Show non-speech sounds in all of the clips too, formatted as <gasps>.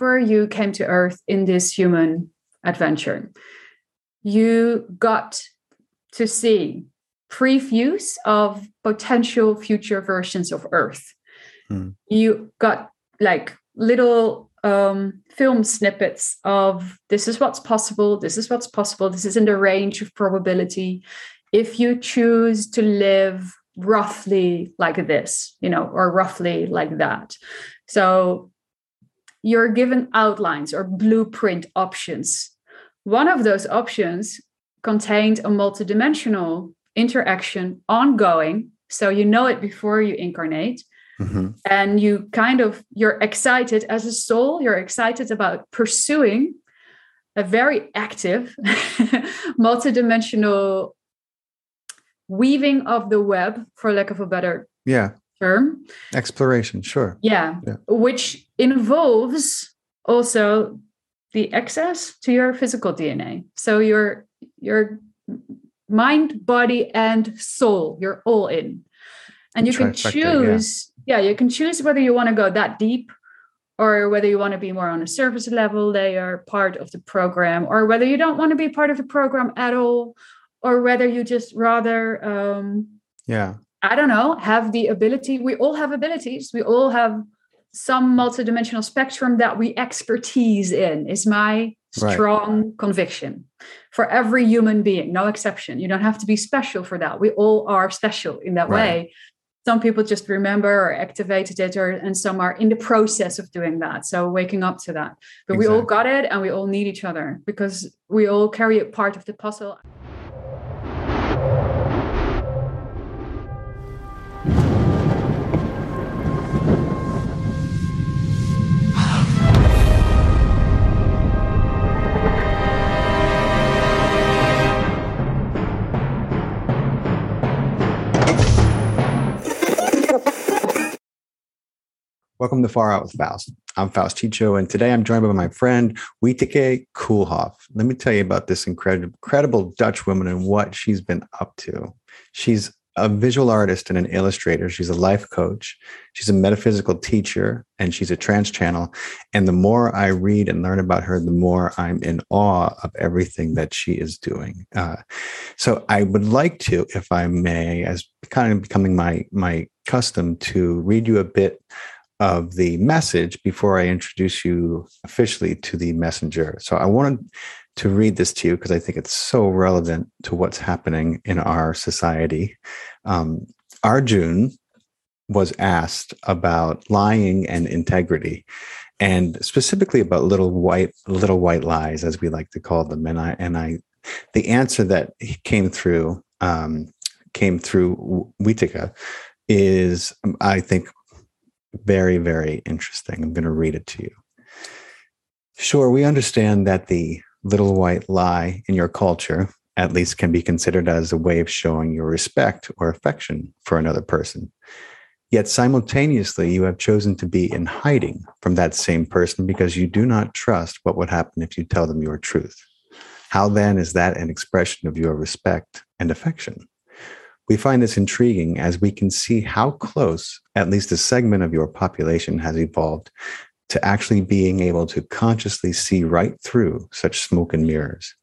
before you came to Earth in this human adventure, you got to see previews of potential future versions of Earth. Hmm. You got like little um, film snippets of this is what's possible, this is what's possible, this is in the range of probability. If you choose to live roughly like this, you know, or roughly like that. So you're given outlines or blueprint options. One of those options contained a multidimensional interaction ongoing. So you know it before you incarnate. Mm-hmm. And you kind of you're excited as a soul, you're excited about pursuing a very active <laughs> multidimensional weaving of the web, for lack of a better yeah term. Exploration, sure. Yeah, yeah. which involves also the access to your physical DNA. So your your mind, body, and soul, you're all in. And you can choose, yeah. yeah, you can choose whether you want to go that deep or whether you want to be more on a surface level layer, part of the program, or whether you don't want to be part of the program at all, or whether you just rather um yeah i don't know have the ability we all have abilities we all have some multidimensional spectrum that we expertise in is my strong right. conviction. For every human being no exception. You don't have to be special for that. We all are special in that right. way. Some people just remember or activated it or and some are in the process of doing that. So waking up to that. But exactly. we all got it and we all need each other because we all carry a part of the puzzle Welcome to Far Out with Faust. I'm Faust Checho, and today I'm joined by my friend Wieteke Koolhof. Let me tell you about this incredible, incredible Dutch woman and what she's been up to. She's a visual artist and an illustrator. She's a life coach. She's a metaphysical teacher, and she's a trance channel. And the more I read and learn about her, the more I'm in awe of everything that she is doing. Uh, so I would like to, if I may, as kind of becoming my my custom, to read you a bit of the message before I introduce you officially to the messenger. So I wanted to read this to you because I think it's so relevant to what's happening in our society. Um, Arjun was asked about lying and integrity and specifically about little white little white lies as we like to call them and i and i the answer that came through um, came through Wieteke is i think very, very interesting. I'm going to read it to you. Sure, we understand that the little white lie in your culture at least can be considered as a way of showing your respect or affection for another person. Yet simultaneously, you have chosen to be in hiding from that same person because you do not trust what would happen if you tell them your truth. How then is that an expression of your respect and affection? We find this intriguing as we can see how close at least a segment of your population has evolved to actually being able to consciously see right through such smoke and mirrors.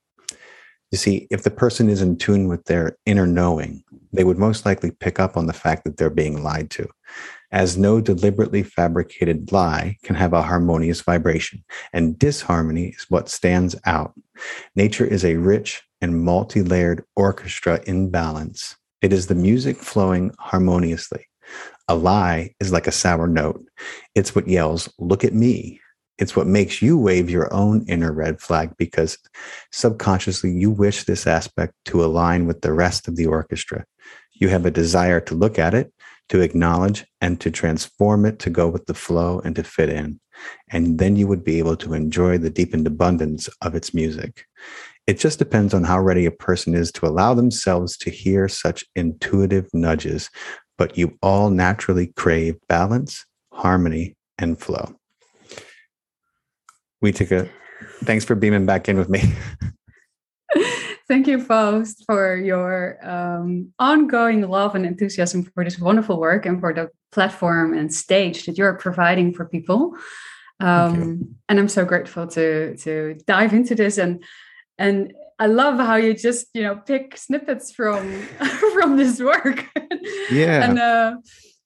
You see, if the person is in tune with their inner knowing, they would most likely pick up on the fact that they're being lied to, as no deliberately fabricated lie can have a harmonious vibration, and disharmony is what stands out. Nature is a rich and multi layered orchestra in balance it is the music flowing harmoniously. A lie is like a sour note. It's what yells, Look at me. It's what makes you wave your own inner red flag because subconsciously you wish this aspect to align with the rest of the orchestra. You have a desire to look at it, to acknowledge, and to transform it to go with the flow and to fit in. And then you would be able to enjoy the deepened abundance of its music. It just depends on how ready a person is to allow themselves to hear such intuitive nudges, but you all naturally crave balance, harmony, and flow. Wieteke thanks for beaming back in with me. <laughs> Thank you, Faust, for your um, ongoing love and enthusiasm for this wonderful work and for the platform and stage that you're providing for people. Um, and I'm so grateful to to dive into this and and I love how you just you know pick snippets from <laughs> from this work. Yeah. and uh,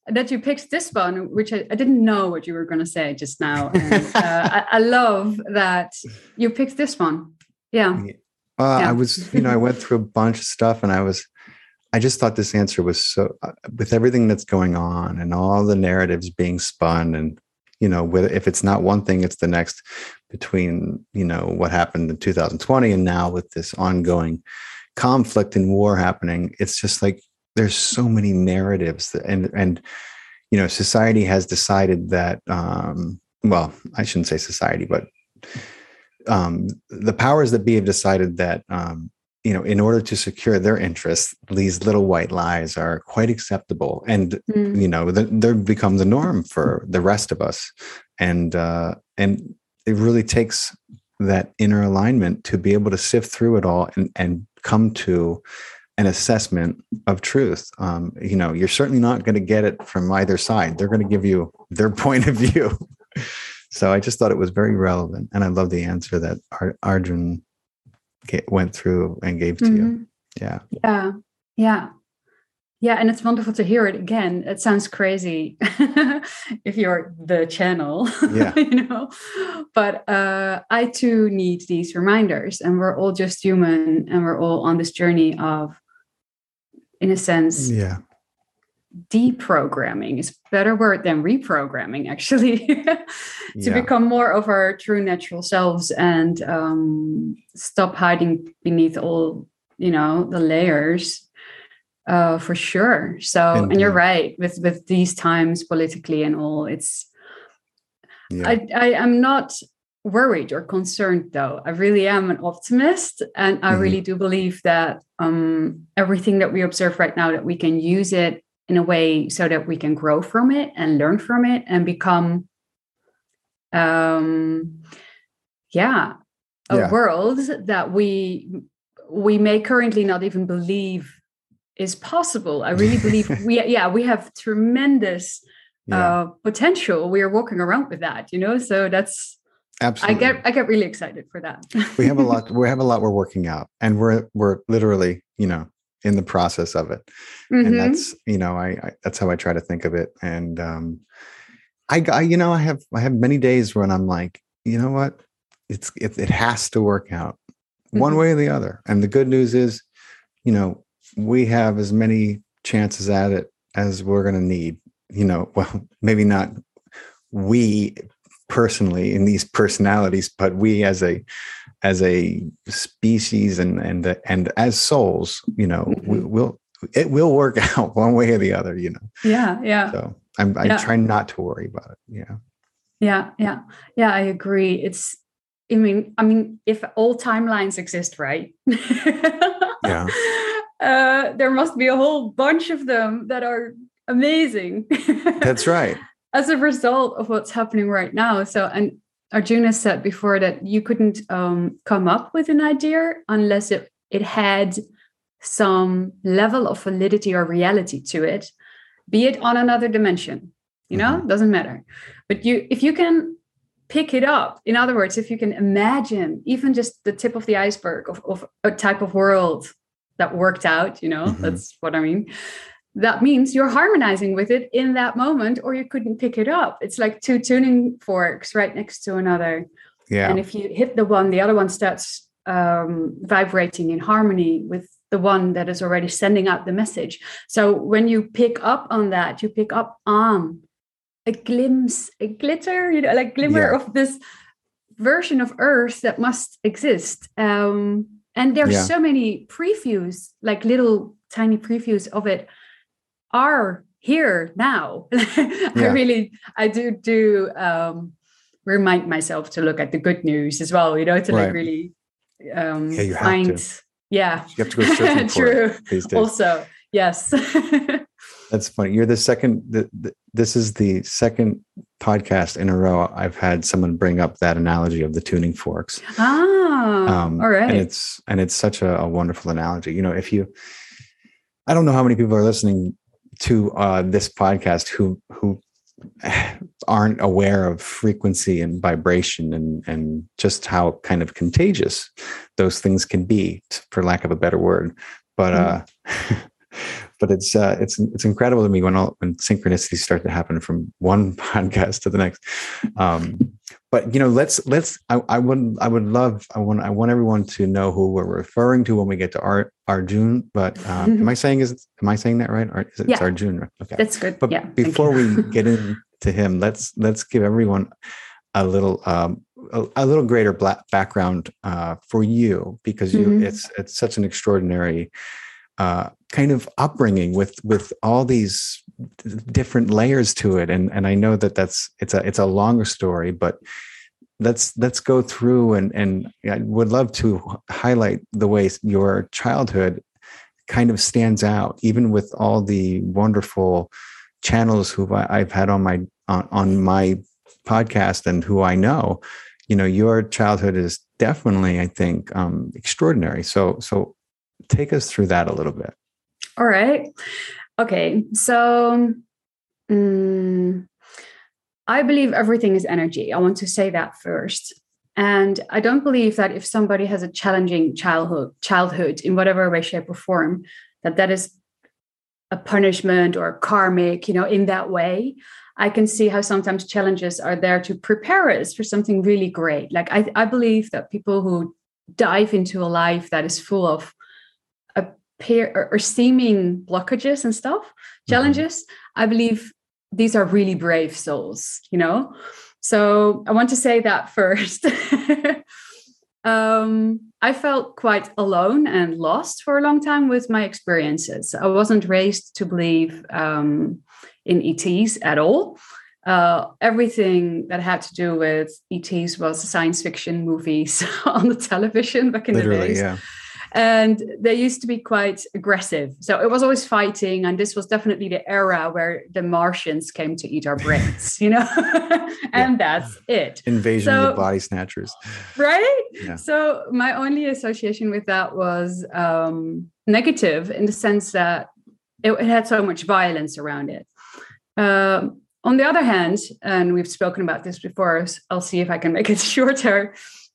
that you picked this one, which I, I didn't know what you were going to say just now. And, uh, I, I love that you picked this one. Yeah. Uh, Yeah. I was, you know, I went through a bunch of stuff and I was, I just thought this answer was so, uh, with everything that's going on and all the narratives being spun and, you know, if it's not one thing, it's the next between, you know, what happened in 2020 and now with this ongoing conflict and war happening. It's just like there's so many narratives that, and, and, you know, society has decided that, um, well, I shouldn't say society, but um, the powers that be have decided that um, you know in order to secure their interests these little white lies are quite acceptable and Mm. you know th- they become the norm for the rest of us and uh, and it really takes that inner alignment to be able to sift through it all and and come to an assessment of truth um, you know you're certainly not going to get it from either side they're going to give you their <laughs> point of view so i just thought it was very relevant and i love the answer that Ar- arjun went through and gave to you Mhm. yeah Yeah. Yeah. Yeah. And it's wonderful to hear it again. It sounds crazy <laughs> if you're the channel, <laughs> Yeah. you know, but uh, I too need these reminders, and we're all just human and we're all on this journey of, in a sense, yeah deprogramming is a better word than reprogramming actually <laughs> to Yeah. become more of our true natural selves and um, stop hiding beneath all you know the layers uh, for sure so and you're right with with these times politically and all it's yeah I, I am not worried or concerned though i really am an optimist and i Mhm. really do believe that um, everything that we observe right now that we can use it in a way so that we can grow from it and learn from it and become um yeah a Yeah. world that we we may currently not even believe is possible i really believe <laughs> we yeah we have tremendous yeah uh, potential. We are walking around with that, you know. So that's absolutely. I get I get really excited for that. we have a lot <laughs> we have a lot we're working out and we're we're literally you know in the process of it and Mhm. that's you know I, I that's how i try to think of it and um I, I you know i have i have many days when i'm like you know what it's it, it has to work out one Mhm. way or the other and the good news is you know we have as many chances at it as we're going to need you know <laughs> well maybe not we personally in these personalities but we as a as a species and and and as souls you know we, Mhm. will it will work <laughs> out one way or the other you know yeah, yeah, so i'm i Yeah. try not to worry about it yeah yeah, yeah, yeah. I agree. It's I mean, I mean, if all timelines exist, right? <laughs> Yeah. Uh, there must be a whole bunch of them that are amazing. <laughs> that's right as a result of what's happening right now. So, and Arjuna said before that you couldn't um, come up with an idea unless it, it had some level of validity or reality to it, be it on another dimension. You know, doesn't matter. But you, if you can pick it up, in other words, if you can imagine even just the tip of the iceberg of, of a type of world that worked out, you know, Mhm. that's what I mean. That means you're harmonizing with it in that moment or you couldn't pick it up. It's like two tuning forks right next to another. Yeah. And if you hit the one the other one starts um, vibrating in harmony with the one that is already sending out the message. So when you pick up on that you pick up on a glimpse a glitter you know like glimmer Yeah. of this version of earth that must exist. Um, and there's Yeah. so many previews like little tiny previews of it are here now. <laughs> I really, I do do um, remind myself to look at the good news as well. You know, to like really um, Yeah, you have find. to. Yeah, you have to go searching <laughs> true. it Also, yes. <laughs> That's funny. You're the second. The, the, this is the second podcast in a row I've had someone bring up that analogy of the tuning forks. ah, all right. And it's and it's such a, a wonderful analogy. You know, if you, I don't know how many people are listening to uh, this podcast who who <sighs> aren't aware of frequency and vibration and and just how kind of contagious those things can be for lack of a better word but mm-hmm. uh <laughs> but it's uh it's it's incredible to me when all when synchronicities start to happen from one <laughs> podcast to the next. Um but you know let's let's I, I would i would love i want i want everyone to know who we're referring to when we get to our arjun but um, am i saying is am i saying that right? Or is it, yeah. it's arjun okay. That's good. But yeah, before we <laughs> get into him let's let's give everyone a little um a, a little greater black background uh for you because you mm-hmm. it's it's such an extraordinary uh kind of upbringing with with all these different layers to it. And and I know that that's it's a it's a longer story but let's let's go through and and I would love to highlight the way your childhood kind of stands out even with all the wonderful channels who I've had on my on, on my podcast and who I know. You know your childhood is definitely I think um extraordinary. So so take us through that a little bit all right. Okay. So um, I believe everything is energy. I want to say that first. And I don't believe that if somebody has a challenging childhood, childhood in whatever way, shape, or form, that that is a punishment or karmic, you know, in that way. I can see how sometimes challenges are there to prepare us for something really great. Like I, I believe that people who dive into a life that is full of appear or, or seeming blockages and stuff, mm-hmm. challenges. I believe these are really brave souls, you know? So I want to say that <laughs> first. um, I felt quite alone and lost for a long time with my experiences. I wasn't raised to believe um, in ETs at all. Uh, everything that had to do with ETs was science fiction movies <laughs> on the television back in Literally, the days. Yeah and they used to be quite aggressive. So it was always fighting, and this was definitely the era where the Martians came to eat our brains, you know, <laughs> and yeah. that's it. Invasion so, of the body snatchers, right? Yeah. So my only association with that was um, negative in the sense that it, it, had so much violence around it. Um, on the other hand, and we've spoken about this before, I'll see if I can make it <laughs> shorter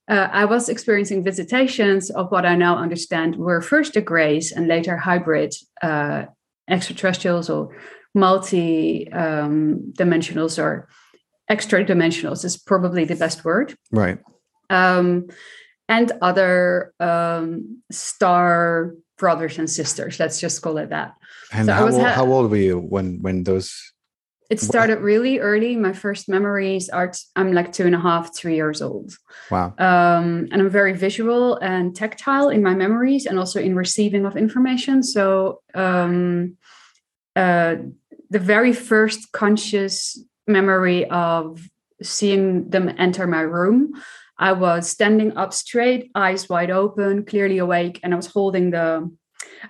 uh, I was experiencing visitations of what I now understand were first a grace and later hybrid uh, extraterrestrials or multi um, dimensionals or extra dimensionals is probably the best word. Right. Um, and other um, star brothers and sisters. Let's just call it that. And so how, old, ha- how old were you when when those it started really early. My first memories are t- I'm like two and a half, three years old. Wow. Um, and I'm very visual and tactile in my memories and also in receiving of information. So um, uh, the very first conscious memory of seeing them enter my room, I was standing up straight, eyes wide open, clearly awake, and I was holding the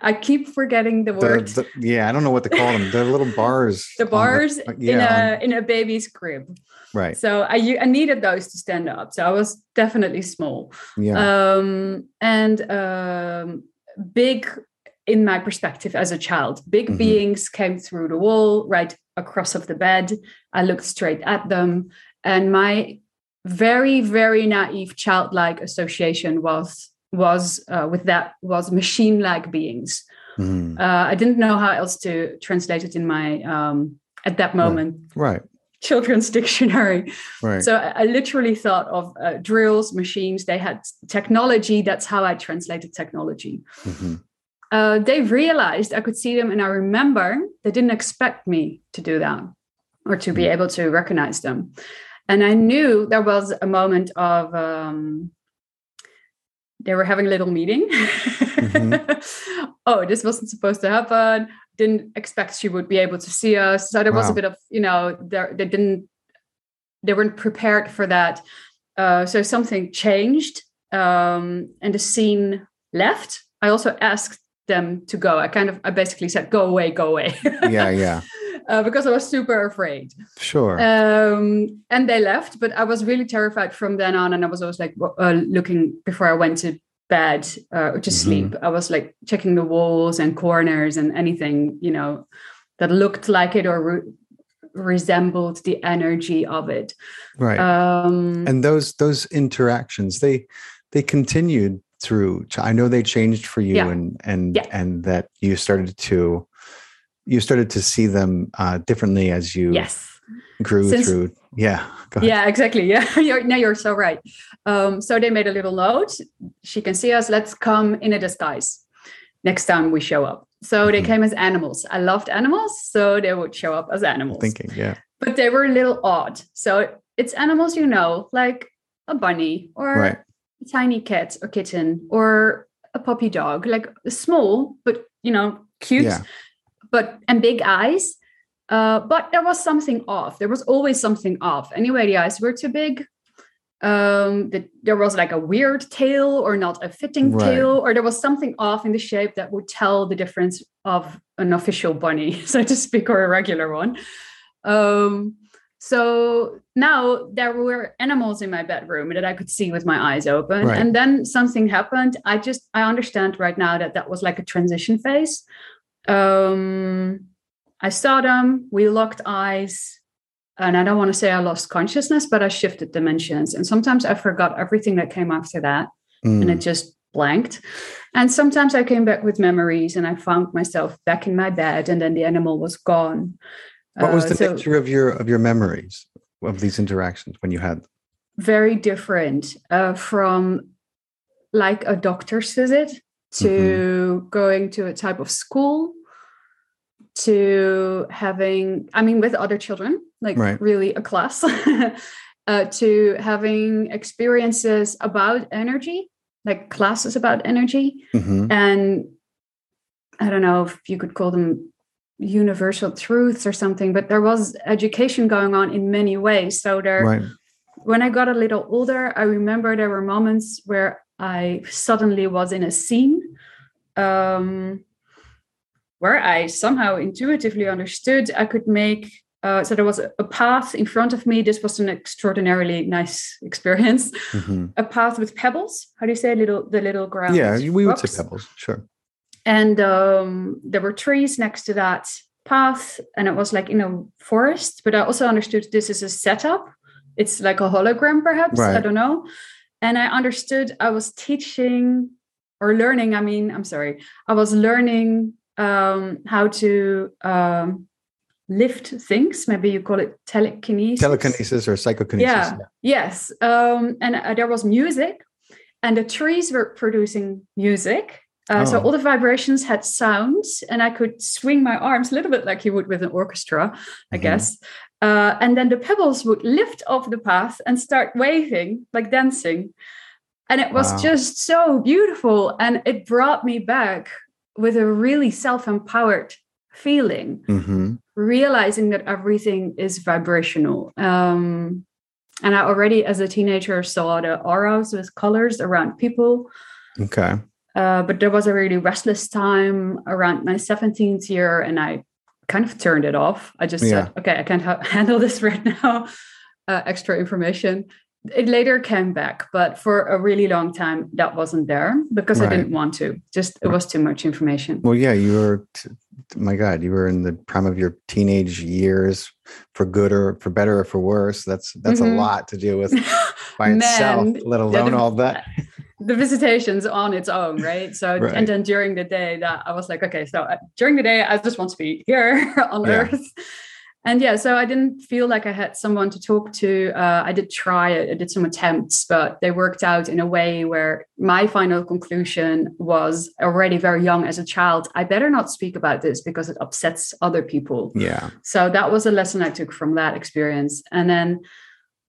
I keep forgetting the, word. The, yeah, I don't know what to call them. The <laughs> little bars. the bars the, yeah. in a in a baby's crib. Right. So I I needed those to stand up. So I was definitely small. Yeah. Um and um big in my perspective as a child. Big mm-hmm. beings came through the wall right across of the bed. I looked straight at them and my very very naive childlike association was was uh, with that was machine like beings. Mm. Uh, I didn't know how else to translate it in my um, at that moment. Right. right. Children's <laughs> dictionary. Right. So I, I literally thought of uh, drills, machines. They had technology. That's how I translated technology. Mm-hmm. Uh, they realized I could see them, and I remember they didn't expect me to do that or to mm. be able to recognize them. And I knew there was a moment of um, they were having a little meeting. Mm-hmm. <laughs> oh, this wasn't supposed to happen. Didn't expect she would be able to see us. So there wow. was a bit of, you know, they didn't, they weren't prepared for that. Uh, so something changed um, and the scene left. I also asked them to go. I kind of, I basically said, go away, go away. yeah, yeah. <laughs> Uh, because I was super afraid. Sure. Um, and they left, but I was really terrified from then on. And I was always like uh, looking before I went to bed uh, or to mm-hmm. sleep. I was like checking the walls and corners and anything, you know, that looked like it or re- resembled the energy of it. Right. Um, and those those interactions they they continued through. I know they changed for you, yeah. and and yeah. and that you started to you started to see them uh, differently as you yes grew Since, through. Yeah. Yeah, exactly. <laughs> Yeah, you're, no, you're so right. Um, so they made a little note. She can see us. Let's come in a disguise next time we show up. So they mm-hmm. came as animals. I loved animals, so they would show up as animals. Thinking, yeah. But they were a little odd. So it's animals you know, like a bunny or right. a tiny cat or kitten or a puppy dog, like small but you know cute, yeah. But and big eyes. Uh, but there was something off. There was always something off. Anyway, the eyes were too big. Um, that there was like a weird tail or not a fitting right. tail, or there was something off in the shape that would tell the difference of an official bunny, <laughs> so to speak, or a regular one. Um, so now there were animals in my bedroom that I could see with my eyes open. Right. And then something happened. I just, I understand right now that that was like a transition phase. Um, I saw them, we locked eyes, and I don't want to say I lost consciousness, but I shifted dimensions. And sometimes I forgot everything that came after that, mm. and it just blanked. And sometimes I came back with memories, and I found myself back in my bed, and then the animal was gone. What was uh, the uh, so nature of your of your memories of these interactions when you had? Very different uh, from like a doctor's visit to mm-hmm. going to a type of school to having i mean with other children like right. really a class <laughs> uh, to having experiences about energy like classes about energy mm-hmm. and i don't know if you could call them universal truths or something but there was education going on in many ways so there right. when i got a little older i remember there were moments where i suddenly was in a scene um, where I somehow intuitively understood I could make. Uh, so there was a, path in front of me. This was an extraordinarily nice experience. Mm-hmm. A path with pebbles. How do you say little the little ground? Yeah, we rocks. would say pebbles. Sure. And um, there were trees next to that path, and it was like in a forest. But I also understood this is a setup. It's like a hologram, perhaps. Right. I don't know. And I understood I was teaching or learning. I mean, I'm sorry. I was learning um, how to um, lift things. Maybe you call it telekinesis. Telekinesis or psychokinesis. Yeah. yeah. Yes. Um, and uh, there was music, and the trees were producing music. Uh, oh. So all the vibrations had sounds, and I could swing my arms a little bit like you would with an orchestra, I mm-hmm. guess. Uh, and then the pebbles would lift off the path and start waving, like dancing. And it was wow. just so beautiful. And it brought me back with a really self-empowered feeling mm-hmm. realizing that everything is vibrational. Um, and i already as a teenager saw the auras with colors around people. Okay. Uh, but there was a really restless time around my 17th year and i kind of turned it off. I just yeah. said okay i can't ha- <laughs> handle this right now. Uh, extra information it later came back but for a really long time that wasn't there because right. i didn't want to just it was too much information well yeah you were t- my god you were in the prime of your teenage years for good or for better or for worse that's that's mm-hmm. a lot to deal with <laughs> by Man, itself let alone the, all that the visitations on its own right so <laughs> right. and then during the day that i was like okay so uh, during the day i just want to be here <laughs> on yeah. earth and yeah so i didn't feel like i had someone to talk to. Uh, i did try it i did some attempts but they worked out in a way where my final conclusion was already very young as a child i better not speak about this because it upsets other people. Yeah. So that was a lesson i took from that experience. And then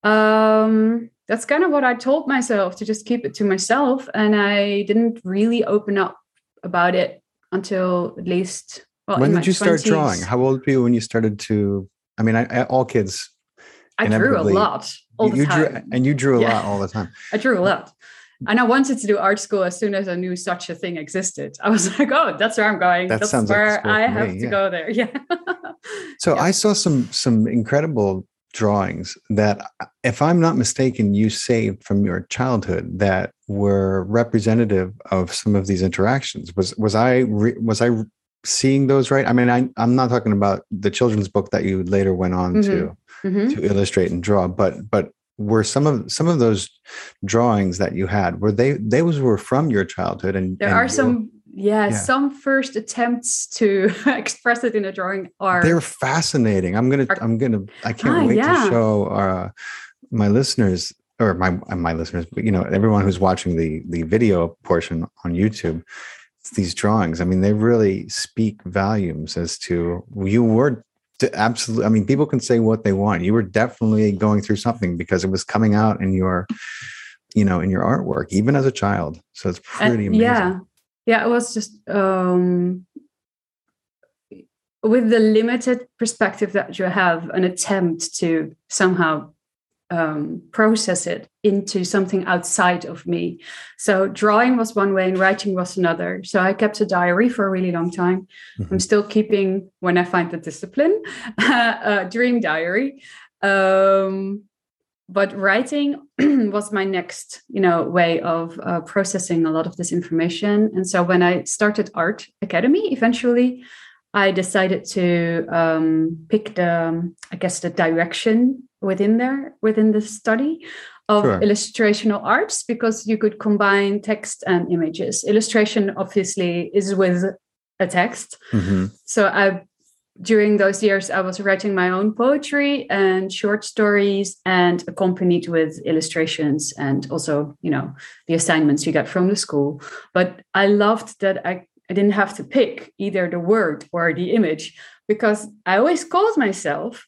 um that's kind of what i told myself to just keep it to myself. And i didn't really open up about it until at least well, when did you 20s. start drawing? How old were you when you started to? I mean, I, I, all kids. I drew a lot all you, the time. Drew, and you drew a yeah. lot all the time. <laughs> I drew a lot. And I wanted to do art school as soon as I knew such a thing existed. I was <laughs> like, oh, that's where I'm going. That that's where like I have me, to yeah. go there. <laughs> Yeah. so yeah. I saw some some incredible drawings that if I'm not mistaken, you saved from your childhood that were representative of some of these interactions. Was was I re, was I seeing those right? I mean, I, I'm not talking about the children's book that you later went on Mhm. to Mhm. to illustrate and draw, but but were some of some of those drawings that you had were they those were from your childhood and There and are some, yeah, Yeah. some first attempts to <laughs> express it in a drawing are they're fascinating i'm gonna Are- i'm gonna i can't Ah, wait yeah. to show uh my listeners or my my listeners but you know everyone who's watching the the video portion on youtube these drawings. I mean they really speak volumes as to you were to absolutely i mean people can say what they want. You were definitely going through something because it was coming out in your you know in your artwork even as a child. So it's And- pretty amazing. Yeah yeah it was just um with the limited perspective that you have an attempt to somehow um, process it into something outside of me. So drawing was one way and writing was another. So i kept a diary for a really long time. I'm Mhm. still keeping when i find the discipline a <laughs> dream diary. Um, but writing <clears throat> was my next you know way of uh, processing a lot of this information. And so when i started art academy eventually i decided to um, pick the i guess the direction within there within the study of Sure. illustrational arts because you could combine text and images illustration obviously is with a text Mhm. so I during those years I was writing my own poetry and short stories and accompanied with illustrations and also, you know, the assignments you get from the school. But I loved that I, I didn't have to pick either the word or the image because I always called myself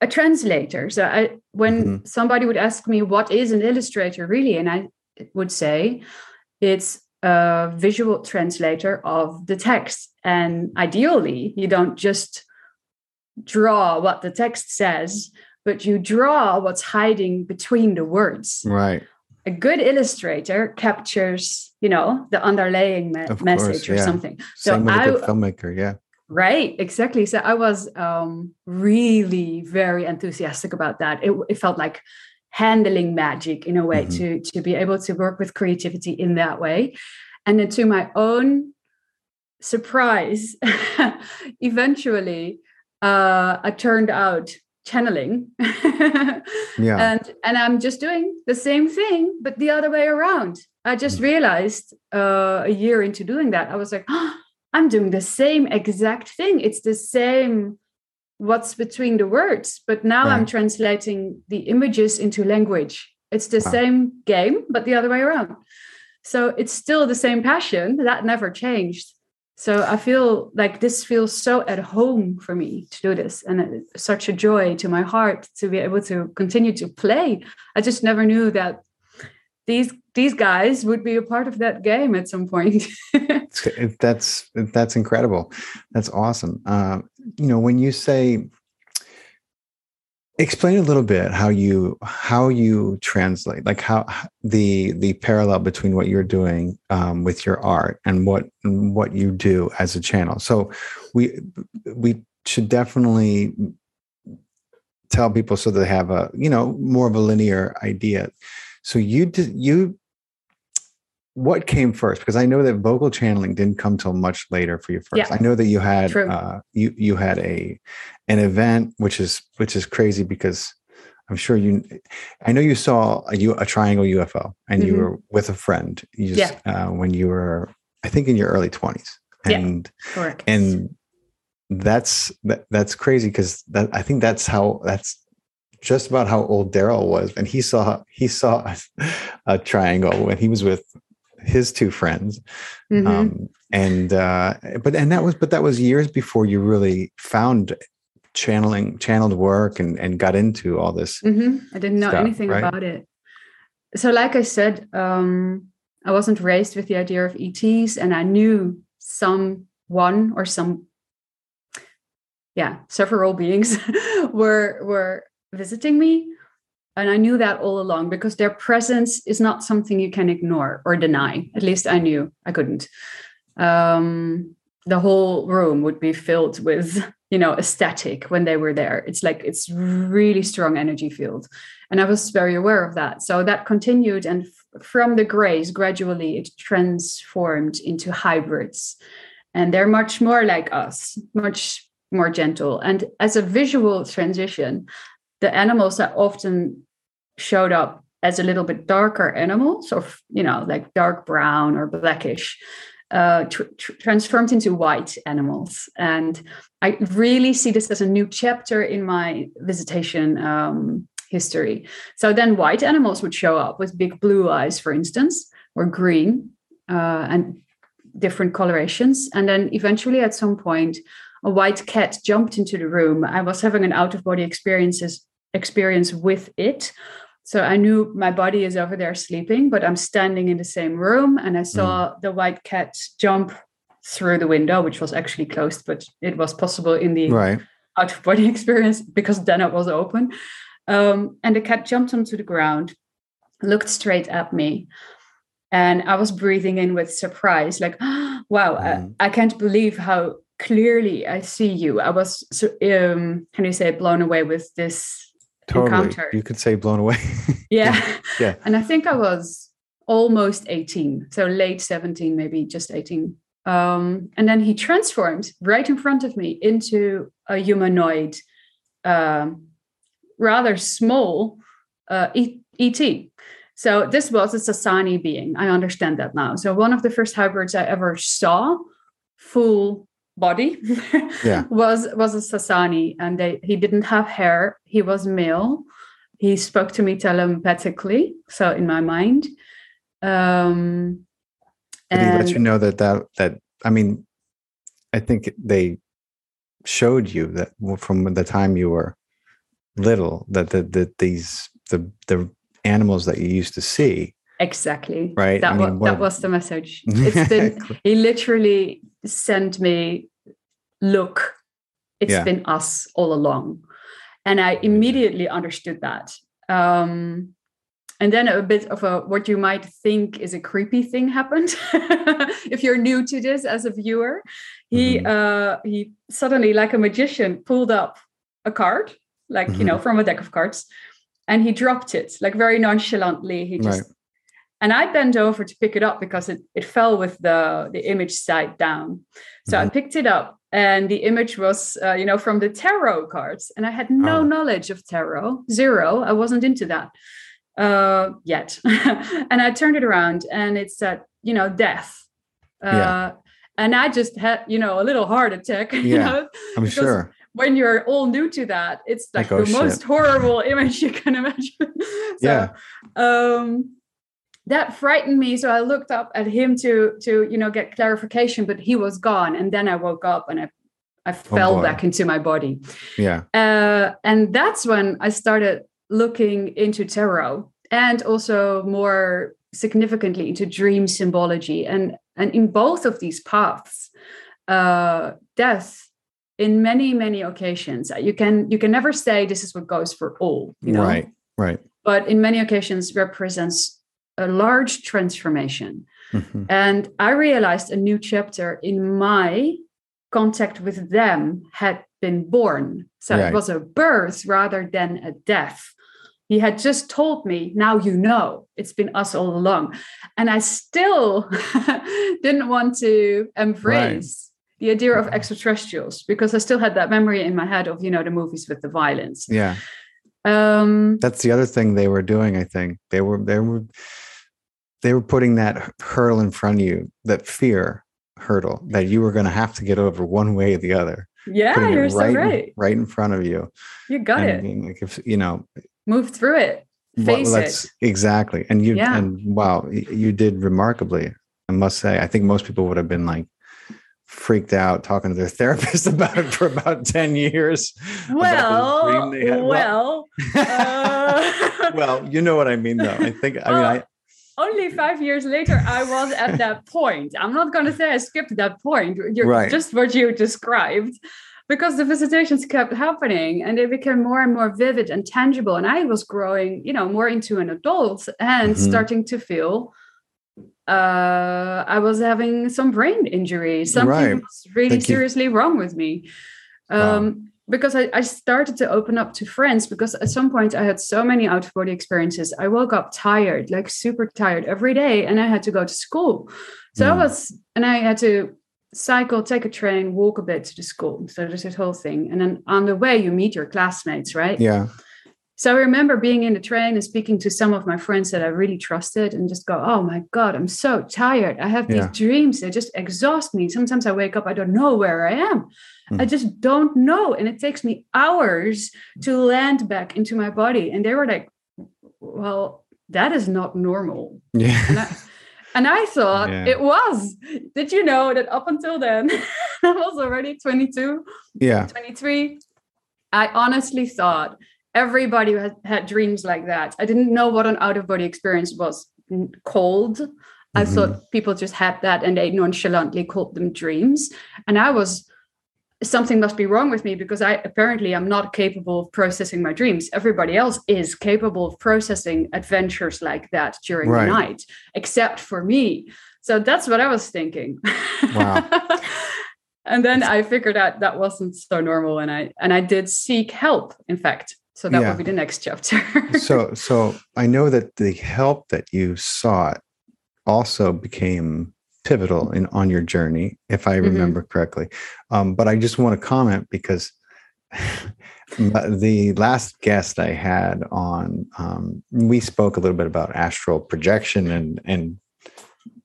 a translator. So I when Mhm. somebody would ask me what is an illustrator really and I would say it's a visual translator of the text. And ideally, you don't just draw what the text says, but you draw what's hiding between the words. right A good illustrator captures, you know, the underlying me- Of message or yeah. something. So same with a I, good filmmaker yeah Right, exactly. So I was um, really very enthusiastic about that. It, it felt like handling magic in a way Mhm. to to be able to work with creativity in that way, and then to my own surprise, <laughs> eventually uh, I turned out channeling, <laughs> yeah and and I'm just doing the same thing but the other way around. I just realized uh, a year into doing that, I was like. I'm doing the same exact thing. It's the same what's between the words, but now I'm translating the images into language. It's the Wow. same game, but the other way around. So it's still the same passion that never changed. So I feel like this feels so at home for me to do this, and it's such a joy to my heart to be able to continue to play. I just never knew that these these guys would be a part of that game at some point. <laughs> That's that's incredible. That's awesome. Uh, you know when you say explain a little bit how you how you translate like how the the parallel between what you're doing um, with your art and what what you do as a channel. So we we should definitely tell people so they have a you know more of a linear idea. So you you what came first because i know that vocal channeling didn't come till much later for you first Yeah. i know that you had uh you you had a an event which is which is crazy because i'm sure you i know you saw a, a triangle ufo and you Mhm. were with a friend you just, uh, when you were i think in your early 20s Yeah. and Correct. and that's that, that's crazy because that i think that's how that's just about how old Darryl was and he saw he saw a, <laughs> a triangle when he was with his two friends Mhm. um and uh but and that was but that was years before you really found channeling channeled work and and got into all this hmm I didn't know stuff, anything right? about it. So, like I said, um, I wasn't raised with the idea of ETs, and I knew someone or some, yeah, several beings <laughs> were were visiting me, and I knew that all along because their presence is not something you can ignore or deny. At least I knew I couldn't. Um, the whole room would be filled with <laughs> you know aesthetic when they were there it's like it's really strong energy field and i was very aware of that so that continued and f- from the grays gradually it transformed into hybrids and they're much more like us, much more gentle. And as a visual transition, the animals are often showed up as a little bit darker animals, or you know, like dark brown or blackish, uh, tr- tr- transformed into white animals. And I really see this as a new chapter in my visitation um, history. So then white animals would show up with big blue eyes, for instance, or green, uh, and different colorations. And then eventually, at some point, a white cat jumped into the room. I was having an out of body experiences experience with it. So I knew my body is over there sleeping, but I'm standing in the same room and I saw mm. the white cat jump through the window, which was actually closed, but it was possible in the right. out of body <laughs> experience because then it was open. Um, and the cat jumped onto the ground, looked straight at me, and I was breathing in with surprise, like, <gasps> wow, mm. I, I, can't believe how clearly I see you. I was, um, can you say, blown away with this totally. You could say blown away. <laughs> yeah. yeah. <laughs> And I think I was almost 18, so late 17, maybe just 18. Um, and then he transformed right in front of me into a humanoid, uh, rather small uh, ET. So this was a Sasani being. I understand that now. So one of the first hybrids I ever saw, full body, <laughs> yeah. was was a Sasani, and they, he didn't have hair. He was male. He spoke to me telepathically, so in my mind. Um, and he let you know that that that I mean, I think they showed you that from the time you were little that the, the these the the animals that you used to see. Exactly. Right. That, I mean, was, that was the message. <laughs> It's been, he literally sent me, look, It's yeah. been us all along. And I immediately understood that. Um, and then a bit of a what you might think is a creepy thing happened <laughs> if you're new to this as a viewer he mm-hmm. uh he suddenly like a magician pulled up a card like mm-hmm. you know mm-hmm. from a deck of cards and he dropped it like very nonchalantly he just right. And i bent over to pick it up because it, it fell with the the image side down so mm-hmm. i picked it up and the image was uh, you know from the tarot cards and i had no oh. knowledge of tarot zero i wasn't into that uh, yet <laughs> and i turned it around and it said you know death uh, yeah. and i just had you know a little heart attack <laughs> yeah you know, i'm sure when you're all new to that, it's like, like oh, the shit. most horrible <laughs> image you can imagine. so, yeah. Um, that frightened me. So I looked up at him to to you know get clarification, but he was gone. And then I woke up and I I oh, fell oh back into my body. Yeah. Uh, and that's when I started looking into tarot and also more significantly into dream symbology. And and in both of these paths, uh, death in many many occasions you can you can never say this is what goes for all you know right right but in many occasions represents a large transformation mm-hmm. and i realized a new chapter in my contact with them had been born so right. it was a birth rather than a death he had just told me now you know it's been us all along and i still <laughs> didn't want to embrace the idea of extraterrestrials because I still had that memory in my head of you know the movies with the violence. Yeah. Um, That's the other thing they were doing. I think they were they were they were putting that hurdle in front of you, that fear hurdle that you were going to have to get over one way or the other. Yeah, you're right so right. In, right in front of you. You got and, it. Like if you know, move through it. Face well, it. Exactly. And you yeah. and wow, you did remarkably. I must say. I think most people would have been like, freaked out talking to their <laughs> therapist about it for about 10 years. Well, well, uh, <laughs> well, you know what I mean, though. I think, I mean, I, only five years later, I was at that point. I'm not going to say I skipped that point. You're right. just what you described, because the visitations kept happening and they became more and more vivid and tangible. And I was growing, you know, more into an adult and mm-hmm. starting to feel uh, I was having some brain injury. Something right. was really Thank seriously you. wrong with me. Um, wow. Because I, I started to open up to friends because at some point I had so many out of body experiences. I woke up tired, like super tired every day, and I had to go to school. So mm. I was, and I had to cycle, take a train, walk a bit to the school. So there's this whole thing. And then on the way, you meet your classmates, right? Yeah. So I remember being in the train and speaking to some of my friends that I really trusted and just go, oh my God, I'm so tired. I have these Yeah. dreams. They just exhaust me. Sometimes I wake up, I don't know where I am. Hmm. I just don't know. And it takes me hours to land back into my body. And they were like, well, that is not normal. And Yeah. I, and I thought Yeah. it was. Did you know that up until then, <laughs> I was already 22, yeah. 23? I honestly thought everybody had, had dreams like that. I didn't know what an out of body experience was called. I Mhm. thought people just had that and they nonchalantly called them dreams. And I was, something must be wrong with me because I apparently I'm not capable of processing my dreams. Everybody else is capable of processing adventures like that during Right. the night, except for me. So that's what I was thinking. Wow. <laughs> and then I figured out that wasn't so normal, and I and I did seek help. In fact, so that Yeah. would be the next chapter. <laughs> so so I know that the help that you sought also became pivotal in on your journey, if I Mhm. remember correctly. Um, but I just want to comment because <laughs> the last guest I had on, um, we spoke a little bit about astral projection and and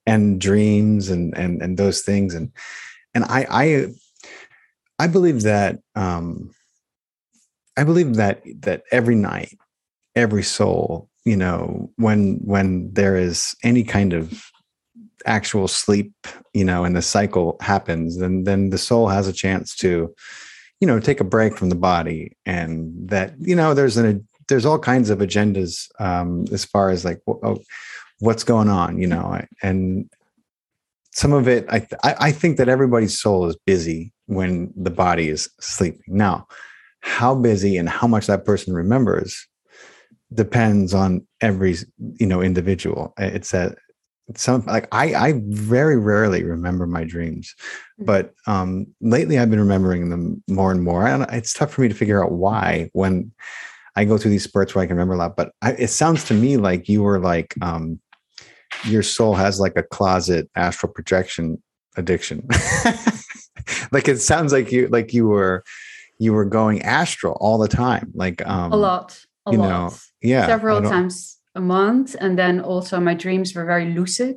and dreams and and and those things and and I I I believe that um, I believe that that every night, every soul, you know, when when there is any kind of actual sleep, you know, and the cycle happens, then then the soul has a chance to, you know, take a break from the body, and that you know, there's an there's all kinds of agendas um, as far as like oh, what's going on, you know, and some of it, I, I think that everybody's soul is busy when the body is sleeping. Now, how busy and how much that person remembers depends on every you know individual it's a some like i i very rarely remember my dreams but um lately i've been remembering them more and more and it's tough for me to figure out why when i go through these spurts where i can remember a lot but I, it sounds to me like you were like um your soul has like a closet astral projection addiction. <laughs> Like it sounds like you like you were you were going astral all the time like um a lot, a you lot, know, yeah several times a month, and then also my dreams were very lucid.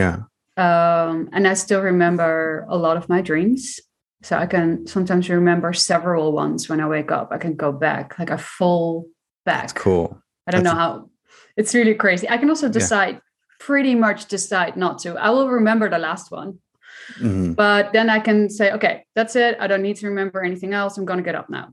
yeah um, and I still remember a lot of my dreams. So I can sometimes remember several ones when I wake up. I can go back, like I fall back. it's cool I don't know That's- how. It's really crazy. I can also decide, pretty much decide not to. I will remember the last one, Mhm. but then I can say, okay, that's it. I don't need to remember anything else. I'm going to get up now.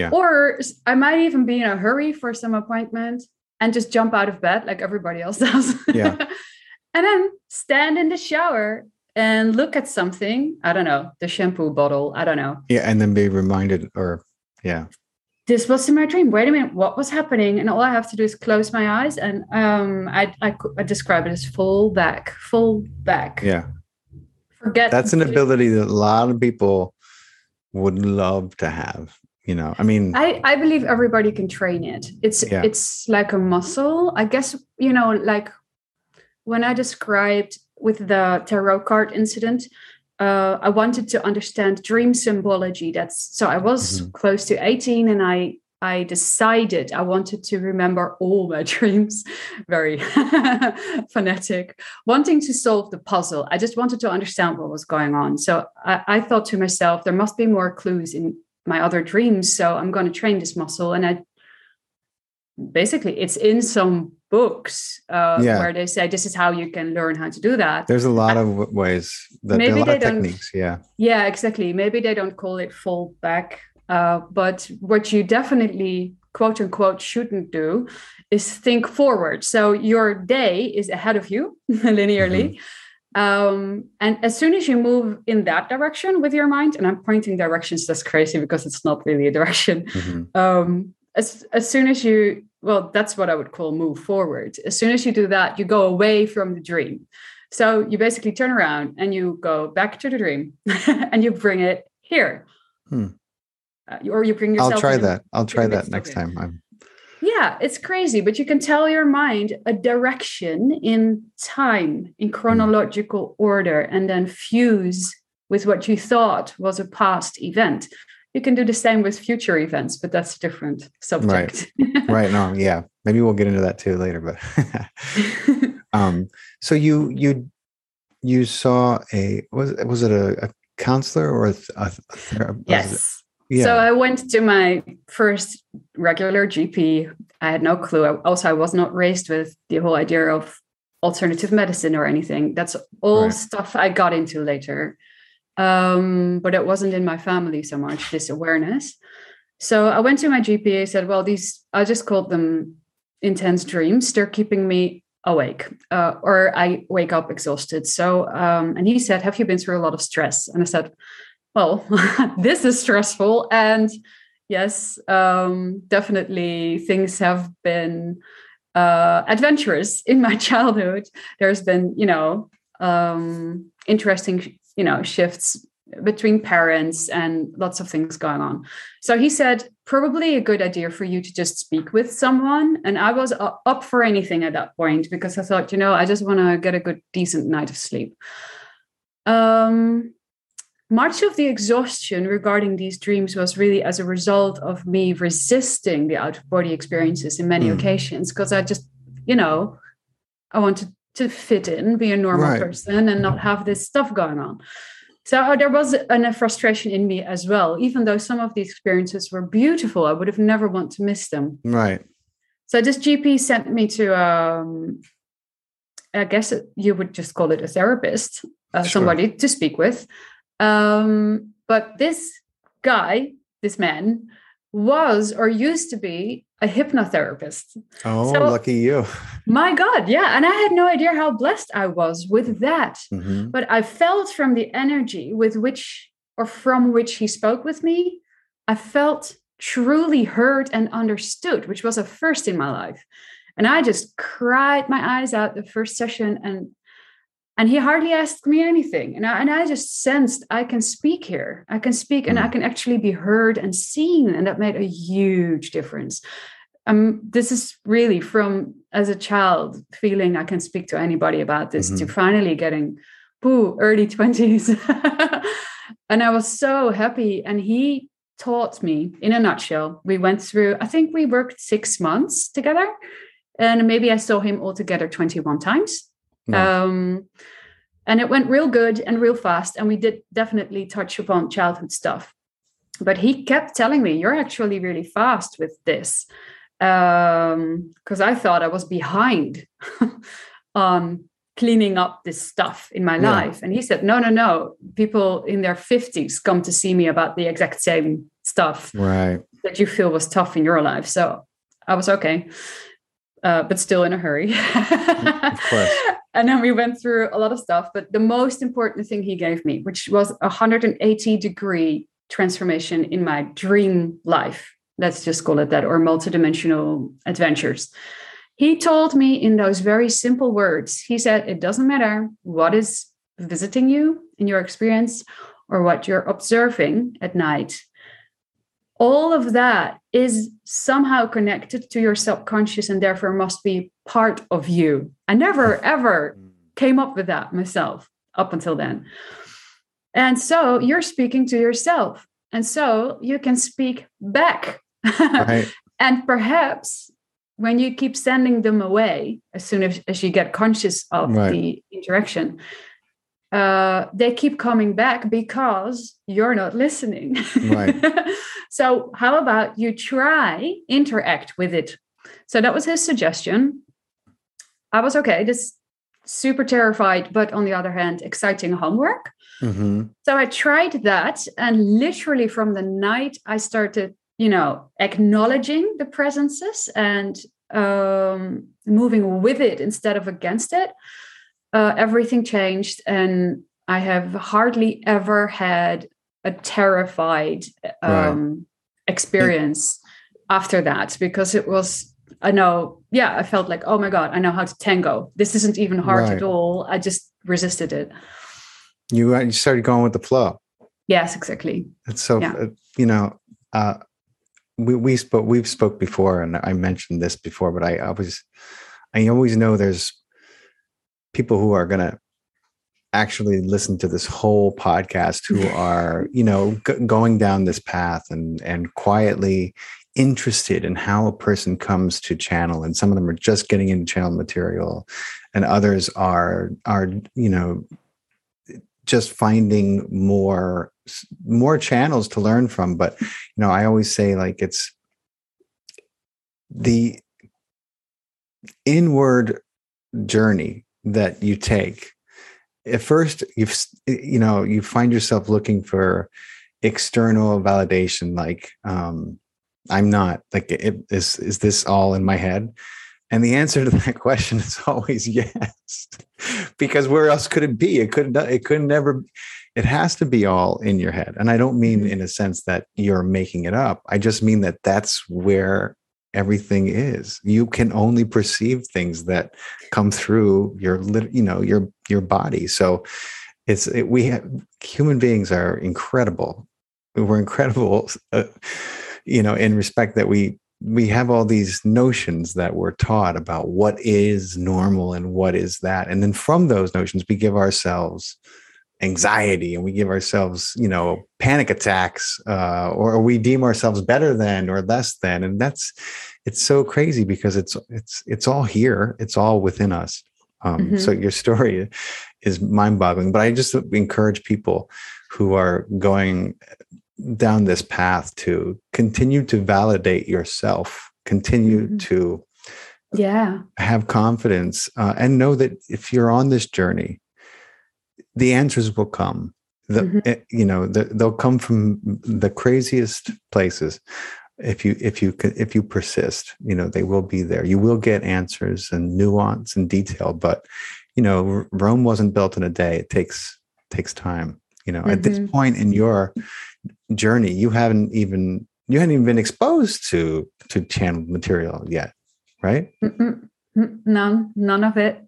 yeah Or I might even be in a hurry for some appointment and just jump out of bed like everybody else does. Yeah. <laughs> and then stand in the shower and look at something. I don't know, the shampoo bottle. I don't know. yeah and then be reminded or yeah This was in my dream. Wait a minute, what was happening? And all I have to do is close my eyes and um, I, I, I describe it as full back, full back. yeah Forget that's an ability that a lot of people would love to have you know i mean I, I believe everybody can train it. It's Yeah. it's like a muscle. I guess you know, like when I described with the tarot card incident, uh, I wanted to understand dream symbology. That's so I was Mhm. close to 18 and I I decided I wanted to remember all my <laughs> dreams, very <laughs> phonetic, wanting to solve the puzzle. I just wanted to understand what was going on. So I, I thought to myself, there must be more clues in my other dreams. So I'm going to train this muscle. And I basically, it's in some books uh, Yeah. where they say this is how you can learn how to do that. there's a lot of w- ways that Maybe lot they of don't- techniques yeah Yeah, exactly. Maybe they don't call it fall back. Uh, but what you definitely, quote unquote, shouldn't do is think forward. So your day is ahead of you <laughs> linearly. Um, and as soon as you move in that direction with your mind, and I'm pointing directions, that's crazy because it's not really a direction. Mhm. Um, as, as soon as you, well, that's what I would call move forward. As soon as you do that, you go away from the dream. So you basically turn around and you go back to the dream <laughs> and you bring it here. Hmm. Uh, or you bring yourself. i'll try that i'll try that next time i'm Yeah, it's crazy, but you can tell your mind a direction in time, in chronological order, and then fuse with what you thought was a past event. You can do the same with future events, but that's a different subject. Right. right. No, <laughs> yeah. Maybe we'll get into that too later. But <laughs> um, so you you you saw a was was it a, a counselor or a, a therapist? Yes. Yeah. So I went to my first regular GP. I had no clue. Also, I was not raised with the whole idea of alternative medicine or anything. That's all right. stuff I got into later. Um, but it wasn't in my family so much, this awareness. So I went to my GP. I said, Well, these, I just called them intense dreams. They're keeping me awake uh, or I wake up exhausted. So, um, and he said, Have you been through a lot of stress? And I said, Well, <laughs> this is stressful. And yes, um, definitely things have been uh, adventurous in my <laughs> childhood. There's been, you know, um, interesting, you know, shifts between parents and lots of things going on. So he said, probably a good idea for you to just speak with someone. And I was up for anything at that point because I thought, you know, I just want to get a good, decent night of sleep. Um, much of the exhaustion regarding these dreams was really as a result of me resisting the out of body experiences in many mm. occasions because I just, you know, I wanted to fit in, be a normal right. person, and not have this stuff going on. So uh, there was an, a frustration in me as well, even though some of the experiences were beautiful. I would have never want to miss them. Right. So this GP sent me to, um, I guess you would just call it a therapist, uh, sure. somebody to speak with. Um, but this guy, this man, was or used to be a hypnotherapist. Oh, so, lucky you. My God, yeah. And I had no idea how blessed I was with that. Mm-hmm. But I felt from the energy with which or from which he spoke with me, I felt truly heard and understood, which was a first in my life. And I just cried my eyes out the first session and and he hardly asked me anything. And I, and I just sensed i can speak here. I can speak and i mm. can actually be heard and seen. And that made a huge difference. Um, this is really from as a child feeling i can speak to anybody about this mm-hmm. to finally getting boo early 20s <laughs> and i was so happy. And he taught me in a nutshell we went through i think we worked six months together. And maybe i saw him altogether 21 times no. Um, and it went real good and real fast. And we did definitely touch upon childhood stuff. But he kept telling me, You're actually really fast with this. Because um, I thought I was behind <laughs> on cleaning up this stuff in my yeah. life. And he said, No, no, no. People in their 50s come to see me about the exact same stuff right. that you feel was tough in your life. So I was okay. Uh, but still in a hurry. <laughs> of course and then we went through a lot of stuff but the most important thing he gave me which was a 180 degree transformation in my dream life let's just call it that or multidimensional adventures he told me in those very simple words he said it doesn't matter what is visiting you in your experience or what you're observing at night all of that is somehow connected to your subconscious and therefore must be part of you. I never ever mm. came up with that myself up until then. And so you're speaking to yourself. And so you can speak back. Right. <laughs> and perhaps when you keep sending them away, as soon as, as you get conscious of right. the interaction, uh, they keep coming back because you're not listening. Right. <laughs> so, how about you try interact with it? So that was his suggestion. I was okay. This super terrified, but on the other hand, exciting homework. Mm-hmm. So I tried that, and literally from the night I started, you know, acknowledging the presences and um, moving with it instead of against it uh, everything changed and i have hardly ever had a terrified um, right. experience after that because it was i know yeah i felt like oh my god i know how to tango this isn't even hard right. at all i just resisted it you, uh, you started going with the flow yes exactly it's so yeah. Uh, you know uh, we we spoke we've spoke before and i mentioned this before but i always i always know there's people who are going to actually listen to this whole podcast who <laughs> are you know g- going down this path and and quietly interested in how a person comes to channel and some of them are just getting into channel material and others are are you know just finding more more channels to learn from. But you know i always say like it's the inward journey that you take. At first you've you know you find yourself looking for external validation like um i'm not like it, is is this all in my head? And the answer to <laughs> that question is always yes <laughs> because where else could it be? It couldn't it could never it has to be all in your head. And i don't mean mm-hmm. in a sense that you're making it up. I just mean that that's where everything is. You can only perceive things that come through your you know your your body. So it's it, we have human beings are incredible. We're incredible <laughs> uh, you know in respect that we we have all these notions that we're taught about what is normal and what is that. And then from those notions we give ourselves anxiety and we give ourselves you know panic attacks uh, or we deem ourselves better than or less than and that's it's so crazy because it's it's it's all here it's all within us um, mm-hmm. so your story is mind-boggling but i just encourage people who are going down this path to continue to validate yourself continue mm-hmm. to yeah have confidence uh, and know that if you're on this journey the answers will come the mm-hmm. Eh, you know the, they'll come from the craziest places if you if you if you persist you know they will be there you will get answers and nuance and detail but you know rome wasn't built in a day it takes takes time you know mm-hmm. at this mm-hmm. point in your journey you haven't even you hadn't even been exposed to to channeled material yet right Mm-mm. none none of it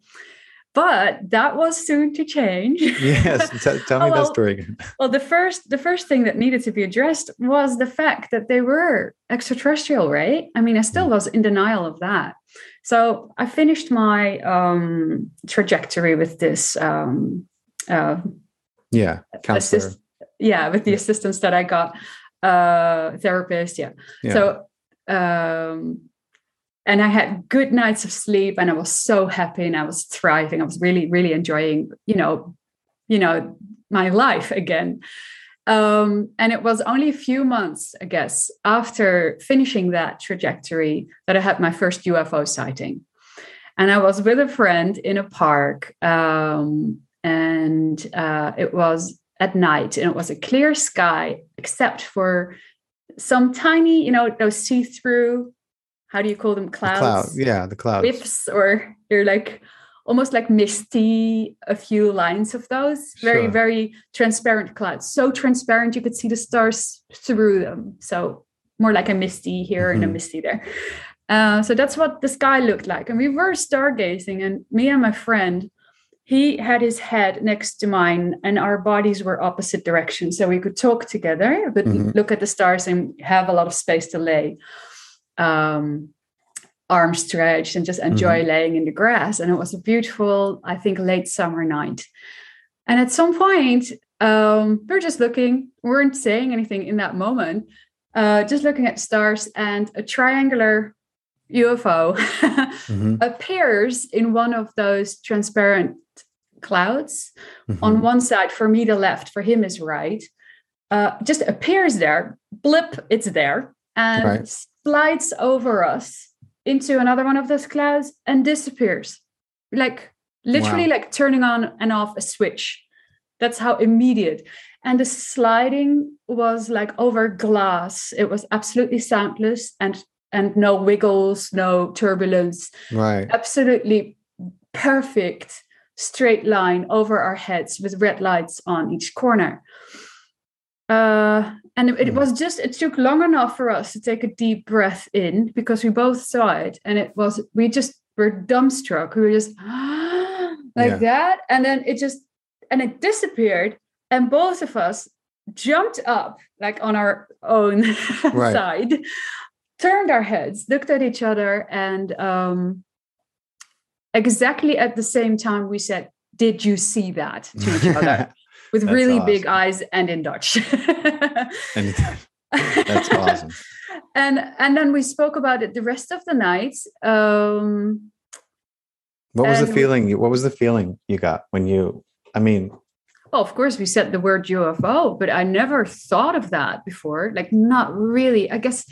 but that was soon to change. <laughs> yes, t- tell me well, that story again. <laughs> Well, the first the first thing that needed to be addressed was the fact that they were extraterrestrial, right? I mean, I still mm. was in denial of that. So I finished my um, trajectory with this. Um, uh, yeah, counselor. Assist- yeah, with the yeah. assistance that I got, uh, therapist. Yeah. yeah. So um, and I had good nights of sleep and I was so happy and I was thriving. I was really, really enjoying, you know, you know, my life again. Um, and it was only a few months, I guess, after finishing that trajectory that I had my first UFO sighting. And I was with a friend in a park, um, and uh, it was at night, and it was a clear sky, except for some tiny, you know, those see-through how do you call them clouds? The cloud. Yeah, the clouds. whiffs or they're like almost like misty, a few lines of those. Very, sure. very transparent clouds. So transparent you could see the stars through them. So more like a misty here mm-hmm. and a mm-hmm. misty there. Uh, so that's what the sky looked like. And we were stargazing, and me and my friend, he had his head next to mine, and our bodies were opposite directions. So we could talk together, but mm-hmm. look at the stars and have a lot of space to lay um, arm stretched and just enjoy mm-hmm. laying in the grass. And it was a beautiful, I think, late summer night. And at some point, um, we are just looking, we weren't saying anything in that moment, uh, just looking at stars, and a triangular UFO mm-hmm. <laughs> appears in one of those transparent clouds mm-hmm. on one side. For me, the left, for him is right. Uh, just appears there, blip, it's there, and right slides over us into another one of those clouds and disappears. Like literally wow. like turning on and off a switch. That's how immediate. And the sliding was like over glass. It was absolutely soundless and and no wiggles, no turbulence. Right. Absolutely perfect straight line over our heads with red lights on each corner. Uh, and it, it, hmm. was just it took long enough for us to take a deep breath in because we both saw it and it was we just were dumbstruck we were just <gasps> like yeah. that and then it just and it disappeared and both of us jumped up like on our own <laughs> right. side turned our heads looked at each other and um exactly at the same time we said did you see that to each other <laughs> with That's really big eyes and in Dutch. <laughs> That's awesome. and and then we spoke about it the rest of the night. Um, What was the feeling? What was the feeling you got when you? I mean, well, of course, we said the word UFO, but I never thought of that before. Like, not really. I guess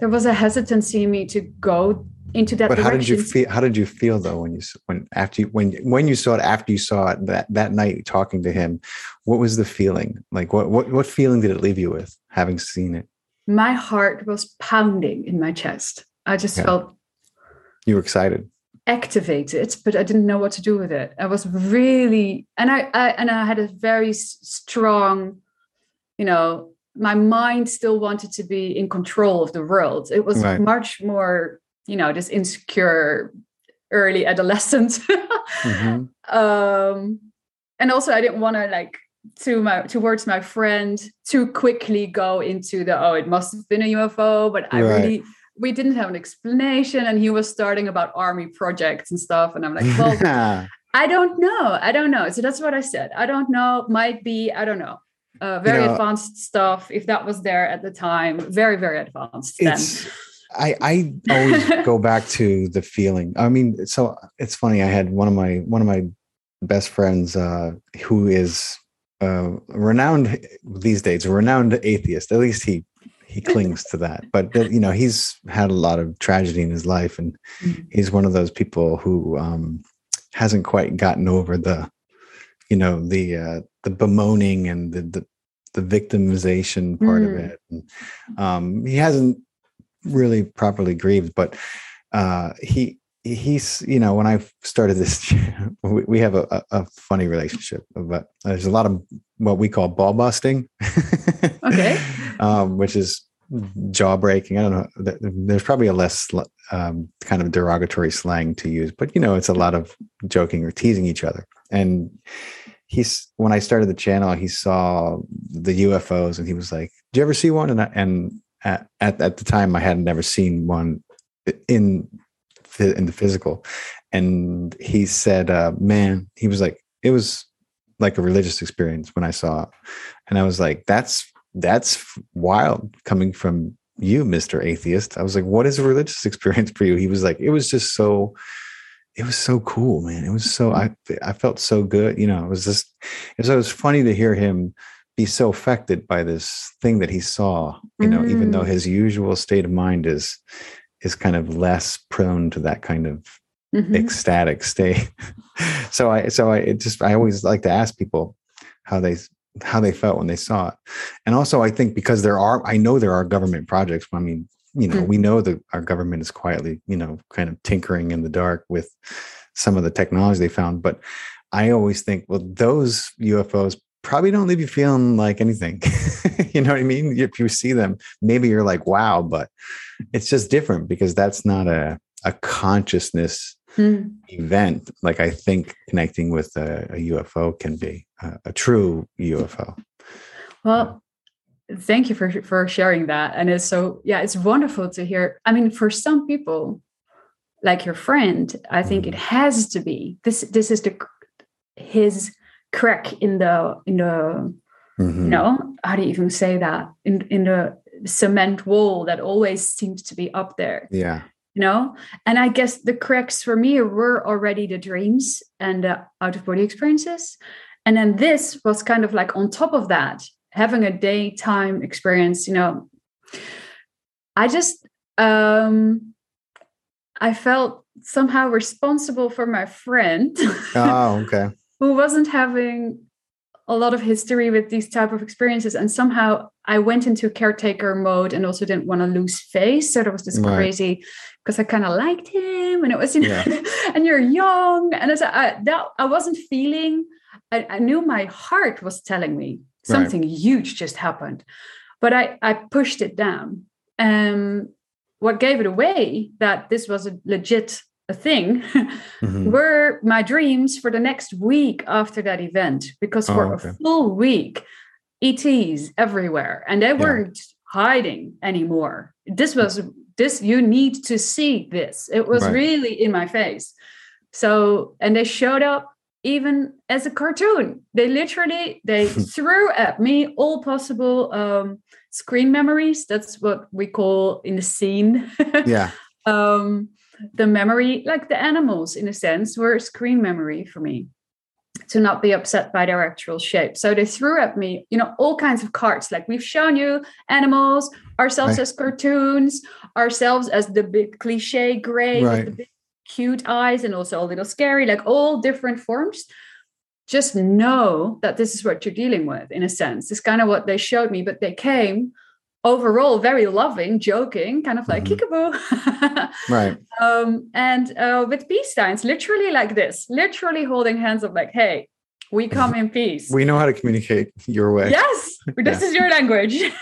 there was a hesitancy in me to go into that but how did you feel? How did you feel though when you when after you when when you saw it after you saw it that that night talking to him? What was the feeling? Like what what what feeling did it leave you with having seen it? My heart was pounding in my chest. I just Yeah. felt You were excited. activated, but I didn't know what to do with it. I was really, and I, I and I had a very strong, you know, my mind still wanted to be in control of the world. It was Right. much more, you know, this insecure early adolescent. <laughs> Mhm. um, and also, I didn't want to like to my towards my friend too quickly go into the oh, it must have been a UFO, but I Right. really we didn't have an explanation and he was starting about army projects and stuff and i'm like well <laughs> i don't know i don't know so that's what i said i don't know might be i don't know uh, very know- advanced stuff if that was there at the time very very advanced then I I always go <laughs> back to the feeling. I mean, so it's funny. I had one of my one of my best friends uh, who is uh, renowned these days, a renowned atheist. At least he he clings to that. <laughs> But you know, he's had a lot of tragedy in his life, and Mhm. he's one of those people who um, hasn't quite gotten over the, you know, the uh, the bemoaning and the the, the victimization part of Mm. it. And, um, he hasn't really properly grieved, but uh, he he's you know when I started this, <laughs> we, have a, a, a funny relationship, but there's a lot of what we call ball busting. Okay. <laughs> um, which is jaw breaking. I don't know. There's probably a less um, kind of derogatory slang to use, but you know, it's a lot of joking or teasing each other. And he's when I started the channel, he saw the UFOs and he was like, "Do you ever see one?" And I, and at, at the time, I had never seen one in the- in the physical. And he said, uh, "Man," he was like, "It was." like a religious experience when I saw it. And I was like, that's that's wild coming from you, Mr. Atheist. I was like, what is a religious <laughs> experience for you? He was like, it was just so it was so cool, man. It was so I I felt so good. You know, it was just it was, it was funny to hear him be so affected by this thing that he saw, you know, even though Mm. his usual state of mind is is kind of less prone to that kind of Mhm. ecstatic state. <laughs> so I so I it just I always like to ask people how they how they felt when they saw it. And also I think because there are I know there are government projects. I mean, you know, Hmm. we know that our government is quietly, you know, kind of tinkering in the dark with some of the technology they found. But I always think, well, those UFOs probably don't leave you feeling like anything. <laughs> you know what I mean? If you see them, maybe you're like, wow, but it's just different because that's not a a consciousness Mm. event like I think connecting with a, a UFO can be a, a true UFO. Well, thank you for for sharing that. And it's so yeah, it's wonderful to hear. I mean, for some people, like your friend, I think it has to be this. This is the his crack in the in the Mhm. you know how do you even say that in in the cement wall that always seems to be up there Yeah. you know and i guess the cracks for me were already the dreams and the out of body experiences and then this was kind of like on top of that having a daytime experience you know i just um i felt somehow responsible for my friend <laughs> Oh, okay. Who wasn't having a lot of history with these type of experiences and somehow i went into caretaker mode and also didn't want to lose face so there was this Right. crazy because i kind of liked him and it was you know <laughs> and you're young and as I, that i wasn't feeling I, I knew my heart was telling me Right. something huge just happened but i i pushed it down um what gave it away that this was a legit a thing Mhm. were my dreams for the next week after that event because for Oh, okay. a full week ETs everywhere and they weren't hiding anymore this was this you need to see this it was Right. really in my face so and they showed up even as a cartoon. They literally they <laughs> threw at me all possible um, screen memories. That's what we call in the scene. <laughs> Yeah. um, the memory, like the animals, in a sense, were screen memory for me to not be upset by their actual shape. So they threw at me, you know, all kinds of cards. Like we've shown you animals, ourselves Right. as cartoons, ourselves as the big cliche gray with the big cute eyes and also a little scary, like all different forms. Just know that this is what you're dealing with, in a sense. It's kind of what they showed me, but they came overall very loving, joking, kind of like Mhm. kickaboo. <laughs> Right. um, and uh, with peace signs, literally like this, literally holding hands of like, hey, we come in peace. We know how to communicate your way. yes, <laughs> this Yeah. is your language. <laughs>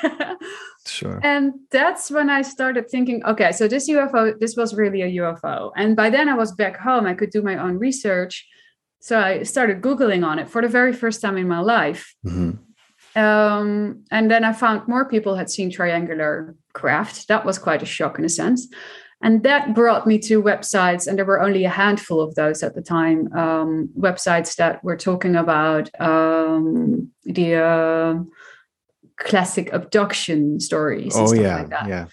Sure. and that's when I started thinking, okay, so this UFO, this was really a UFO. And by then I was back home, I could do my own research. So I started Googling on it for the very first time in my life. Mhm. Um, and then I found more people had seen triangular craft. That was quite a shock in a sense. And that brought me to websites, and there were only a handful of those at the time. Um, websites that were talking about um, the uh, classic abduction stories. and Oh stuff yeah. like that. Yeah.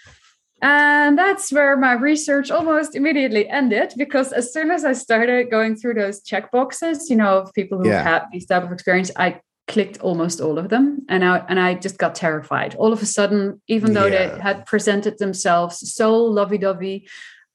And that's where my research almost immediately ended because as soon as I started going through those check boxes, you know, of people who Yeah. had these type of experience, I clicked almost all of them and I and I just got terrified. All of a sudden, even though Yeah. they had presented themselves so lovey-dovey,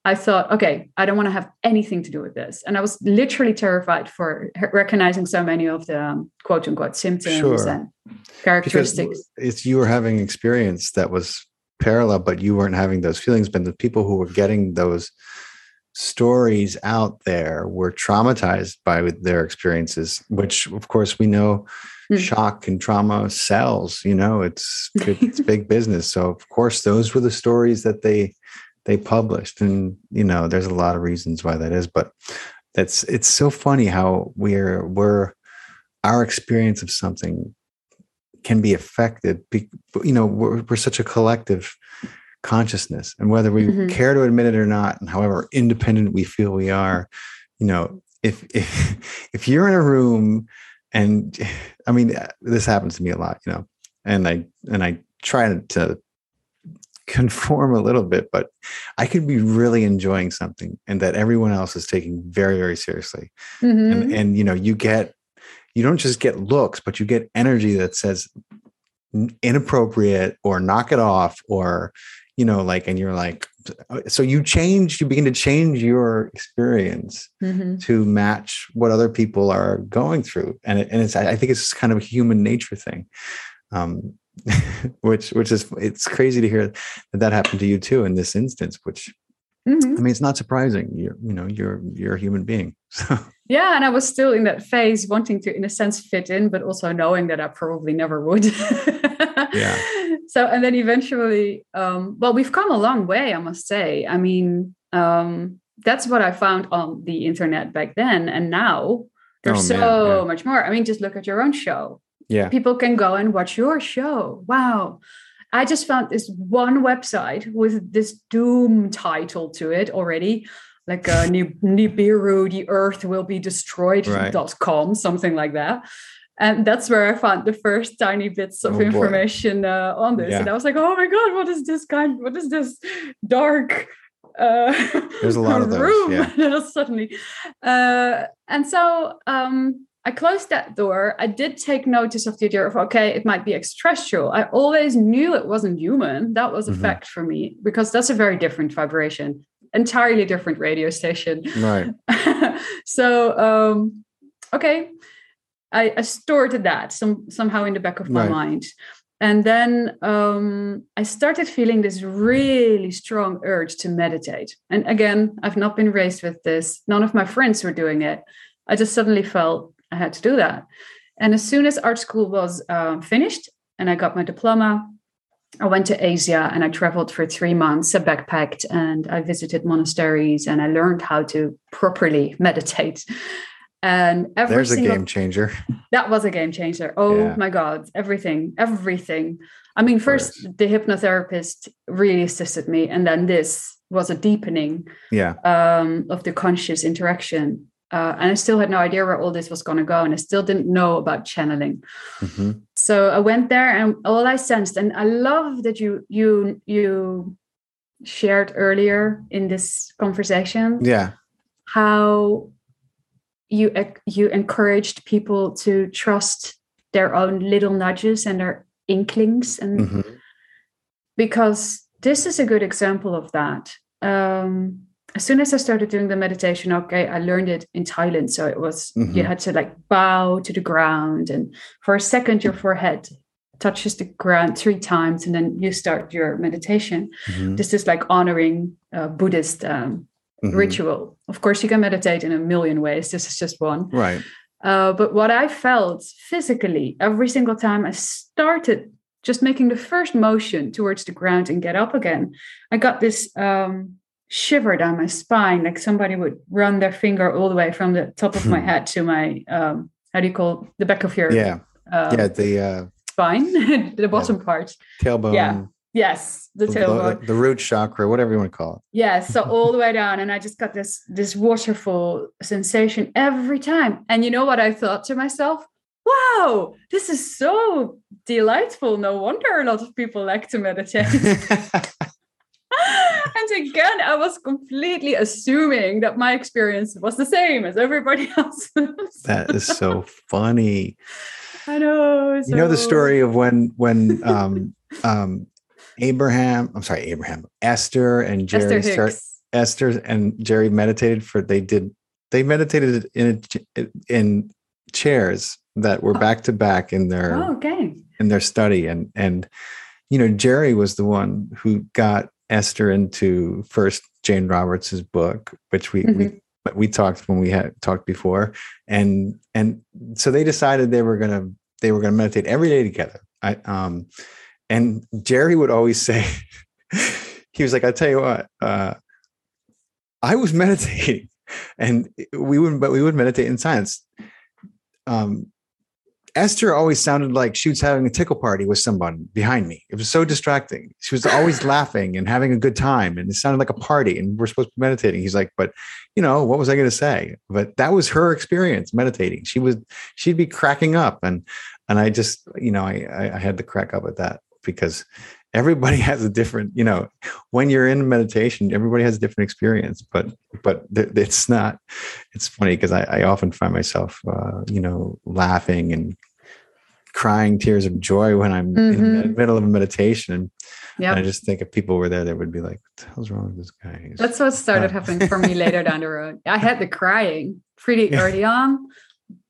I thought, okay, I don't want to have anything to do with this. And I was literally terrified for recognizing so many of the um, quote unquote symptoms Sure. and Because characteristics. it's you were having experience that was parallel, but you weren't having those feelings. But the people who were getting those stories out there were traumatized by their experiences, which of course we know Hmm. shock and trauma sells, you know, it's it's big <laughs> business. So of course those were the stories that they they published. And you know, there's a lot of reasons why that is, but that's it's so funny how we're we're our experience of something can be affected you know we're, we're such a collective consciousness and whether we Mhm. care to admit it or not and however independent we feel we are you know if if <laughs> if you're in a room and i mean this happens to me a lot you know and i and i try to, conform a little bit but i could be really enjoying something and that everyone else is taking very very seriously Mhm. and and you know you get you don't just get looks but you get energy that says inappropriate or knock it off or you know like and you're like so you change you begin to change your experience Mhm. to match what other people are going through and it, and it's i I think it's kind of a human nature thing um <laughs> which which is it's crazy to hear that that happened to you too in this instance which Mhm. i mean it's not surprising you're you know you're you're a human being <laughs> so Yeah, and I was still in that phase, wanting to, in a sense, fit in, but also knowing that I probably never would. Yeah. <laughs> So, and then eventually, um, well, we've come a long way, I must say. I mean, um, that's what I found on the internet back then, and now there's Oh, so yeah. much more. I mean, just look at your own show. yeah People can go and watch your show. Wow. I just found this one website with this doom title to it already, like uh, Ni- Nibiru, the earth will be destroyed Right. something like that. And that's where I found the first tiny bits of Oh, information uh, on this. Yeah. And I was like, oh my God, what is this kind? What is this dark? Uh, There's a lot of those, <laughs> room yeah. <laughs> suddenly. Uh, and so um, I closed that door. I did take notice of the idea of, okay, it might be extraterrestrial. I always knew it wasn't human. That was a Mhm. fact for me because that's a very different vibration, entirely different radio station. right <laughs> so, um, okay, I, I stored that some, somehow in the back of my Right. mind. And then um, I started feeling this really strong urge to meditate. And again, I've not been raised with this. None of my friends were doing it. I just suddenly felt I had to do that. And as soon as art school was uh, finished and I got my diploma, I went to Asia and I traveled for three months. I backpacked and I visited monasteries and I learned how to properly <laughs> meditate. And every there's a game changer <laughs> that was a game changer. Oh Yeah. my God, everything, everything. I mean, first, the hypnotherapist really assisted me. And then this was a deepening yeah um, of the conscious interaction. Uh, and I still had no idea where all this was going to go, and I still didn't know about channeling. hmm So I went there, and all I sensed, and I love that you you you shared earlier in this conversation Yeah. how you you encouraged people to trust their own little nudges and their inklings and hmm because this is a good example of that um as soon as i started doing the meditation okay i learned it in thailand so it was you Mhm. had to like bow to the ground and for a second your forehead touches the ground three times and then you start your meditation hmm this is like honoring uh, buddhist um, hmm ritual. Of course, you can meditate in a million ways. This is just one. Right. Uh, but what I felt physically every single time I started just making the first motion towards the ground and get up again, I got this um, shiver down my spine, like somebody would run their finger all the way from the top of my Hmm. head to my um, how do you call the back of your Yeah. uh, Yeah. The uh, spine, <laughs> the bottom part. tailbone. Yeah, Yes, the the, tailbone. the, the root chakra, whatever you want to call it. Yeah, so <laughs> all the way down, and I just got this this waterfall sensation every time. And you know what I thought to myself? Wow, this is so delightful. No wonder a lot of people like to meditate. <laughs> <laughs> and again, I was completely assuming that my experience was the same as everybody <laughs> else's. that is so funny. <laughs> I know. you know the story of when when um um Abraham, I'm sorry, Abraham, Esther and Jerry Esther start Esther and Jerry meditated for they did they meditated in a, in chairs that were Oh. back to back in their Oh, okay. in their study and and you know Jerry was the one who got Esther into first Jane Roberts's book which we we we talked when we had talked before. And and so they decided they were going to they were to meditate every day together. I um and Jerry would always say <laughs> he was like I tell you what uh I was <laughs> meditating and we would but we would meditate in silence um Esther always sounded like she was having a tickle party with someone behind me. It was so distracting. She was always <laughs> laughing and having a good time, and it sounded like a party. And we're supposed to be meditating. He's like, "But you know, what was I going to say?" But that was her experience meditating. She was, she'd be cracking up, and and I just, you know, I I, I had to crack up at that because everybody <laughs> has a different, you know, when you're in meditation, everybody has a different experience. But but it's not. It's funny because I, I often find myself, uh, you know, laughing and crying tears of joy when I'm in the Mhm. middle of a meditation. And Yeah. I just think if people were there, they would be like, "What the hell's wrong with this guy?" He's- That's what started Uh, happening for me <laughs> later down the road. I had the crying pretty Yeah. early on,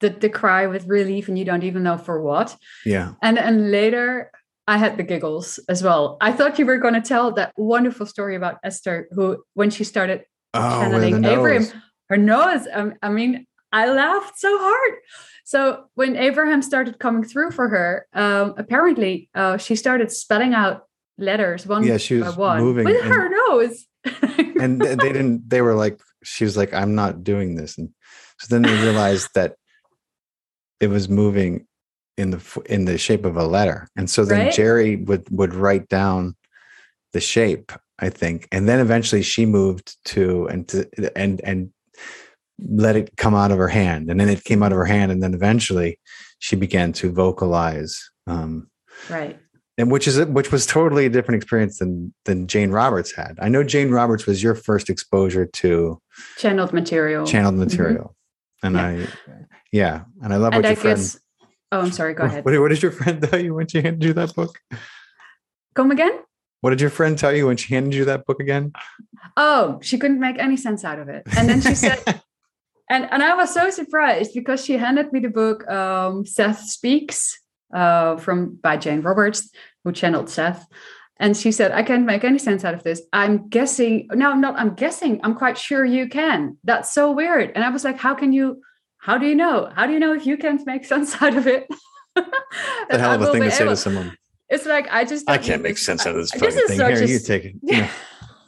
the, the cry with relief, and you don't even know for what. yeah, And and later I had the giggles as well. I thought you were going to tell that wonderful story about Esther, who when she started oh, channeling Abraham, her nose. Um, I mean, I laughed so hard. So when Abraham started coming through for her, um, apparently uh, she started spelling out letters one Yeah, she by was one moving with and- her nose. <laughs> and they didn't. They were like, she was like, "I'm not doing this," and so then they realized that it was moving in the in the shape of a letter, and so then Right. Jerry would would write down the shape, I think, and then eventually she moved to and to and and let it come out of her hand, and then it came out of her hand, and then eventually she began to vocalize. Um, right. and which is which was totally a different experience than than Jane Roberts had. I know Jane Roberts was your first exposure to Channeled material. channeled material, and Mm-hmm. Yeah. I, yeah, and I love what and your I friend. Oh, I'm sorry. Go ahead. What, what did your friend <laughs> tell you when she handed you that book? Come again? What did your friend tell you when she handed you that book again? Oh, she couldn't make any sense out of it. And then she said, <laughs> and and I was so surprised because she handed me the book um, Seth Speaks uh, from by Jane Roberts, who channeled Seth. And she said, I can't make any sense out of this. I'm guessing, no, I'm not, I'm guessing, I'm quite sure you can. That's so weird. And I was like, how can you, how do you know? How do you know if you can't make sense <laughs> out of it? the hell of a thing to say to someone. It's like, I just, I can't make sense out of this fucking is thing. Here, a you take it. <laughs> Yeah.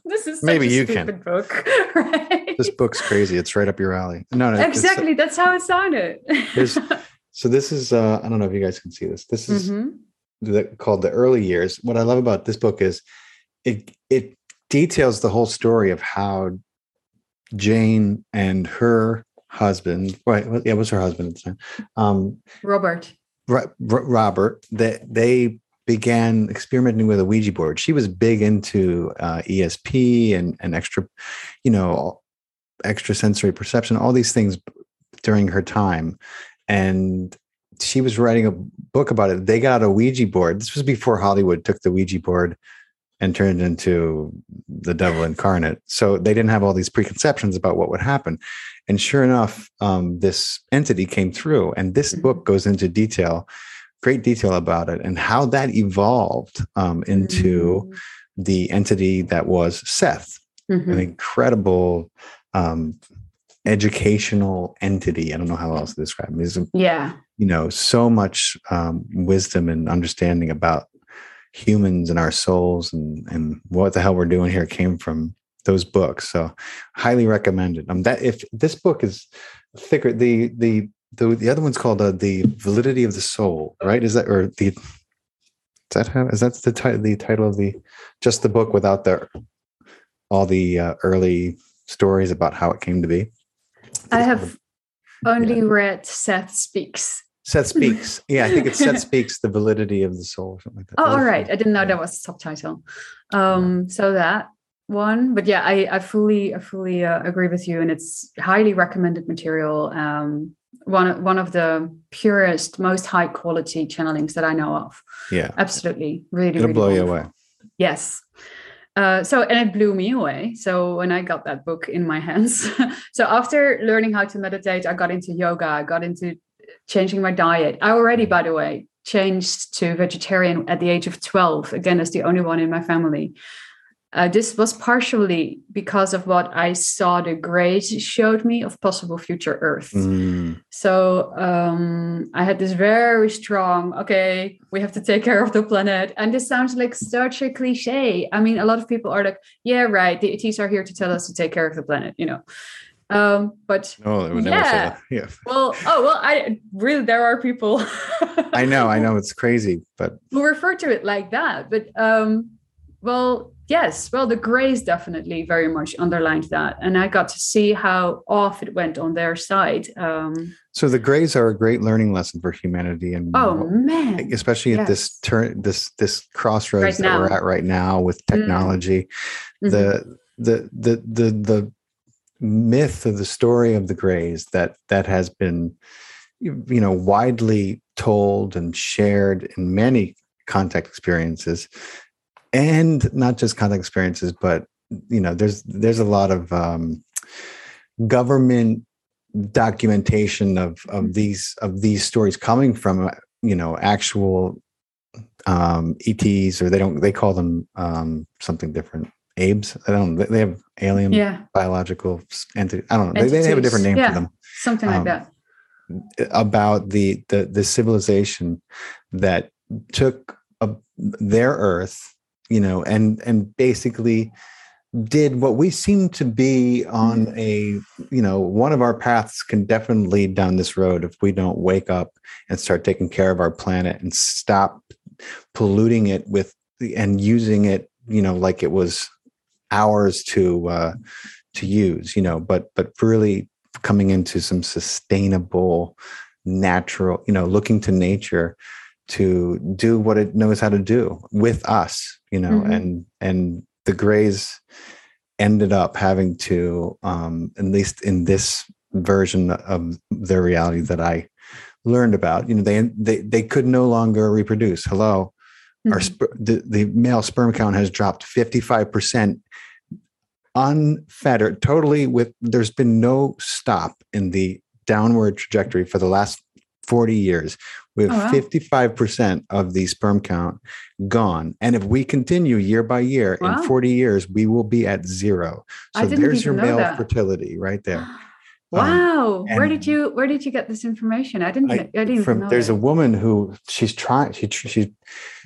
This is such Maybe a you can. book, <laughs> right? This book's crazy. It's right up your alley. No, no, it's- exactly. That's how it sounded. So this is. uh I don't know if you guys can see this. This is Mhm. the, called the early years what i love about this book is it it details the whole story of how jane and her husband, right? Yeah, it was her husband at the time. Um, Robert. Robert. That they began experimenting with a Ouija board. She was big into uh, ESP and and extra, you know, extra sensory perception, all these things during her time, and she was writing a book about it. They got a Ouija board. This was before Hollywood took the Ouija board and turned into the devil incarnate. So they didn't have all these preconceptions about what would happen. And sure enough, um, this entity came through, and this mm-hmm. book goes into detail, great detail about it, and how that evolved um, into mm-hmm. the entity that was Seth, mm-hmm. an incredible um, educational entity. I don't know how else to describe him. He's, yeah, you know, so much um, wisdom and understanding about humans and our souls and and what the hell we're doing here came from those books. So highly recommended. Um, that if this book is thicker, the the the, the other one's called uh, the validity of the soul, right? Is that or the is that how is that the title the title of the just the book without the all the uh, early stories about how it came to be? I have only yeah. read Seth Speaks. Seth <laughs> Speaks. Yeah, I think it's Seth Speaks, the validity of the soul, or something like that. Oh, all right. I didn't know that was a subtitle. Um, so that one, but yeah, I, I fully, I fully uh, agree with you, and it's highly recommended material. Um, one, one of the purest, most high quality channelings that I know of. Yeah, absolutely, really, it'll really blow wonderful. you away. Yes. Uh, so and it blew me away so when i got that book in my <laughs> hands so after learning how to meditate i got into yoga i got into changing my diet i already by the way changed to vegetarian at the age of 12 again as the only one in my family uh, this was partially because of what I saw the Greys showed me of possible future Earth. Mm. So um, I had this very strong, okay, we have to take care of the planet. And this sounds like such a cliche. I mean, a lot of people are like, yeah, right, the ETs are here to tell us to take care of the planet, you know. Um, but no, would never yeah. say that. <laughs> Yeah. Well, oh well, I really there are people. <laughs> I know, I know, it's crazy, but who refer to it like that. But um, well, yes, well, the Greys definitely very much underlined that, and I got to see how off it went on their side. Um, so the Greys are a great learning lesson for humanity, and oh man, especially yes. at this turn, this this crossroads right that we're at right now with mm. technology. Mm-hmm. The the the the the myth of the story of the Greys that that has been you know widely told and shared in many contact experiences and not just contact experiences, but you know, there's there's a lot of um, government documentation of of mm-hmm. these of these stories coming from you know actual um, ETs, or they don't they call them um, something different. EBEs. I don't. They have alien yeah. biological entity. I don't know. They, they, have a different name yeah, for them. Something like um, that. About the the the civilization that took a, their Earth you know, and and basically did what we seem to be on mm-hmm. a you know one of our paths can definitely lead down this road if we don't wake up and start taking care of our planet and stop polluting it with and using it you know like it was ours to uh to use you know but but really coming into some sustainable natural you know looking to nature to do what it knows how to do with us you know mm-hmm. and and the greys ended up having to um at least in this version of their reality that i learned about you know they they, they could no longer reproduce hello mm-hmm. our sp- the, the male sperm count has dropped 55% unfettered totally with there's been no stop in the downward trajectory for the last 40 years have oh, wow. 55% of the sperm count gone. And if we continue year by year, wow. in 40 years, we will be at zero. So there's your male that. fertility right there. <gasps> Wow. Um, where did you where did you get this information? I didn't I, I didn't from, know there's a woman who she's trying she she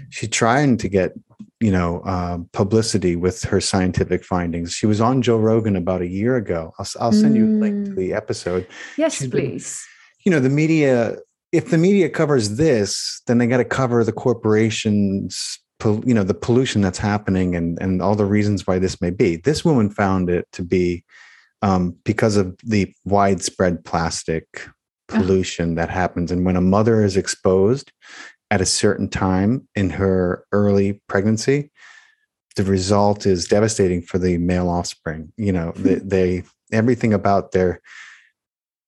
she's trying to get you know uh, publicity with her scientific findings. She was on Joe Rogan about a year ago. I'll, I'll send mm. you a link to mm. the episode. Yes, she's please. Been, you know, the media if the media covers this, then they got to cover the corporations, you know, the pollution that's happening and and all the reasons why this may be. This woman found it to be um, because of the widespread plastic pollution that happens. And when a mother is exposed at a certain time in her early pregnancy, the result is devastating for the male offspring. You know, they, they everything about their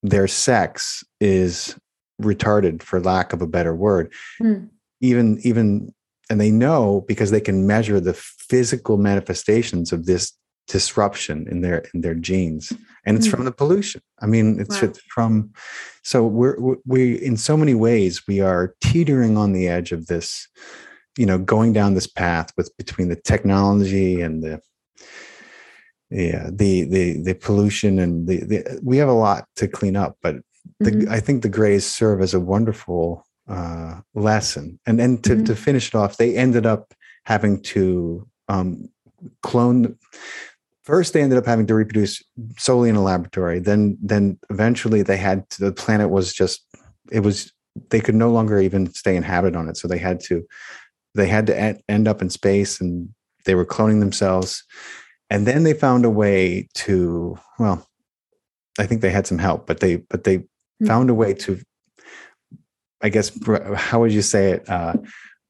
their sex is retarded for lack of a better word. Mm. Even even and they know because they can measure the physical manifestations of this disruption in their in their genes <laughs> and it's mm-hmm. from the pollution i mean it's wow. from so we're we in so many ways we are teetering on the edge of this you know going down this path with between the technology and the yeah the the the pollution and the, the we have a lot to clean up but the, mm-hmm. i think the grays serve as a wonderful uh lesson and then to, mm-hmm. to finish it off they ended up having to um clone first they ended up having to reproduce solely in a laboratory. Then then eventually they had to, the planet was just it was they could no longer even stay inhabited on it. So they had to they had to end up in space and they were cloning themselves. And then they found a way to well i think they had some help but they but they mm-hmm. found a way to i guess how would you say it? Uh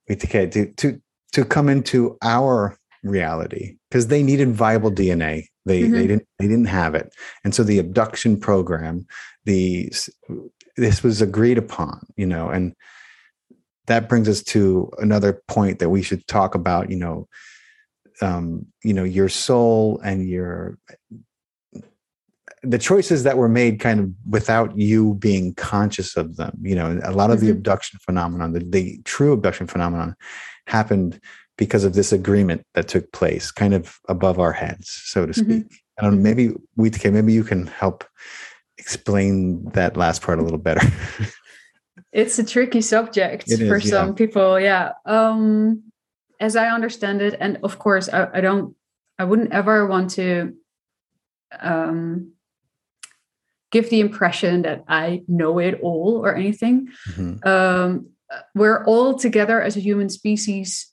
to to to come into our reality because they needed viable DNA. They mm-hmm. they didn't they didn't have it, and so the abduction program, the this was agreed upon, you know, and that brings us to another point that we should talk about. You know, um, you know, your soul and your the choices that were made kind of without you being conscious of them you know a lot of mm-hmm. the abduction phenomenon the, the true abduction phenomenon happened because of this agreement that took place kind of above our heads, so to mm-hmm. speak. Mm-hmm. Know, maybe Witeke, maybe you can help explain that last part a little better. <laughs> it's a tricky subject for some yeah. people. Yeah. Um, as I understand it, and of course, I, I don't, I wouldn't ever want to um, give the impression that I know it all or anything. Mm-hmm. Um, we're all together as a human species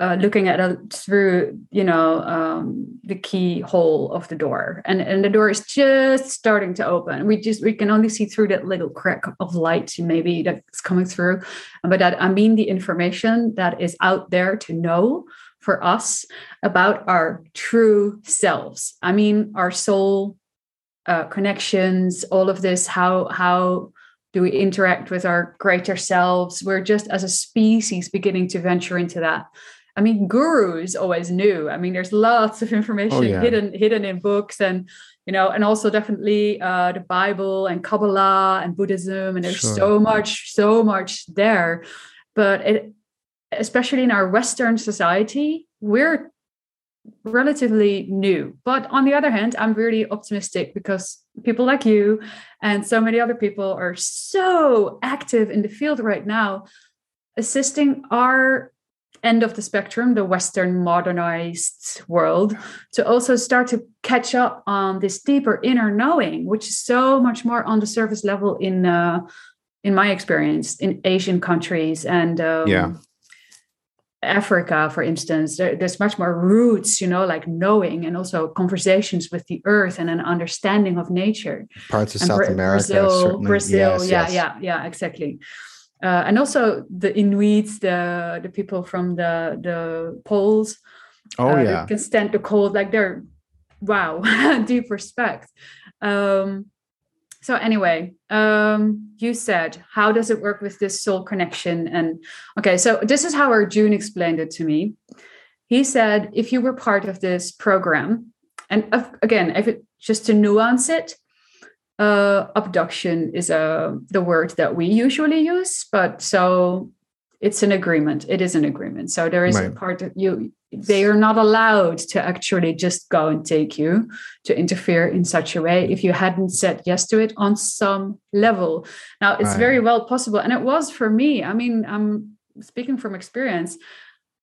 uh, looking at it through you know um, the keyhole of the door. And and the door is just starting to open. We just we can only see through that little crack of light maybe that's coming through. But that i mean the information that is out there to know for us about our true selves. I mean our soul uh, connections all of this how how do we interact with our greater selves? We're just as a species beginning to venture into that I mean, gurus always knew. I mean, there's lots of <laughs> information oh, yeah. hidden hidden in books, and you know, and also definitely uh, the Bible and Kabbalah and Buddhism, and there's sure. so much, so much there. But it, especially in our Western society, we're relatively new. But on the other hand, I'm really optimistic because people like you and so many other people are so active in the field right now, assisting our end of the spectrum, the Western modernized world, to also start to catch up on this deeper inner knowing, which is so much more on the surface level in uh, in my experience in Asian countries and um, yeah. Africa, for instance. There, there's much more roots, you know, like knowing and also conversations with the earth and an understanding of nature. Parts of and South Bra- America, Brazil. Brazil, yes, yeah, yes. yeah, yeah, exactly uh, and also the Inuits, the the people from the the poles. Oh uh, yeah, can stand the cold. Like they're wow, <laughs> deep respect. Um, so anyway, um, you said how does it work with this soul connection? And okay, so this is how Arjun explained it to me. He said if you were part of this program, and again, if it just to nuance it, uh, abduction is a uh, the word that we usually use, but so it's an agreement. It is an agreement. So there is right. a part of you. They are not allowed to actually just go and take you to interfere in such a way if you hadn't said yes to it on some level. Now it's right. very well possible, and it was for me. I mean, I'm speaking from experience.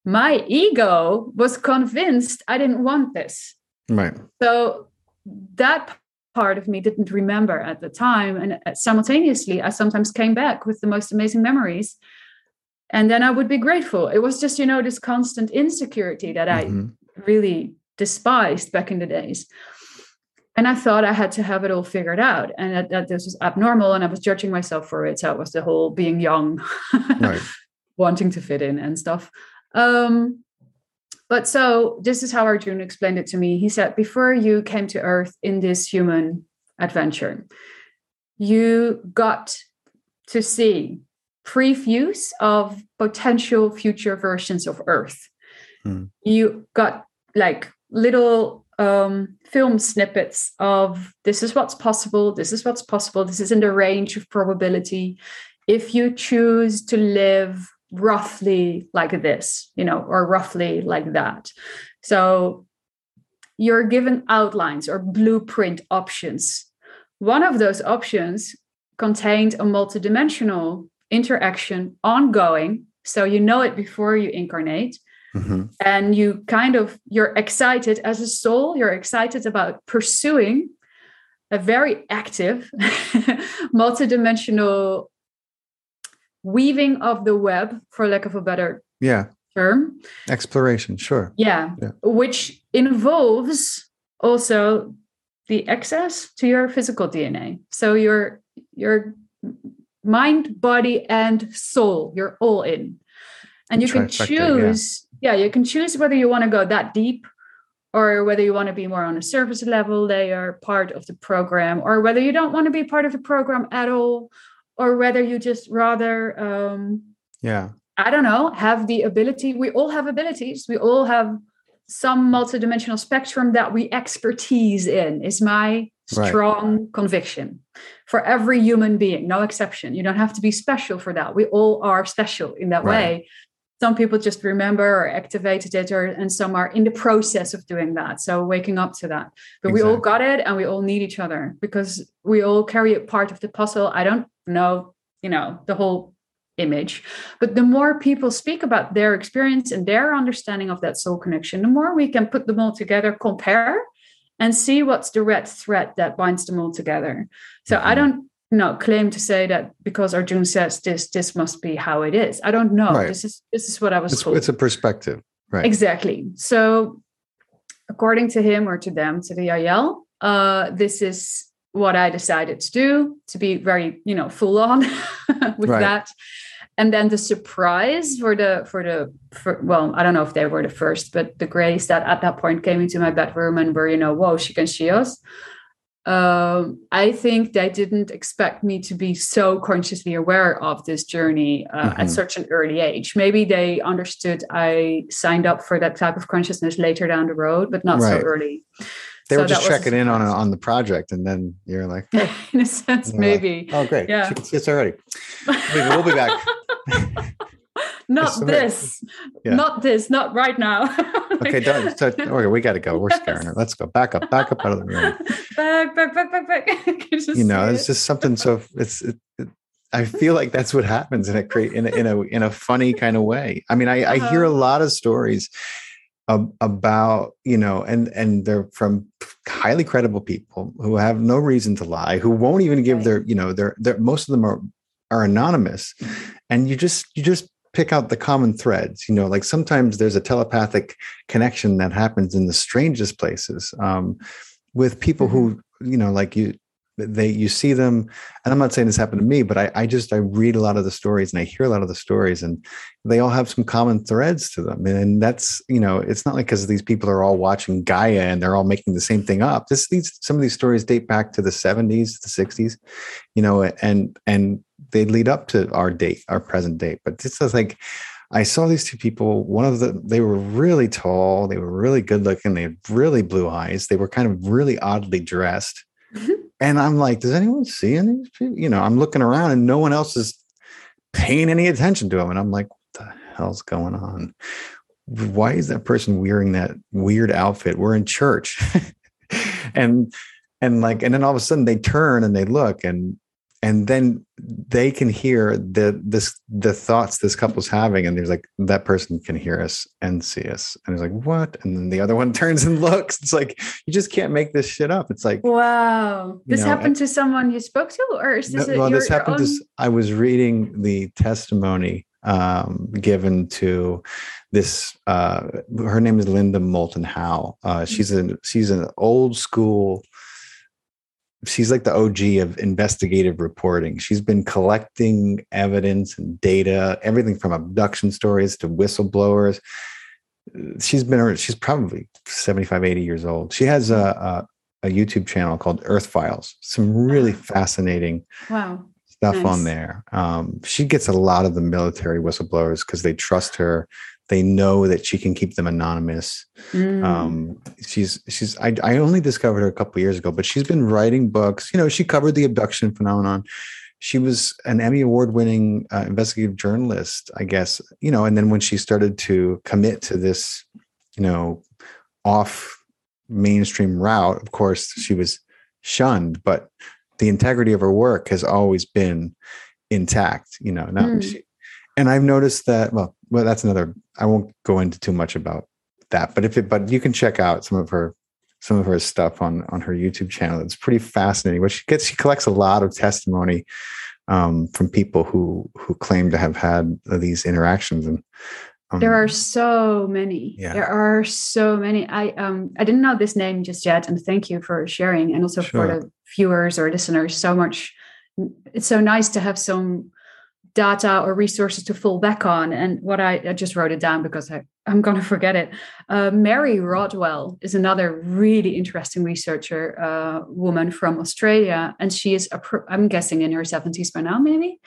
My ego was convinced I didn't want this. Right. So that part of me didn't remember at the time. And uh, simultaneously, I sometimes came back with the most amazing memories. And then I would be grateful. It was just, you know, this constant insecurity that mm-hmm. I really despised back in the days. and I thought I had to have it all figured out and that, that this was abnormal and I was judging myself for it. So it was the whole being young, right. <laughs> wanting to fit in and stuff. Um, but so this is how Arjun explained it to me. He said, before you came to Earth in this human adventure, you got to see previews of potential future versions of Earth. Hmm. You got like little um, film snippets of this is what's possible, this is what's possible, this is in the range of probability. If you choose to live roughly like this, you know, or roughly like that. So you're given outlines or blueprint options. One of those options contained a multidimensional interaction ongoing. So you know it before you incarnate. Mm-hmm. And you kind of you're excited as a soul, you're excited about pursuing a very active <laughs> multidimensional weaving of the web, for lack of a better yeah term. Exploration, sure. Yeah, yeah. Which involves also the access to your physical DNA. So your your mind, body, and soul, you're all in. And you can choose, yeah. yeah, you can choose whether you want to go that deep or whether you want to be more on a surface level layer, part of the program, or whether you don't want to be part of the program at all, or whether you just rather um yeah. I don't know have the ability we all have abilities. We all have some multidimensional spectrum that we expertise in is my strong right. conviction. For every human being no exception. You don't have to be special for that. We all are special in that right. way. Some people just remember or activated it or and some are in the process of doing that so waking up to that. But exactly. we all got it and we all need each other because we all carry a part of the puzzle. I don't know you know the whole image but the more people speak about their experience and their understanding of that soul connection the more we can put them all together compare and see what's the red thread that binds them all together so mm-hmm. i don't no claim to say that because Arjun says this, this must be how it is. I don't know. Right. This is this is what I was it's, told. It's a perspective, right? Exactly. So, according to him or to them, to the Yael, uh, this is what I decided to do. To be very, you know, full on <laughs> with right. that. And then the surprise for the for the for, well, I don't know if they were the first, but the Greys that at that point came into my bedroom and were, you know, whoa, she can see us um, I think they didn't expect me to be so consciously aware of this journey uh, mm-hmm. at such an early age. Maybe they understood I signed up for that type of consciousness later down the road, but not right. so early. They so were just checking in on on the project, and then you're like, oh. <laughs> in a sense, maybe. Like, oh, great! Yeah, see us already. we'll be back. <laughs> not this, yeah. not this, not right now. <laughs> okay, don't. So, okay, we got to go. We're yes. scaring her. Let's go. Back up. Back up out of the room. Back, back, back, back, back. you know, it's it. just something so. It's. It, it, I feel like that's what happens in a create in a, in a in a funny kind of way. I mean, I, uh-huh. I hear a uh-huh. lot of stories about you know and and they're from highly credible people who have no reason to lie who won't even give right. their you know their their most of them are are anonymous and you just you just pick out the common threads you know like sometimes there's a telepathic connection that happens in the strangest places um, with people who mm-hmm. you know like you they you see them and i'm not saying this happened to me but I, I just i read a lot of the stories and i hear a lot of the stories and they all have some common threads to them and that's you know it's not like because these people are all watching gaia and they're all making the same thing up this these some of these stories date back to the 70s the 60s you know and and they lead up to our date, our present date. But this is like I saw these two people. One of the they were really tall, they were really good looking, they had really blue eyes. They were kind of really oddly dressed. And I'm like, does anyone see any? You know, I'm looking around and no one else is paying any attention to them. And I'm like, what the hell's going on? Why is that person wearing that weird outfit? We're in church. <laughs> and and like and then all of a sudden they turn and they look and and then they can hear the this the thoughts this couple's having and there's like that person can hear us and see us. And it's like what? And then the other one <laughs> turns and looks. It's like you just can't make this shit up. It's like wow. this know, happened to someone you spoke to or is this no, well this happened own... to i was reading the testimony um, given to this uh, her name is linda moulton howe. Uh, she's a she's an old school she's like the OG of investigative reporting. She's been collecting evidence and data, everything from abduction stories to whistleblowers. She's been she's probably 75, 80 years old. She has a, a, a YouTube channel called Earth Files. Some really fascinating wow stuff Nice. on there. Um, she gets a lot of the military whistleblowers because they trust her. They know that she can keep them anonymous. Mm. Um, she's she's I, I only discovered her a couple years ago, but she's been writing books. You know, she covered the abduction phenomenon. She was an Emmy award winning uh, investigative journalist, I guess. You know, and then when she started to commit to this, you know, off mainstream route, of course, she was shunned. But the integrity of her work has always been intact. You know, not Mm. she, and I've noticed that. Well, well, that's another. I won't go into too much about that, but if it, but you can check out some of her some of her stuff on on her YouTube channel. It's pretty fascinating. What she gets, she collects a lot of testimony um, from people who who claim to have had these interactions, and um, there are so many Yeah. there are so many i um i didn't know this name just yet and thank you for sharing and also for the viewers or listeners so much it's so nice to have some data or resources to fall back on. And what i, I just wrote it down because I, i'm going <laughs> to forget it. Uh, mary rodwell is another really interesting researcher uh, woman from australia. And she is appro- i'm guessing in her 70s by now maybe.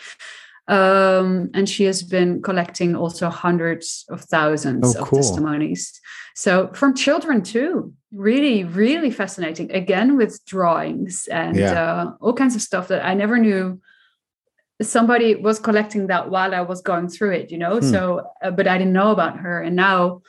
Um, and she has been collecting also hundreds of thousands Oh, of cool. testimonies. So from children too. Really really fascinating. Again with drawings and Yeah. uh, all kinds of stuff that i never knew somebody was collecting that while i was going through it you know Hmm. so uh, but i didn't know about her and now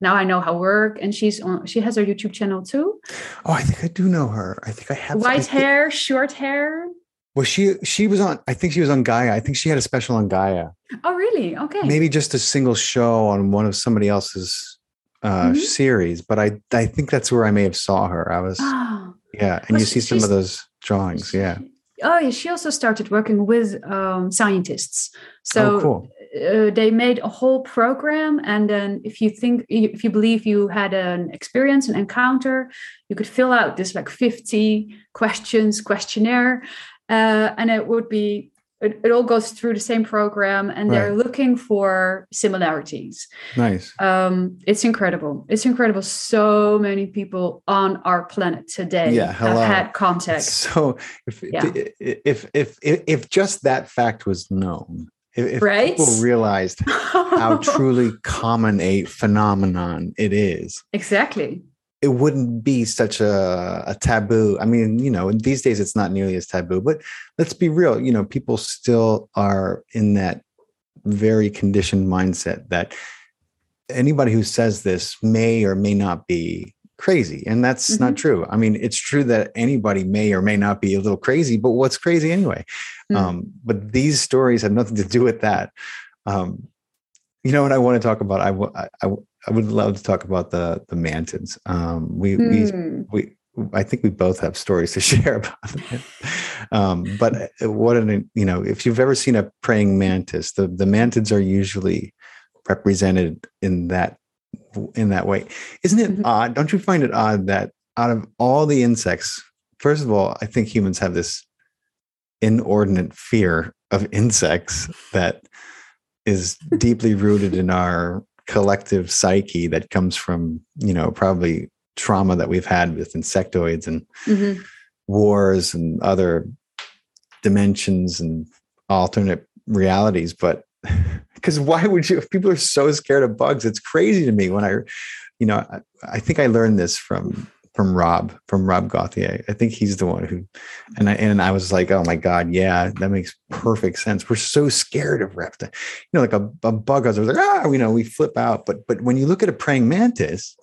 now i know her work and she's on she has her youtube channel too oh, I think I do know her. I think I have white thi- hair short hair Well, she she was on. I think she was on Gaia. I think she had a special on Gaia. oh really okay maybe just a single show on one of somebody else's uh Mhm. series but i i think that's where i may have saw her i was oh <gasps> yeah and Well, you see some of those drawings yeah Oh, yeah. She also started working with um, scientists. So oh cool uh, they made a whole program, and then if you think, if you believe you had an experience, an encounter, you could fill out this like fifty questions questionnaire, uh, and it would be. It, it all goes through the same program, and they're looking for similarities. nice Um, it's incredible. It's incredible. So many people on our planet today Yeah, hello. have had contact. so if, Yeah. if, if if if just that fact was known if, if Right? people realized how <laughs> truly common a phenomenon it is exactly. It wouldn't be such a, a taboo. I mean, you know, these days it's not nearly as taboo, but let's be real. You know, people still are in that very conditioned mindset that anybody who says this may or may not be crazy. And that's not Mhm. true. I mean, it's true that anybody may or may not be a little crazy, but what's crazy anyway? Mm. Um, but these stories have nothing to do with that. Um, you know what I want to talk about? I, w- I, I w- I would love to talk about the the mantids. Um, we we Hmm. we I think we both have stories to <laughs> share about them. Um, but what an you know, if you've ever seen a praying mantis, the the mantids are usually represented in that in that way. Isn't it Mhm. odd? Don't you find it odd that out of all the insects, first of all, I think humans have this inordinate fear of insects that is deeply rooted in our collective psyche that comes from you know probably trauma that we've had with insectoids and Mhm. wars and other dimensions and alternate realities but <laughs> because why would you if people are so scared of bugs it's crazy to me when i you know i, I think i learned this from from rob from rob gauthier. I think he's the one who and i and i was like oh my god yeah that makes perfect sense. We're so scared of reptiles you know like a, a bug I was like ah you know we flip out. But but when you look at a praying mantis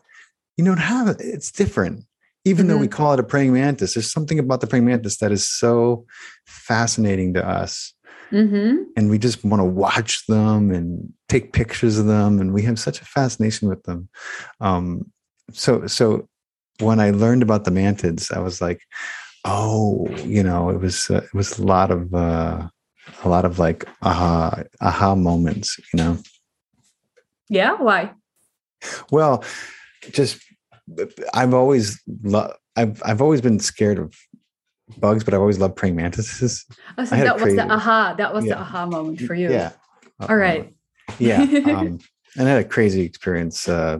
you don't have it's different. Even though we call it a praying mantis there's something about the praying mantis that is so fascinating to us. Mhm. and we just want to watch them and take pictures of them and we have such a fascination with them. Um, so so when i learned about the mantids i was like oh you know it was uh, it was a lot of uh, a lot of like aha aha moments you know Yeah. Why? well just i've always lo- i've i've always been scared of bugs, but I've always loved praying mantises. Oh, so that was the aha. That was Yeah. the aha moment for you. Yeah. All right. Yeah. <laughs> Um, and I had a crazy experience uh,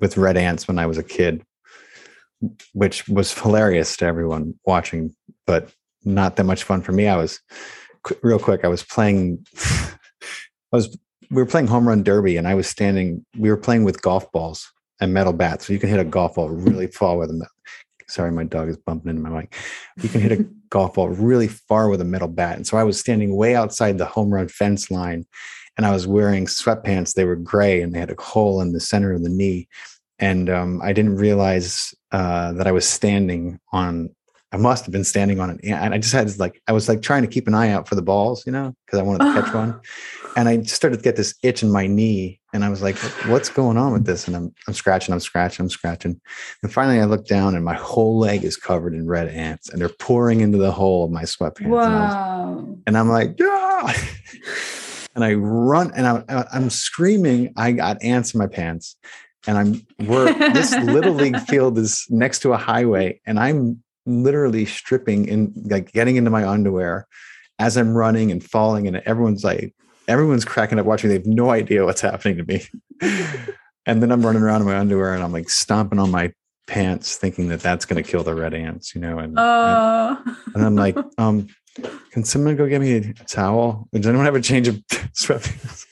with red ants when I was a kid, which was hilarious to everyone watching, but not that much fun for me. I was real quick. I was playing. <laughs> I was we were playing home run derby, and I was standing. We were playing with golf balls and metal bats, so you can hit a golf ball really far with a. Sorry, my dog is bumping into my mic. You can hit a <laughs> golf ball really far with a metal bat, and so I was standing way outside the home run fence line, and I was wearing sweatpants. They were gray, and they had a hole in the center of the knee, and um, I didn't realize uh, that I was standing on. I must have been standing on it, and I just had this, like I was like trying to keep an eye out for the balls, you know, because I wanted to catch one <sighs> and I started to get this itch in my knee, and I was like, "What's going on with this?" And I'm I'm scratching, I'm scratching, I'm scratching, and finally I look down, and my whole leg is covered in red ants, and they're pouring into the hole of my sweatpants, and, was- Wow. and I'm like, "Yeah!" <laughs> and I run, and I'm I'm screaming. I got ants in my pants, and I'm we're this <laughs> little league field is next to a highway, and I'm literally stripping and like getting into my underwear as I'm running and falling, and everyone's like, everyone's cracking up watching. They have no idea what's happening to me. <laughs> and then I'm running around in my underwear and I'm like stomping on my pants, thinking that that's going to kill the red ants, you know. And, and Oh. and I'm like, <laughs> um, can someone go get me a towel? Does anyone have a change of sweatpants?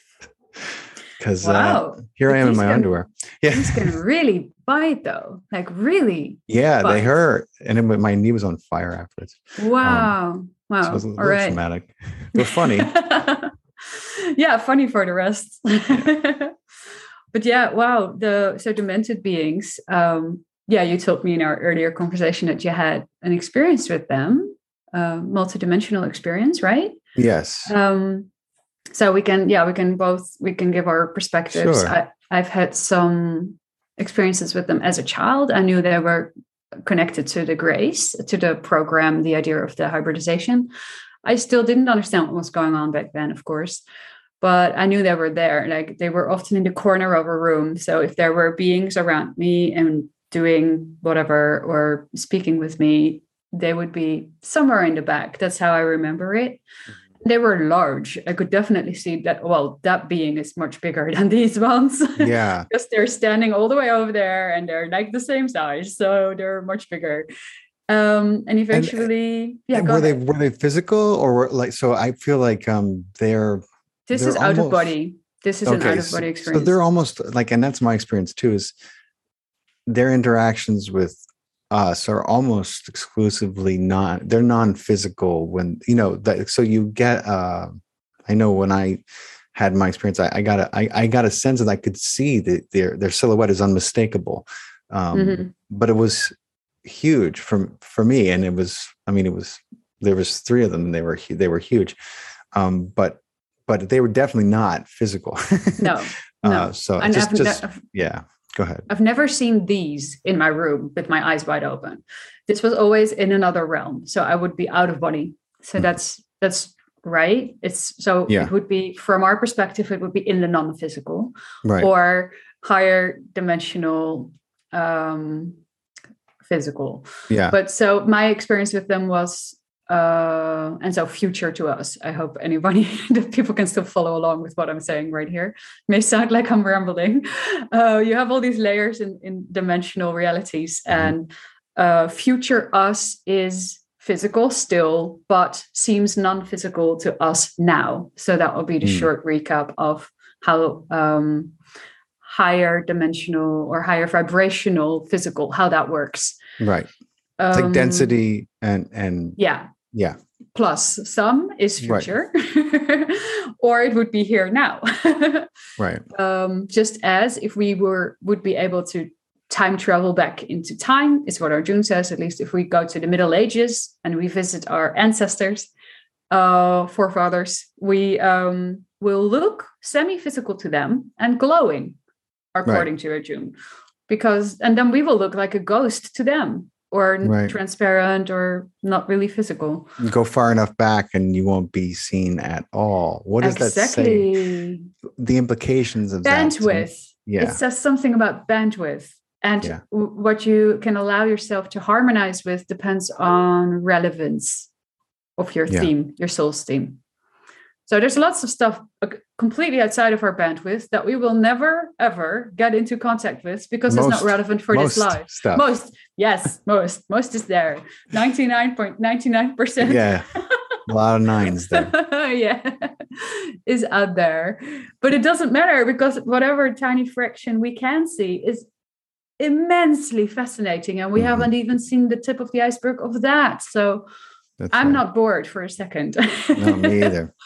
Because uh, wow. here I am in my can- underwear. <laughs> Yeah, These can really bite though. Like really. yeah, they hurt, and then my knee was on fire afterwards. Wow. wow. So it was a All little right. traumatic. But funny. <laughs> yeah, funny for the rest. <laughs> but yeah, wow. The so demented beings. Um, yeah, you told me in our earlier conversation that you had an experience with them, uh, multidimensional experience, right? yes. Um, so we can, yeah, we can both we can give our perspectives. Sure. I, I've had some experiences with them as a child. I knew they were connected to the Greys, to the program, the idea of the hybridization. I still didn't understand what was going on back then, of course, but I knew they were there. Like they were often in the corner of a room. So if there were beings around me and doing whatever or speaking with me, they would be somewhere in the back. That's how I remember it. Mm-hmm. They were large. I could definitely see that. Well, that being is much bigger <laughs> than these ones. Yeah. <laughs> because they're standing all the way over there and they're like the same size. So they're much bigger. Um, and eventually, yeah, And were they were they physical or were like so I feel like um they're this they're is out of body. This is an out of so- body So experience. they're almost like and that's my experience too is their interactions with us are almost exclusively non they're non-physical when you know that so you get uh I know when I had my experience I, I got a I, I got a sense that I could see that their their silhouette is unmistakable. Um Mhm. but it was huge for for me and it was i mean it was there was three of them and they were they were huge um but but they were definitely not physical <laughs> no, no. uh so and just just yeah go ahead I've never seen these in my room with my eyes wide open. This was always in another realm. So I would be out of body. So Mhm. that's that's right. It's so Yeah. it would be from our perspective, it would be in the non-physical. right or higher dimensional um physical yeah but so my experience with them was uh and so future to us. I hope anybody <laughs> that people can still follow along with what i'm saying right here. May sound like i'm rambling. <laughs> Uh you have all these layers in, in dimensional realities Mhm. and uh future us is physical still but seems non-physical to us now. So that will be the Mm. short recap of how um higher dimensional or higher vibrational physical how that works. Right. It's like Um, density and and yeah yeah. Plus some is Right. future <laughs> or it would be here now. <laughs> Right. Um, just as if we were would be able to time travel back into time is what Arjun says at least if we go to the middle ages and we visit our ancestors uh, forefathers we um, will look semi-physical to them and glowing according to Arjun. Because and then we will look like a ghost to them or Right. transparent or not really physical You go far enough back and you won't be seen at all what does that say exactly the implications of bandwidth yeah it says something about bandwidth and Yeah. what you can allow yourself to harmonize with depends on relevance of your Yeah. theme, your soul's theme. So there's lots of stuff uh, completely outside of our bandwidth that we will never ever get into contact with because it's not relevant for this life. stuff. Most, yes, most, most is there. Ninety nine point ninety nine percent. Yeah. A lot of nines there. <laughs> yeah, is out there. But it doesn't matter because whatever tiny fraction we can see is immensely fascinating. And we Mhm. haven't even seen the tip of the iceberg of that. So That's I'm right. not bored for a second. No, me either. <laughs>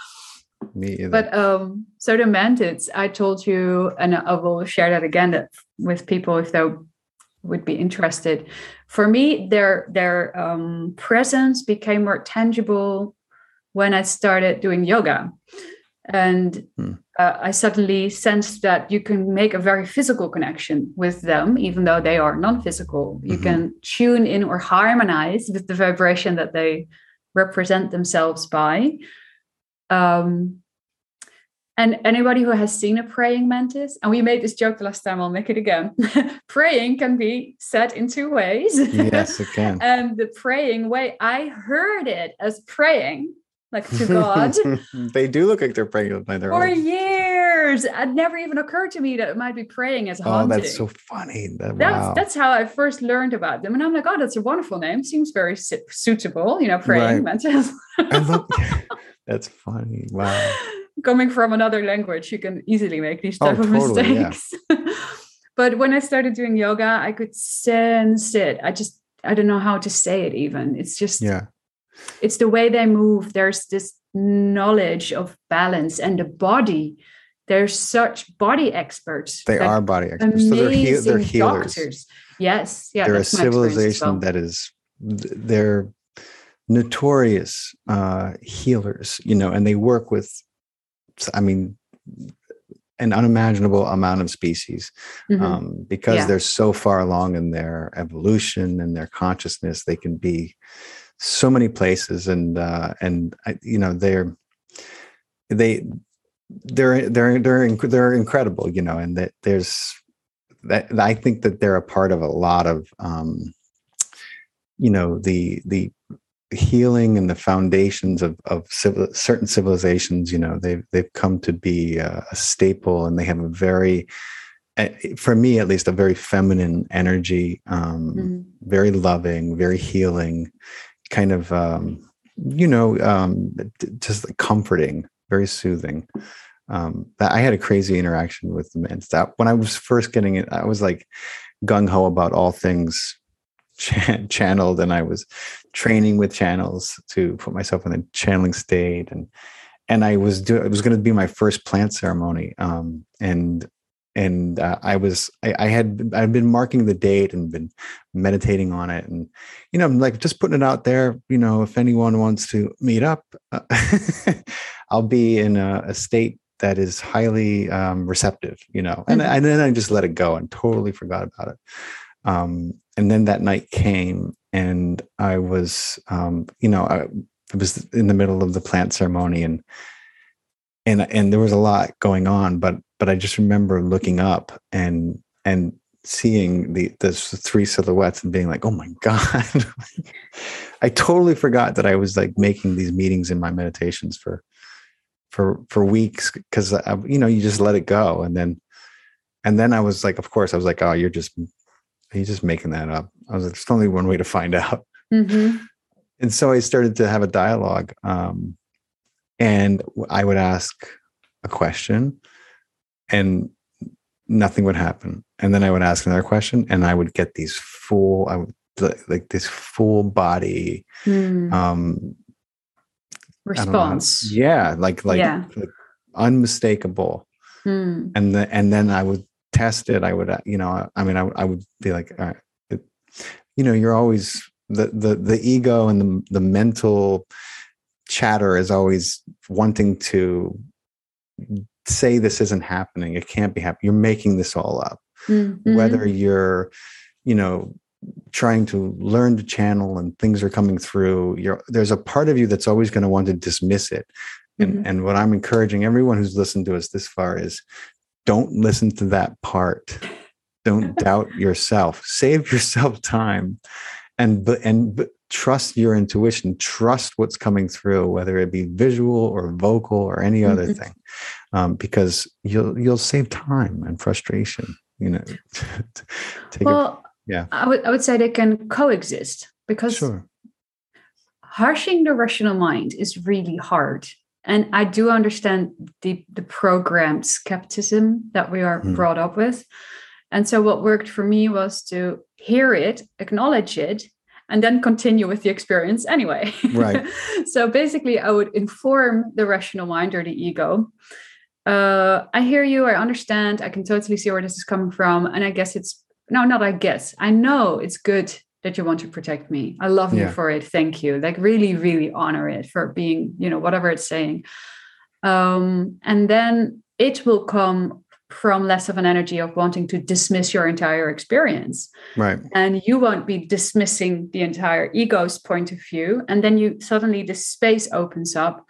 Me either. But um, so the mantids, I told you, and I will share that again that, with people if they would be interested. For me, their their um, presence became more tangible when I started doing yoga, and Hmm. uh, I suddenly sensed that you can make a very physical connection with them, even though they are non-physical. You Mhm. can tune in or harmonize with the vibration that they represent themselves by. Um, and anybody who has seen a praying mantis, and we made this joke the last time, I'll make it again. <laughs> praying can be said in two ways. yes, it can. <laughs> and the praying way, I heard it as praying, like to God, <laughs> they do look like they're praying by their own. for own. years. It never even occurred to me that it might be praying as haunting. Oh, haunting. that's so funny. That, That's wow. that's how I first learned about them, and I'm like, oh, that's a wonderful name. Seems very su- suitable, you know, praying Right. mantis. I love, that's funny. Wow. <laughs> coming from another language, you can easily make these Oh, type of totally, yeah. mistakes. <laughs> but when I started doing yoga, I could sense it. I just I don't know how to say it even. It's just Yeah. it's the way they move. There's this knowledge of balance and the body. They're such body experts. They are body experts. So they're, heal they're healers. doctors. Yes, yeah. they're a civilization well. that is they're notorious uh healers you know and they work with i mean an unimaginable amount of species Mhm. um, because Yeah. they're so far along in their evolution and their consciousness they can be so many places and uh and you know they're they they're they're they're inc- they're incredible you know and that there's that i think that they're a part of a lot of um you know the the healing and the foundations of of civil, certain civilizations you know they've they've come to be a, a staple and they have a very for me at least a very feminine energy um Mhm. very loving very healing kind of um you know um just comforting very soothing um that i had a crazy interaction with the man that when i was first getting it i was like gung-ho about all things <laughs> cha- channeled and i was training with channels to put myself in a channeling state. And and i was doing it was going to be my first plant ceremony um and and uh, i was I, I had i'd been marking the date and been meditating on it. And you know I'm like just putting it out there you know if anyone wants to meet up uh, <laughs> i'll be in a, a state that is highly um, receptive you know and, Mhm. and then i just let it go and totally forgot about it. Um, and then that night came and i was um, you know i was in the middle of the plant ceremony and and and there was a lot going on but but i just remember looking up and and seeing the the three silhouettes and being like oh my <laughs> god. I totally forgot that i was like making these meetings in my meditations for for for weeks because you know you just let it go and then and then i was like of course i was like oh you're just you're just making that up i was like there's only one way to find out Mhm. and so I started to have a dialogue, um, and I would ask a question, and nothing would happen. And then I would ask another question, and I would get these full, I would like- this full body Hmm. um, I don't know how- response. Yeah, like like, Yeah. like unmistakable. Hmm. And the, and then I would test it. I would, uh, you know, I, mean, I, would- I would be like, all right, it, you know, you're always the the the ego and the the mental chatter is always wanting to say this isn't happening. It can't be happening. You're making this all up. Mhm. Whether you're, you know, trying to learn to channel and things are coming through, you're there's a part of you that's always going to want to dismiss it. And Mhm. and what I'm encouraging everyone who's listened to us this far is don't listen to that part don't <laughs> doubt yourself. Save yourself time and and trust your intuition trust what's coming through whether it be visual or vocal or any other mm-hmm. thing um, because you'll you'll save time and frustration you know <laughs> well a, yeah I would, I would say they can coexist because sure. harshing the rational mind is really hard and i do understand the the programmed skepticism that we are mm. brought up with and so what worked for me was to hear it acknowledge it and then continue with the experience anyway. Right. <laughs> so basically, I would inform the rational mind or the ego. Uh, I hear you. I understand. I can totally see where this is coming from. And I guess it's no, not I guess. I know it's good that you want to protect me. I love yeah. you for it. Thank you. Like really, really honor it for being, you know, whatever it's saying. Um, and then it will come from less of an energy of wanting to dismiss your entire experience. Right. And you won't be dismissing the entire ego's point of view. And then you suddenly the space opens up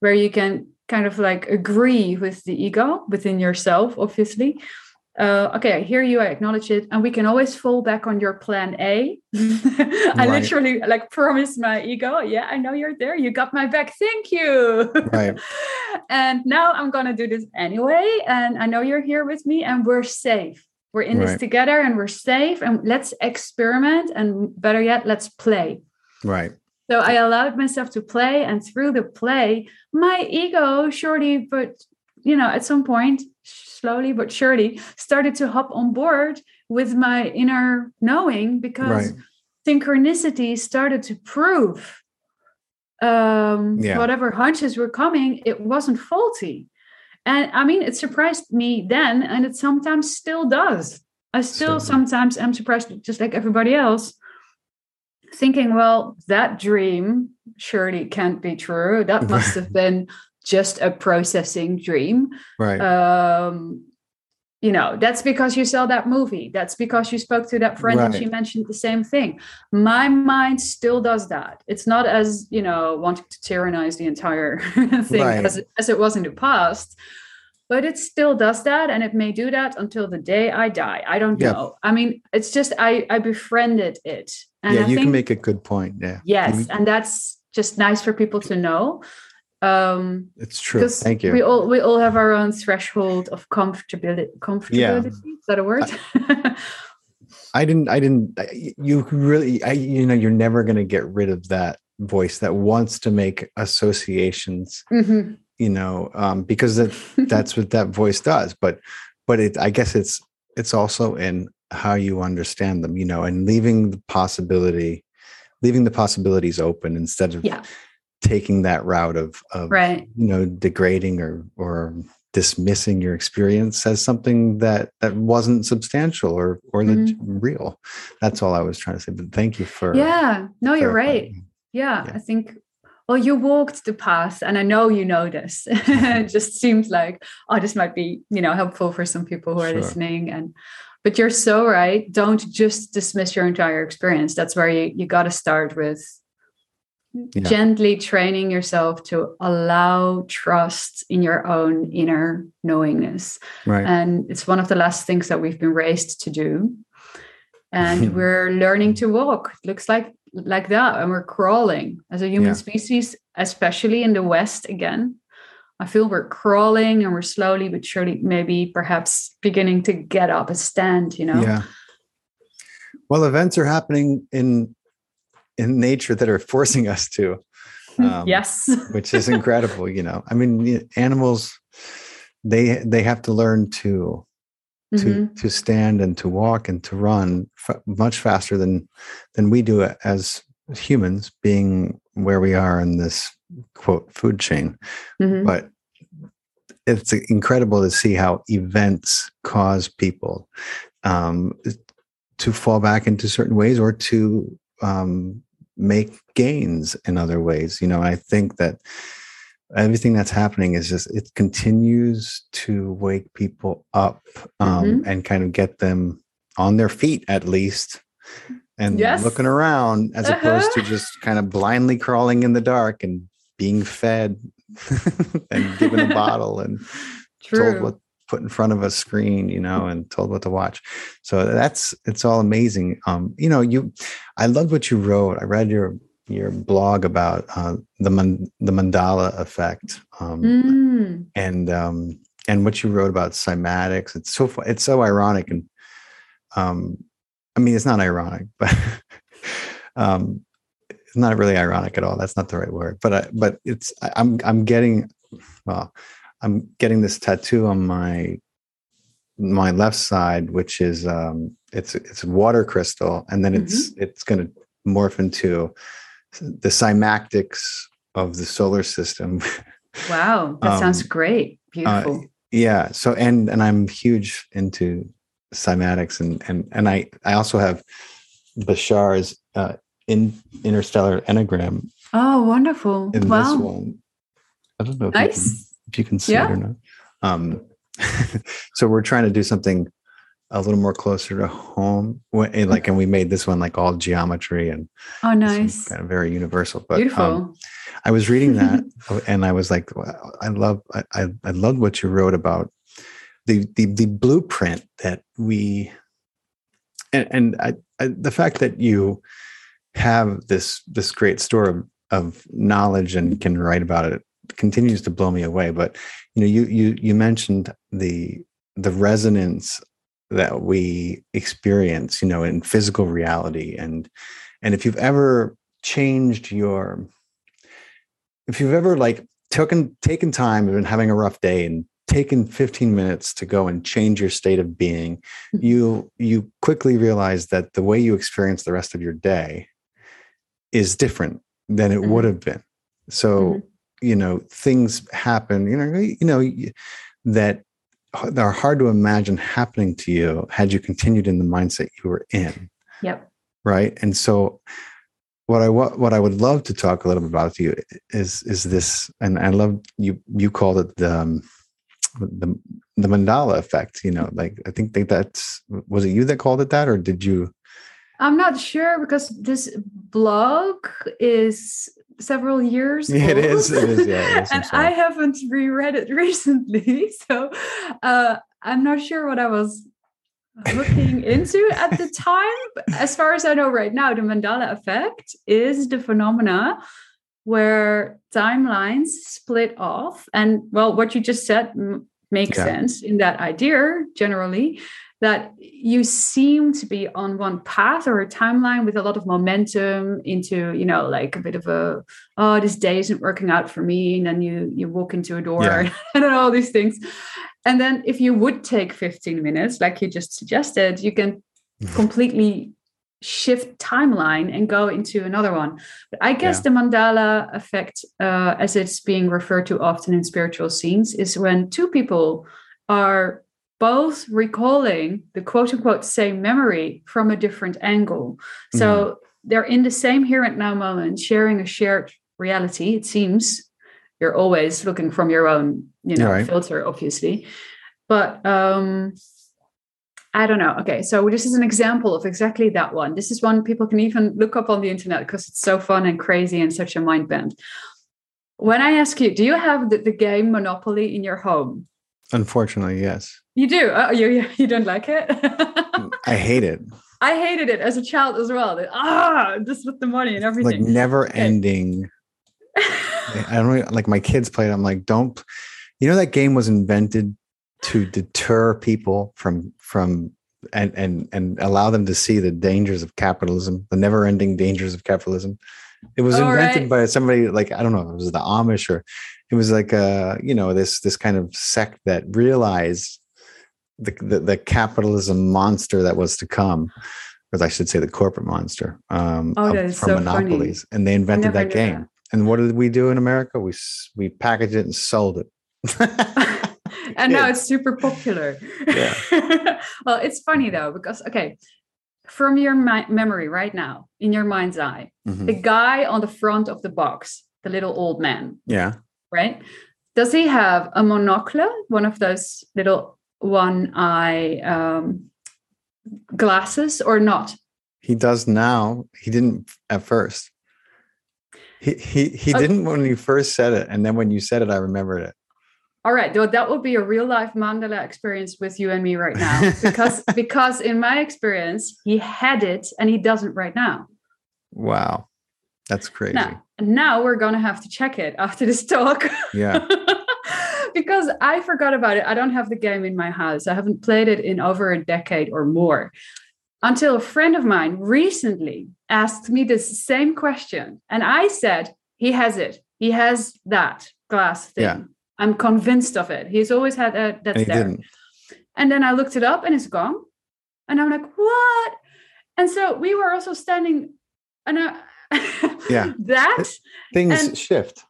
where you can kind of like agree with the ego within yourself, obviously, uh, okay, I hear you, I acknowledge it, and we can always fall back on your plan A. <laughs> I right. literally like promise my ego, yeah, I know you're there, you got my back, thank you. Right. <laughs> and now I'm gonna do this anyway, and I know you're here with me, and we're safe. We're in right. this together, and we're safe, and let's experiment, and better yet, let's play. Right. So I allowed myself to play, and through the play, my ego, shorty, but you know, at some point slowly but surely started to hop on board with my inner knowing because right. synchronicity started to prove um, yeah. whatever hunches were coming, it wasn't faulty. And I mean, it surprised me then, and it sometimes still does. I still so, sometimes am surprised, just like everybody else, thinking, well, that dream surely can't be true. That must have <laughs> been just a processing dream. Right. Um, you know, that's because you saw that movie. That's because you spoke to that friend right. and she mentioned the same thing. My mind still does that. It's not as, you know, wanting to tyrannize the entire <laughs> thing right. as, as it was in the past but it still does that and it may do that until the day i die i don't yep. know i mean it's just i i befriended it and yeah I you think, can make a good point yeah yes and that's just nice for people to know um it's true thank you we all we all have our own threshold of comfortability comfortability yeah. is that a word I, I didn't i didn't you really i you know you're never going to get rid of that voice that wants to make associations mm-hmm. you know um because that <laughs> that's what that voice does but but it i guess it's it's also in how you understand them you know and leaving the possibility leaving the possibilities open instead of yeah taking that route of, of right. you know degrading or or dismissing your experience as something that that wasn't substantial or or mm-hmm. the real. That's all i was trying to say but thank you for yeah. No you're right. yeah, yeah, i think well you walked the path and i know you know this. <laughs> It just seems like oh this might be you know helpful for some people who are sure. listening and but you're so right. Don't just dismiss your entire experience. That's where you, you got to start with yeah. gently training yourself to allow trust in your own inner knowingness. Right. And it's one of the last things that we've been raised to do. And <laughs> we're learning to walk. It looks like like that. And we're crawling as a human yeah. species, especially in the West again. I feel we're crawling and we're slowly but surely maybe perhaps beginning to get up a stand, you know. Yeah. Well, events are happening in in nature that are forcing us to. Um, yes, <laughs> which is incredible. You know, I mean, animals they they have to learn to to mm-hmm. to stand and to walk and to run f- much faster than than we do as humans, being where we are in this quote food chain. Mm-hmm. But it's incredible to see how events cause people um, to fall back into certain ways or to um, make gains in other ways you know i think that everything that's happening is just it continues to wake people up um, mm-hmm. and kind of get them on their feet at least and yes. looking around as uh-huh. opposed to just kind of blindly crawling in the dark and being fed <laughs> and given a <laughs> bottle and True. told what put in front of a screen, you know, and told what to watch. So that's it's all amazing. Um, you know, you I loved what you wrote. I read your your blog about uh, the man, the mandala effect, um, mm. and um, and what you wrote about cymatics. It's so it's so ironic, and um, I mean, it's not ironic, but <laughs> um, it's not really ironic at all. That's not the right word, but I, but it's I'm I'm getting well, I'm getting this tattoo on my my left side, which is um, it's it's water crystal, and then it's mm-hmm. it's going to morph into the cymatics of the solar system. <laughs> Wow, that um, sounds great. Uh, Beautiful. Uh, yeah. So and and I'm huge into cymatics and and and I I also have Bashar's uh, in interstellar enneagram. Oh, wonderful! In wow. this one, I don't know nice. You, can, if you can see yeah. it or not. Um, <laughs> so we're trying to do something a little more closer to home. Eh, like, and we made this one like all geometry and oh, nice, kind of very universal. But beautiful. Um, I was reading <laughs> that and I was like, I love, I, I love what you wrote about the the the blueprint that we and, and I, I, the fact that you have this this great store of, of knowledge and can write about it continues to blow me away but you know you you you mentioned the the resonance that we experience you know in physical reality and and if you've ever changed your if you've ever like taken taken time and been having a rough day and taken 15 minutes to go and change your state of being mm-hmm. you you quickly realize that the way you experience the rest of your day is different than it mm-hmm. would have been so mm-hmm. You know things happen you know you know that are hard to imagine happening to you had you continued in the mindset you were in yep right and so what I what I would love to talk a little bit about to you is is this, and I love you. You called it the um, the the mandala effect you know like i think that that's was it you that called it that or did you i'm not sure because this blog is several years yeah, it is. It is. Yeah is, <laughs> and i haven't reread it <laughs> recently so uh, i'm not sure what i was looking into at the time. As far as i know right now the mandala effect is the phenomena where timelines split off. And well what you just said m- makes yeah. sense in that idea generally that you seem to be on one path or a timeline with a lot of momentum into you know like a bit of a oh this day isn't working out for me and then you you walk into a door yeah. <laughs> and all these things and then if you would take 15 minutes like you just suggested you can completely shift timeline and go into another one. But I guess yeah. the mandala effect, uh, as it's being referred to often in spiritual scenes, is when two people are both recalling the quote unquote same memory from a different angle. So mm. they're in the same here and now moment, sharing a shared reality. It seems you're always looking from your own, you know, right. filter, obviously. But um I don't know. Okay, so this is an example of exactly that one. This is one people can even look up on the internet because it's so fun and crazy and such a mind bend. When I ask you, do you have the, the game Monopoly in your home? Unfortunately, yes. You do. Oh, you <laughs> you don't like it? I hate it. <laughs> I hated it as a child as well. Ah, just with the money and everything. Like never ending. <laughs> I don't like my kids played. I'm like, don't. You know that game was invented to deter people from from and and and allow them to see the dangers of capitalism, the never-ending dangers of capitalism. It was All invented right. by somebody like I don't know, it was the Amish or it was like a you know this this kind of sect that realized the the, the capitalism monster that was to come, or I should say the corporate monster um, oh, from so monopolies, funny. and they invented that game. That. And what did we do in America? We we packaged it and sold it. <laughs> and now it's super popular. Yeah. <laughs> well, it's funny though because okay, from your mi- memory right now, in your mind's eye, mm-hmm. the guy on the front of the box, the little old man. Yeah. Right. Does he have a monocle, one of those little one eye um, glasses, or not? He does now. He didn't at first. He he he didn't when you first said it, and then when you said it, I remembered it. All right, though that would be a real life mandala experience with you and me right now, because <laughs> because in my experience, he had it and he doesn't right now. Wow, that's crazy. Now, now we're gonna have to check it after this talk. Yeah. <laughs> because I forgot about it. I don't have the game in my house. I haven't played it in over a decade or more. Until a friend of mine recently asked me this same question. And I said, he has it. He has that glass thing. Yeah. I'm convinced of it. He's always had that. That's And he there. didn't. And then I looked it up and it's gone. And I'm like, what? And so we were also standing and I, Yeah. <laughs> that Things And- shift.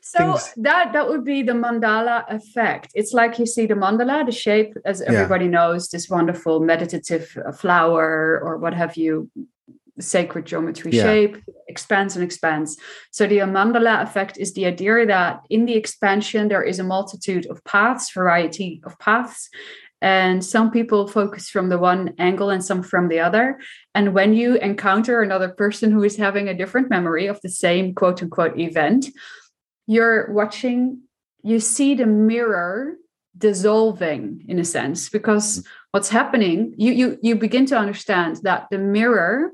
so things- that that would be the mandala effect. It's like you see the mandala, the shape, as everybody knows, this wonderful meditative uh, flower or what have you, sacred geometry Yeah. shape, expands and expands. So the mandala effect is the idea that in the expansion there is a multitude of paths, variety of paths. And some people focus from the one angle and some from the other. And when you encounter another person who is having a different memory of the same quote unquote event, you're watching, you see the mirror dissolving in a sense, because mm-hmm. what's happening, you you you begin to understand that the mirror,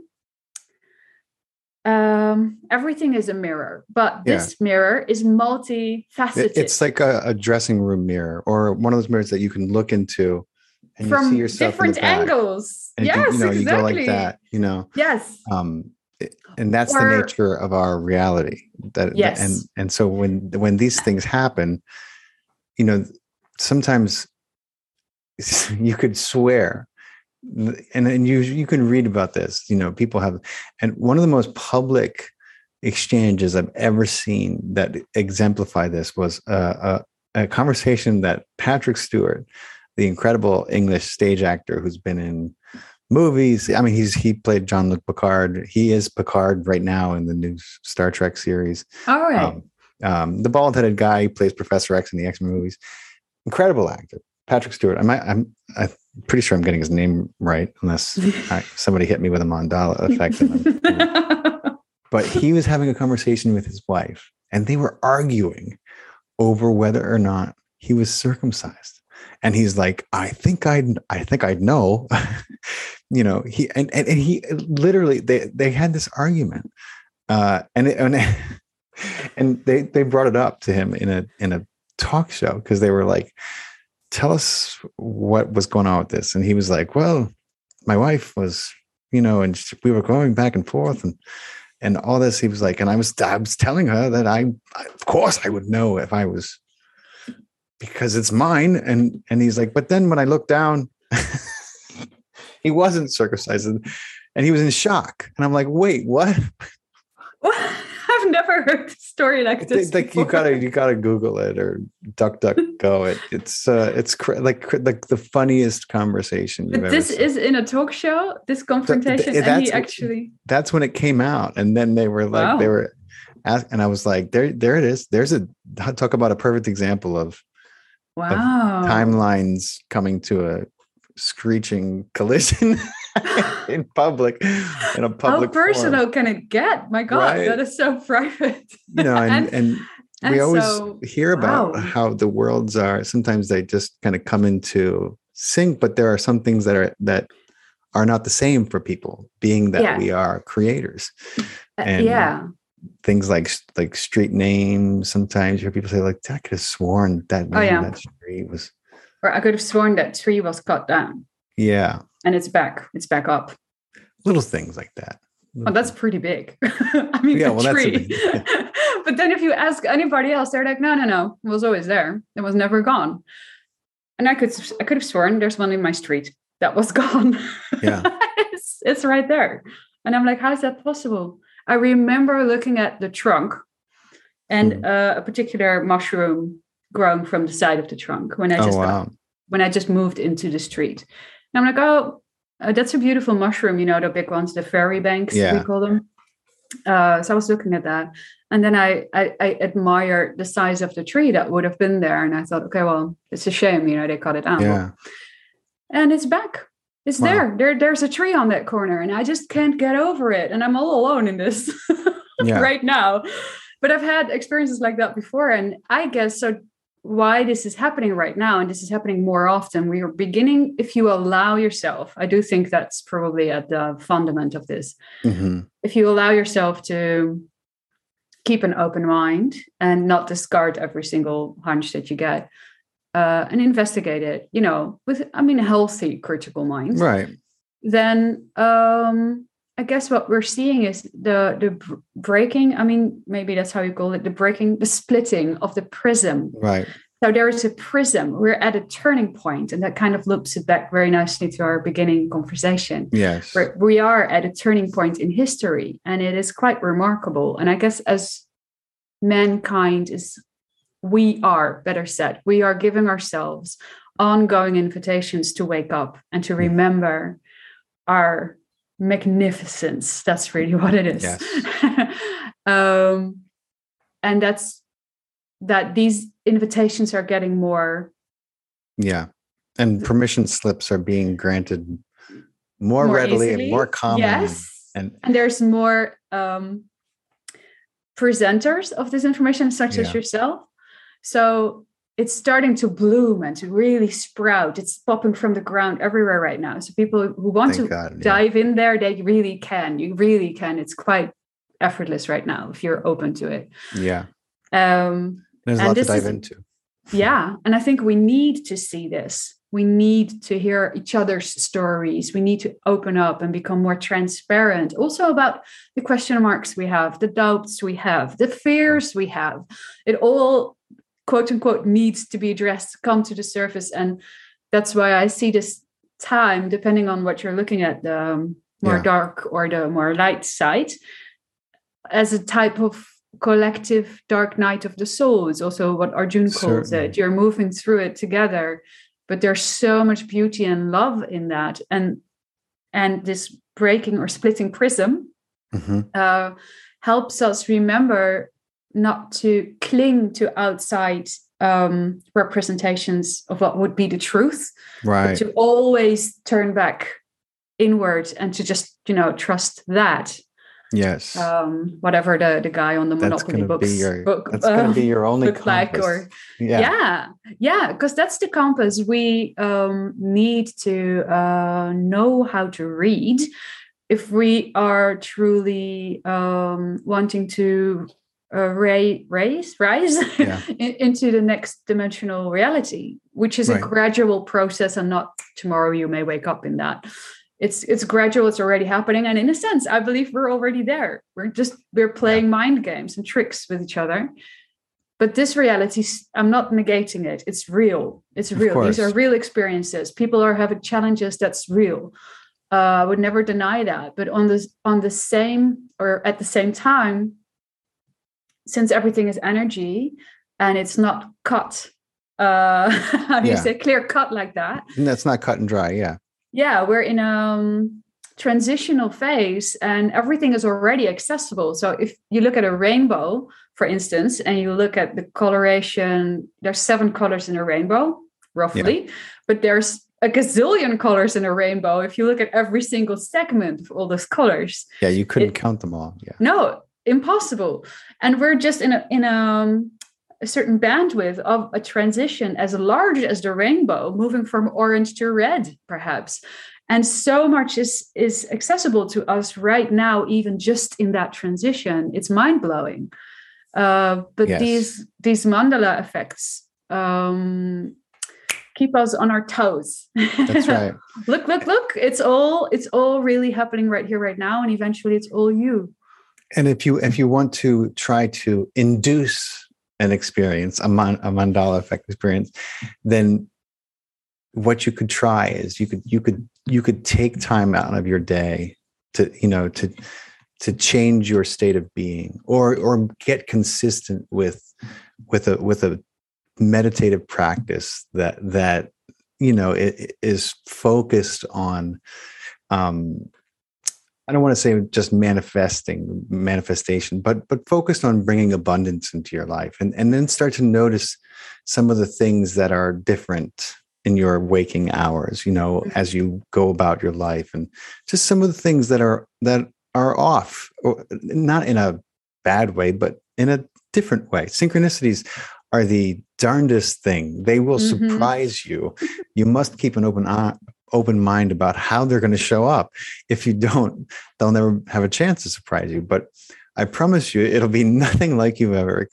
um, everything is a mirror, but this mirror is multifaceted. It- It's like a, a dressing room mirror or one of those mirrors that you can look into and you from see yourself different angles. And yes, you know, you exactly. go like that, you know. Yes. Um and that's Or- the nature of our reality. That Yes. and and so when when these things happen, you know, sometimes <laughs> you could swear and and you you can read about this you know people have and one of the most public exchanges i've ever seen that exemplify this was a, a, a conversation that patrick stewart the incredible english stage actor who's been in movies i mean he's he played Jean-Luc picard. He is picard right now in the new star trek series. All right. um, um, the bald-headed guy who plays Professor X in the X-Men movies, incredible actor, Patrick Stewart. I'm I'm I'm pretty sure I'm getting his name right, unless <laughs> I, somebody hit me with a mandala effect. <laughs> but he was having a conversation with his wife, and they were arguing over whether or not he was circumcised. And he's like, I think I'd I think I'd know. <laughs> you know, he and, and, and he literally they they had this argument. Uh and it, and and they they brought it up to him in a in a talk show because they were like tell us what was going on with this. And he was like well my wife was you know and we were going back and forth and and all this. He was like and i was i was telling her that i, of course i would know if i was because it's mine. And and he's like but then when i looked down <laughs> he wasn't circumcised. And he was in shock. And i'm like wait what <laughs> I've never heard a story like this. It's like you gotta you gotta google it or duck duck go it it's uh it's cra- like cr- like the funniest conversation you've But ever this seen. is in a talk show, this confrontation, and he actually. that's when it came out and then they were like they were ask, and i was like there there it is there's a talk about a perfect example of Wow. timelines coming to a screeching collision <laughs> <laughs> in public in a How public forum. personal can it get? My God, Right. that is so <laughs> private. you know and, And- and, and we always so- hear about wow. how the worlds are sometimes they just kind of come into sync but there are some things that are that are not the same for people being that Yeah. we are creators Uh, and- yeah. things like like street names sometimes you hear people say like i could have sworn that Oh, yeah. that street was Or I could have sworn that tree was cut down yeah and it's back. It's back up. little things like that Oh, that's pretty big. <laughs> I mean, Yeah, well, that's tree. big- <laughs> but then if you ask anybody else, they're like, no, no, no, it was always there. It was never gone. And I could, I could have sworn there's one in my street that was <laughs> gone. Yeah. it's, it's right there. And I'm like, how is that possible? I remember looking at the trunk and Hmm. uh, a particular mushroom growing from the side of the trunk when I oh just got wow when I just moved into the street. And I'm like, oh, uh, that's a beautiful mushroom, you know, the big ones, the fairy banks, Yeah. we call them. Uh, so I was looking at that. And then I, I, I admire the size of the tree that would have been there. And I thought, okay, well, it's a shame, you know, they cut it down. yeah And it's back. It's Wow. there. There. There's a tree on that corner. And I just can't get over it. And I'm all alone in this <laughs> yeah right now. But I've had experiences like that before. And I guess so why this is happening right now, and this is happening more often. We are beginning, if you allow yourself, I do think that's probably at the fundament of this. hmm If you allow yourself to keep an open mind and not discard every single hunch that you get, uh, and investigate it, you know, with I mean, a healthy critical mind, Right. then um, I guess what we're seeing is the the breaking. I mean, maybe that's how you call it, the breaking, the splitting of the prism. Right. So there is a prism. We're at a turning point, and that kind of loops it back very nicely to our beginning conversation. Yes. Where we are at a turning point in history, and it is quite remarkable. And I guess as mankind is, we are better said, we are giving ourselves ongoing invitations to wake up and to mm. remember our magnificence. That's really <laughs> what it is. Yes. <laughs> um, and that's that these invitations are getting more Yeah. And permission slips are being granted more, more readily easily. and more common. Yes. And and there's more um, presenters of this information, such Yeah. as yourself. So it's starting to bloom and to really sprout. It's popping from the ground everywhere right now. So people who want thank to God. yeah. dive in there, they really can. You really can. It's quite effortless right now if you're open to it. Yeah. Um, There's a lot to dive is- into. yeah. And I think we need to see this. We need to hear each other's stories. We need to open up and become more transparent. Also, about the question marks we have, the doubts we have, the fears we have. It all, quote unquote, needs to be addressed, come to the surface. And that's why I see this time, depending on what you're looking at, the um, more Yeah. dark or the more light side, as a type of collective dark night of the soul is also what Arjun calls Certainly. it. You're moving through it together, but there's so much beauty and love in that. And and this breaking or splitting prism hmm uh, helps us remember not to cling to outside um, representations of what would be the truth, but Right. to always turn back inward and to just you know trust that Yes. um, whatever the the guy on the that's Monopoly books your. book that's going uh, to be your only look like, compass. or yeah. yeah yeah because that's the compass we um, need to uh, know how to read if we are truly um, wanting to uh, ra- raise rise <laughs> Yeah. in- into the next dimensional reality which is Right. a gradual process and not tomorrow you may wake up in that. It's it's gradual it's already happening and in a sense i believe we're already there. We're just we're playing mind games and tricks with each other. But this reality I'm not negating it it's real it's real. These are real experiences. People are having challenges that's real. Uh, i would never deny that but on the on the same or at the same time since everything is energy and it's not cut uh <laughs> how do you say clear cut like that And that's not cut and dry. Yeah. yeah we're in a um, transitional phase and everything is already accessible so if you look at a rainbow for instance and you look at the coloration there's seven colors in a rainbow roughly yeah. but there's a gazillion colors in a rainbow if you look at every single segment of all those colors Yeah. You couldn't It- count them all. Yeah. no impossible. And we're just in a in a, um, a certain bandwidth of a transition as large as the rainbow moving from orange to red perhaps. And so much is is accessible to us right now even just in that transition. It's mind-blowing. Uh, but Yes. these these mandala effects um, keep us on our toes. That's right. <laughs> look look look. It's all it's all really happening right here right now and eventually it's all you And if you if you want to try to induce an experience, a, man, a mandala effect experience, then what you could try is you could you could you could take time out of your day to you know to to change your state of being or or get consistent with with a with a meditative practice that that you know i- i- is focused on um I don't want to say just manifesting manifestation, but but focused on bringing abundance into your life, and and then start to notice some of the things that are different in your waking hours. You know, as you go about your life, and just some of the things that are that are off, or not in a bad way, but in a different way. Synchronicities are the darndest thing. They will Mhm. surprise you. You must keep an open eye, open mind about how they're going to show up. If you don't, they'll never have a chance to surprise you. But I promise you, it'll be <laughs> nothing like you've ever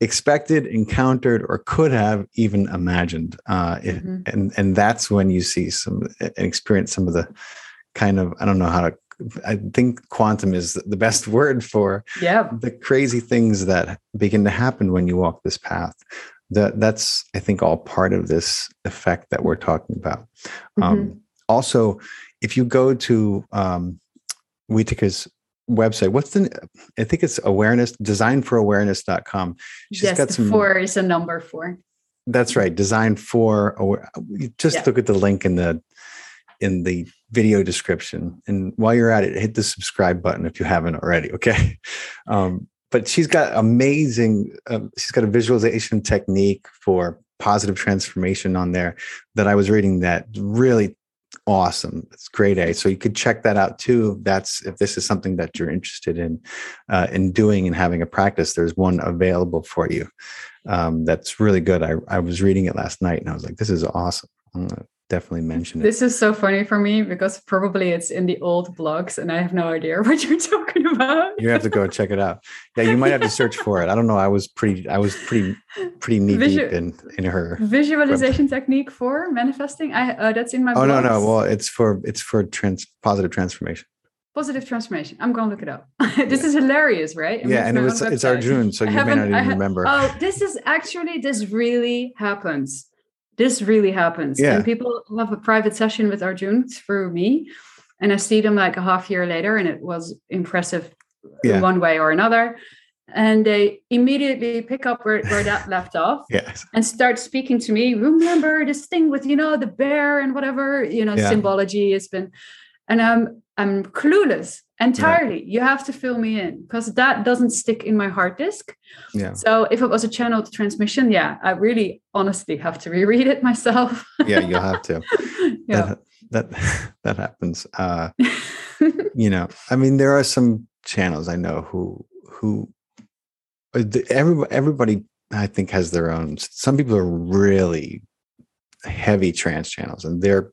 expected, encountered, or could have even imagined. Uh, it- Mhm. and and that's when you see some and experience some of the kind of I don't know how to. I think quantum is the best <laughs> word for Yeah. the crazy things that begin to happen when you walk this path that that's i think all part of this effect that we're talking about um, Mhm. also if you go to um, Witika's website what's the i think it's awareness design for awareness.com she's yes, got some four is a number four. that's right design for just Yeah. look at the link in the in the video description and while you're at it hit the subscribe button if you haven't already okay <laughs> um, but she's got amazing um, she's got a visualization technique for positive transformation on there that i was reading that really awesome. It's great a. So you could check that out too. That's if this is something that you're interested in uh, in doing and having a practice there's one available for you. Um, that's really good. I, I was reading it last night and i was like this is awesome. I'm gonna definitely mention it This is so funny for me because probably it's in the old blogs and I have no idea <laughs> what you're talking about. you have to go check it out yeah you might have to search for it i don't know i was pretty i was pretty pretty knee Visu- deep in in her Visualization technique for manifesting. I uh, that's in my. oh no no well it's for it's for trans positive transformation positive transformation. I'm gonna look it up. <laughs> this is hilarious, right? I yeah and it was own it's website. arjun so you may haven't- even ha- remember Oh, this is actually this really happens. This really happens. Yeah. And people have a private session with Arjun through me, and I see them like a half year later, and it was impressive Yeah. in one way or another. And they immediately pick up where, where that left off <laughs> yes and start speaking to me. Remember this thing with you know the bear and whatever you know Yeah. symbology has been, and I'm I'm clueless entirely. You have to fill me in because that doesn't stick in my hard disk. yeah So if it was a channeled transmission, yeah, I really honestly have to reread it <laughs> myself. yeah you'll have to <laughs> yeah. that that <laughs> that happens uh you know i mean there are some channels i know who who uh, the- everybody everybody i think has their own some people are really heavy trance channels and they're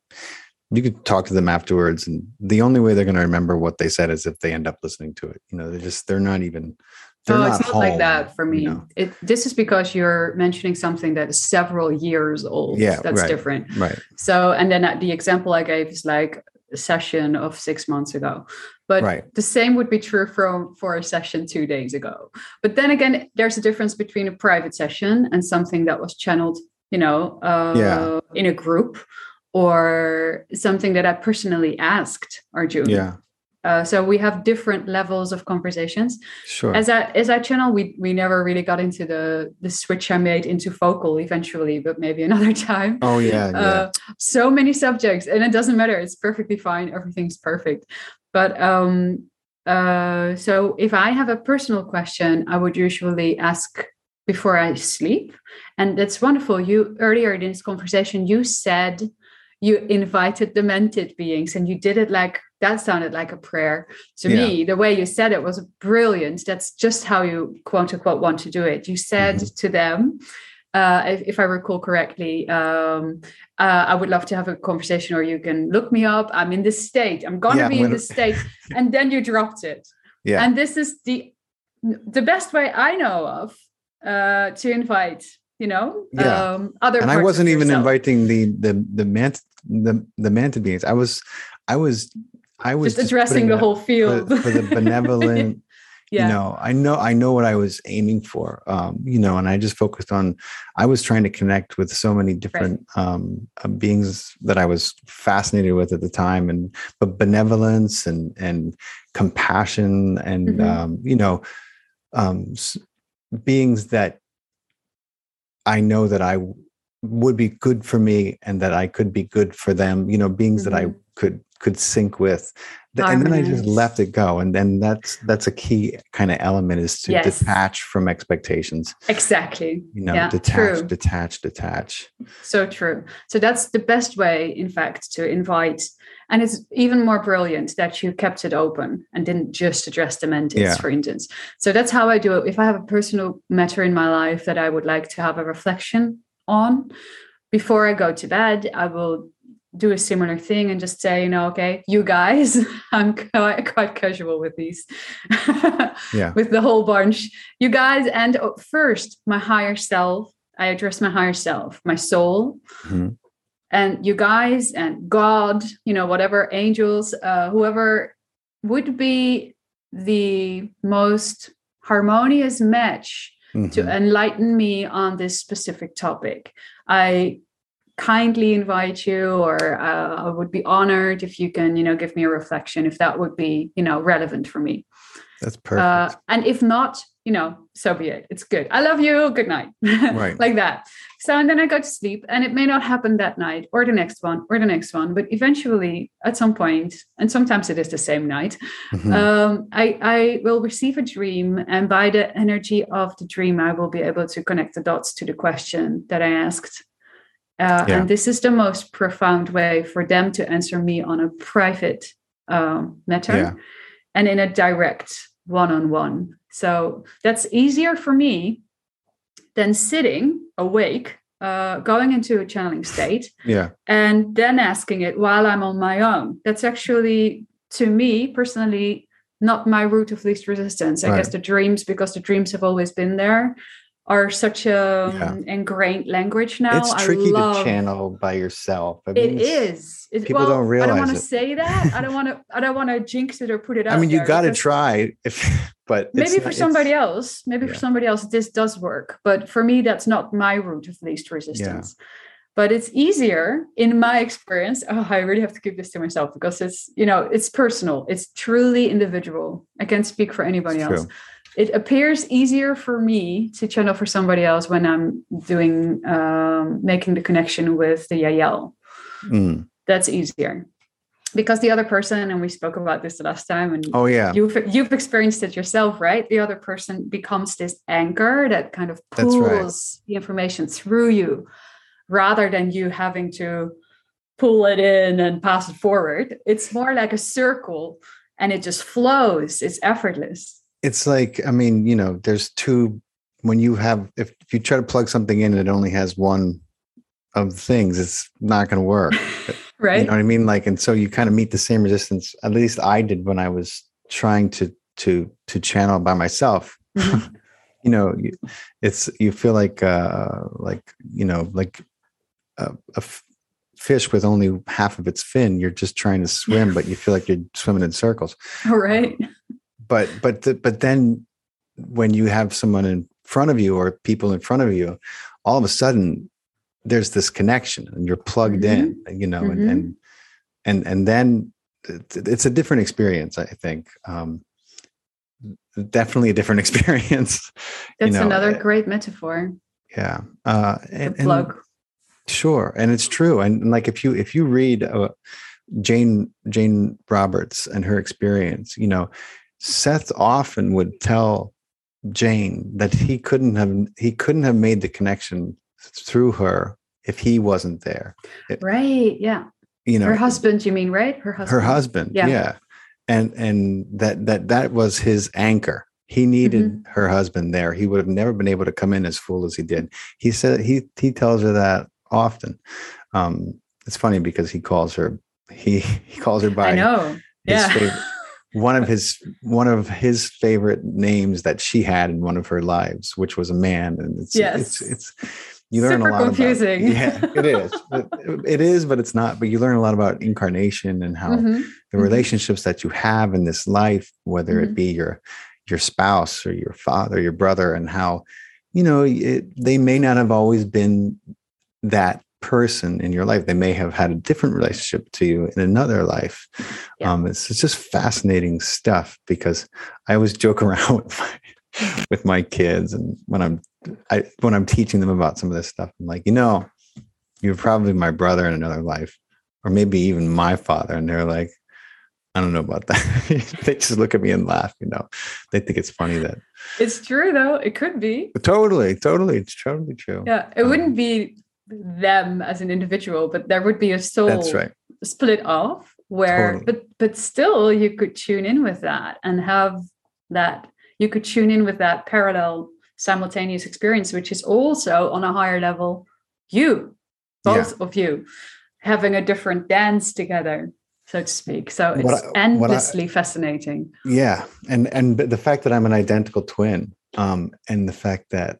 you could talk to them afterwards and the only way they're going to remember what they said is if they end up listening to it you know they're just they're not even they're no, not it's not like that for you me. know? It, this is because you're mentioning something that is several years old. Yeah, that's right. different. right So, and then uh, the example I gave is like a session of six months ago. But Right. the same would be true for, for a session two days ago. But then again, there's a difference between a private session and something that was channeled, you know, uh, Yeah. in a group or something that I personally asked Arjun. yeah. Uh, so we have different levels of conversations. sure. As I as I channel, we we never really got into the the switch I made into vocal eventually, but maybe <laughs> another time. Oh yeah yeah. uh, so many subjects and it doesn't matter it's perfectly fine everything's perfect. But um uh so if i have a personal question i would usually ask before i sleep. And that's wonderful. You earlier in this conversation you said you invited demented beings and you did it like that sounded like a prayer to me the way you said it was brilliant that's just how you quote unquote want to do it you said to them uh, if, if I recall correctly, um, uh, I would love to have a conversation, or you can look me up. I'm in this state. I'm gonna Yeah, be I'm in gonna- this state, <laughs> and then you dropped it. Yeah. And this is the the best way I know of uh, to invite, you know, Yeah. um, other. and I wasn't even inviting the the the mant the the Mantid beings. I was I was I was just addressing the whole field for the benevolent. <laughs> yeah. You know, I know I know what I was aiming for. Um, you know, and I just focused on. I was trying to connect with so many different um, uh, beings that I was fascinated with at the time, and but benevolence and and compassion and Mhm. um, you know um, beings that I know that I would be good for me and that I could be good for them. You know, beings that I Mhm. could could sync with and then i just left it go and then that's that's a key kind of element is to yes. detach from expectations exactly you know yeah, detach true. detach detach so true so that's the best way in fact to invite and it's even more brilliant that you kept it open and didn't just address the Mantis yeah. for instance so that's how i do it if i have a personal matter in my life that i would like to have a reflection on before i go to bed i will do a similar thing and just say, you know, okay, you guys, <laughs> I'm quite, quite casual with these, <laughs> yeah, with the whole bunch. You guys, and oh, first, my higher self. I address my higher self, my soul, mm-hmm. and you guys, and God. You know, whatever angels, uh, whoever would be the most harmonious match mm-hmm. to enlighten me on this specific topic. I kindly invite you or uh, i would be honored if you can you know give me a reflection if that would be you know relevant for me. That's uh, perfect. uh, and if not you know so be it. It's good. I love you. Good night. <laughs> Right. Like that so and then i go to sleep and it may not happen that night or the next one or the next one but eventually at some point and sometimes it is the same night mm-hmm. um, I, I will receive a dream and by the energy of the dream i will be able to connect the dots to the question that i asked uh, yeah. And this is the most profound way for them to answer me on a private um, matter yeah. and in a direct one on one. So that's easier for me than sitting awake, uh, going into a channeling state, yeah, and then asking it while I'm on my own. That's actually, to me personally, not my route of least resistance. I right. guess the dreams, because the dreams have always been there, are such a yeah. Um, ingrained language now. It's tricky love, to channel by yourself. I mean, it is. It's, people well, don't realize. I don't want to say that. I don't want to. I don't want to jinx it or put it out. I mean, you got to try. If <laughs> but maybe for somebody else, maybe yeah. for somebody else, this does work. But for me, that's not my route of least resistance. Yeah. But it's easier in my experience. <laughs> Oh, I really have to keep this to myself because it's you know it's personal. It's truly individual. I can't speak for anybody it's else. True it appears easier for me to channel for somebody else when I'm doing um, making the connection with the Yahyel. Mm. That's easier because the other person, and we spoke about this the last time, and oh yeah, you've you've experienced it yourself, right? The other person becomes this anchor that kind of pulls right. the information through you, rather than you having to pull it in and pass it forward. It's more like a circle, and it just flows. It's effortless it's like i mean you know there's two when you have if, you try to plug something in and it only has one of the things it's not going to work. <laughs> Right. You know what i mean? Like and so you kind of meet the same resistance at least i did when i was trying to to to channel by myself. Mm-hmm. <laughs> you know it's you feel like uh like you know like a, a f- fish with only half of its fin you're just trying to swim but you feel like you're swimming in circles. All <laughs> right but but the, but then when you have someone in front of you or people in front of you all of a sudden there's this connection and you're plugged mm-hmm. in you know mm-hmm. and, and and then it's a different experience i think um definitely a different <laughs> experience that's you know, another great metaphor yeah uh and, plug and, sure and it's true and, and like if you if you read uh, jane jane roberts and her experience you know Seth often would tell Jane that he couldn't have he couldn't have made the connection through her if he wasn't there. Right. Yeah. You know, her husband. You mean right? Her husband. Her husband. Yeah. yeah. And and that that that was his anchor. He needed mm-hmm. her husband there. He would have never been able to come in as full as he did. He said he he tells her that often. Um, it's funny because he calls her he <laughs> he calls her by I know. yeah. Favorite, one of his one of his favorite names that she had in one of her lives, which was a man, and it's yes. it's it's you learn Super a lot confusing. about yeah it is <laughs> it is but it's not but you learn a lot about incarnation and how mm-hmm. the mm-hmm. relationships mm-hmm. that you have in this life whether mm-hmm. it be your your spouse or your father your brother and how you know it, they may not have always been that person in your life. They may have had a different relationship to you in another life. Yeah. Um, it's, it's just fascinating stuff because I always joke <laughs> around with my, with my kids, and when I'm I, when I'm teaching them about some of this stuff, I'm like, you know, you're probably my brother in another life. or maybe even my father, and they're like, I don't know about that. <laughs> they just look at me and laugh, you know. They think it's funny that it's true though. It could be. Totally, totally. It's totally true. Yeah. It um, wouldn't be them as an individual, but there would be a soul that's right. split off where totally. but but still you could tune in with that and have that you could tune in with that parallel simultaneous experience, which is also on a higher level you, both yeah. of you, having a different dance together so to speak. So it's I, endlessly I, fascinating. Yeah, and and the fact that I'm an identical twin, um, and the fact that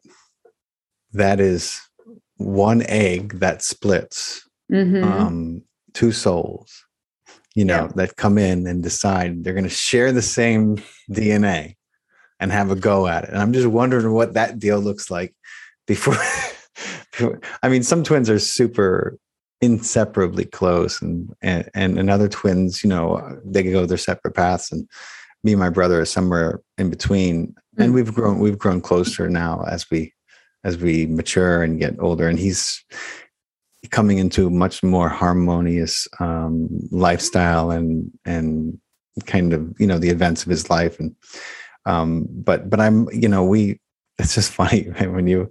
that is one egg that splits, mm-hmm. um, two souls, you know, yeah. that come in and decide they're going to share the same DNA and have a go at it. And I'm just wondering what that deal looks like before. <laughs> I mean, some twins are super inseparably close and, and and other twins you know they go their separate paths and me and my brother are somewhere in between and we've grown we've grown closer now as we as we mature and get older and he's coming into much more harmonious um, lifestyle and and kind of you know the events of his life and um, but but i'm you know we it's just <laughs> funny right? when you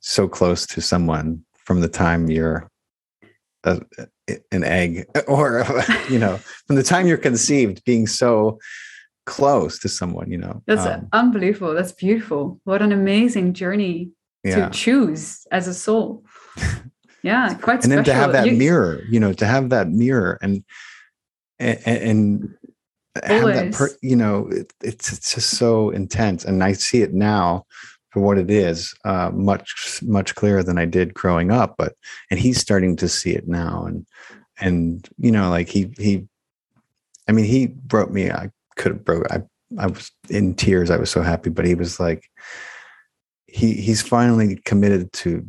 so close to someone from the time you're a, an egg <laughs> or you know from the time you're conceived being so close to someone you know that's um, unbelievable that's beautiful what an amazing journey yeah. to choose as a soul yeah <laughs> quite and then to have that you, mirror you know to have that mirror and and, and have that per, you know it, it's it's just so intense and i see it now for what it is, uh, much much clearer than I did growing up. But and he's starting to see it now, and and you know, like he he, I mean, he wrote me. I could have broke. I I was in tears. I was so happy, but he was like, he he's finally committed to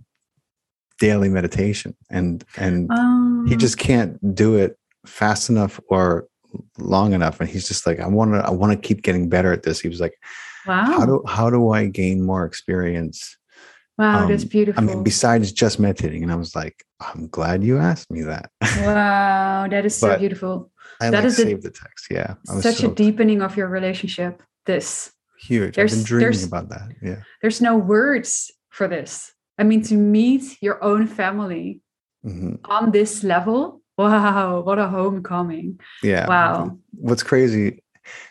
daily meditation, and and um, he just can't do it fast enough or long enough. And he's just like, I want to I want to keep getting better at this. He was like Wow. How do how do I gain more experience? Wow, um, that's beautiful. I mean, besides just meditating, and I was like, I'm glad you asked me that. <laughs> Wow, that is so beautiful. I that like is save the text. Yeah, such so, a deepening of your relationship. This huge. There's, I've been dreaming about that. Yeah. There's no words for this. I mean, to meet your own family mm-hmm. on this level. Wow, what a homecoming. Yeah. Wow. What's crazy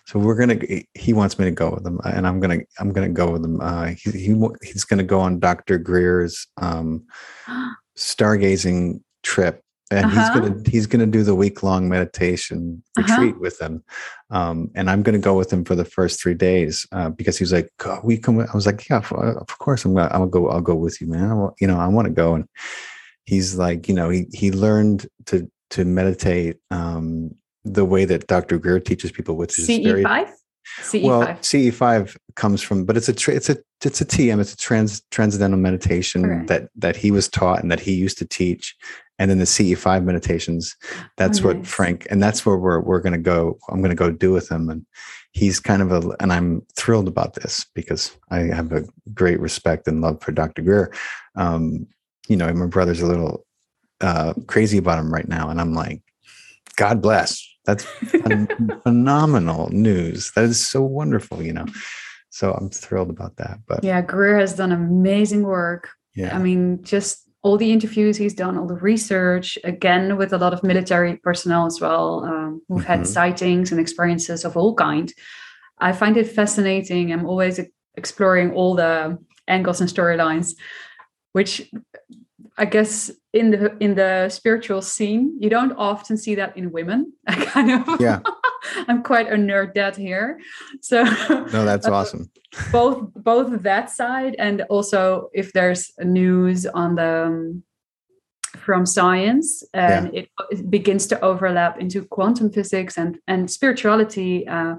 so we're gonna. He wants me to go with him, and I'm gonna. I'm gonna go with him. Uh, he, he he's gonna go on Dr. Greer's um, <gasps> stargazing trip, and uh-huh. he's gonna he's gonna do the week long meditation uh-huh. retreat with them. Um, and I'm gonna go with him for the first three days uh, because he's like, we come. I was like, yeah, of course I'm gonna. I'll go. I'll go with you, man. I, you know, I want to go. And he's like, you know, he he learned to to meditate um, the way that Dr. Greer teaches people, which is CE5? very CE5. Well, CE5 comes from, but it's a tra- it's a it's a TM. It's a trans transcendental meditation that that he was taught and that he used to teach, and then the CE5 meditations. That's oh, what Frank, and that's where we're we're going to go. I'm going to go do with him, and he's kind of a, and I'm thrilled about this because I have a great respect and love for Dr. Greer. Um, you know, my brother's a little uh, crazy about him right now, and I'm like, God bless that's <laughs> phenomenal news. That is so wonderful, you know. So I'm thrilled about that. But yeah, Greer has done amazing work. Yeah. I mean, just all the interviews he's done, all the research, again with a lot of military personnel as well, um, who've mm-hmm. had sightings and experiences of all kind. I find it fascinating. I'm always exploring all the angles and storylines, which I guess in the in the spiritual scene, you don't often see that in women. <laughs> I kind of yeah. <laughs> I'm quite a nerd dad here, so no, that's <laughs> uh, awesome. both both that side and also if there's news on the um, from science and yeah. it, it, begins to overlap into quantum physics and and spirituality. Uh,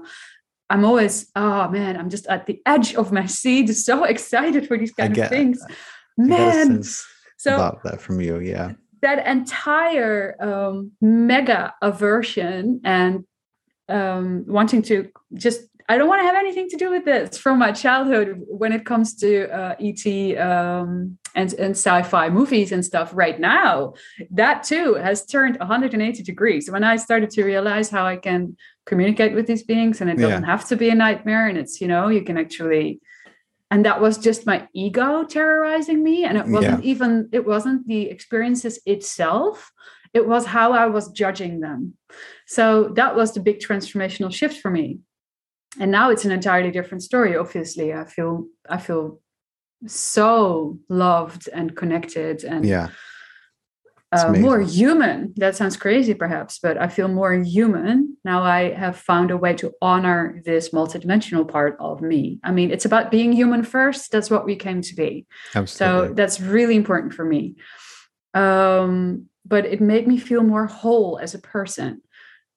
I'm always oh man, I'm just at the edge of my seat, so excited for these kind of things. Man so about that from you yeah that entire um, mega aversion and um, wanting to just I don't want to have anything to do with this from my childhood when it comes to uh, ET um, and, and sci-fi movies and stuff. Right now, that too has turned 180 degrees. When I started to realize how I can communicate with these beings, and it doesn't yeah. have to be a nightmare, and it's you know you can actually. And that was just my ego terrorizing me, and it wasn't yeah. even it wasn't the experiences itself. It was how I was judging them. So that was the big transformational shift for me and now it's an entirely different story obviously i feel i feel so loved and connected and yeah uh, more human. That sounds crazy perhaps but i feel more human now i have found a way to honor this multidimensional part of me. I mean it's about being human first. That's what we came to be. Absolutely. so that's really important for me. Um, but it made me feel more whole as a person.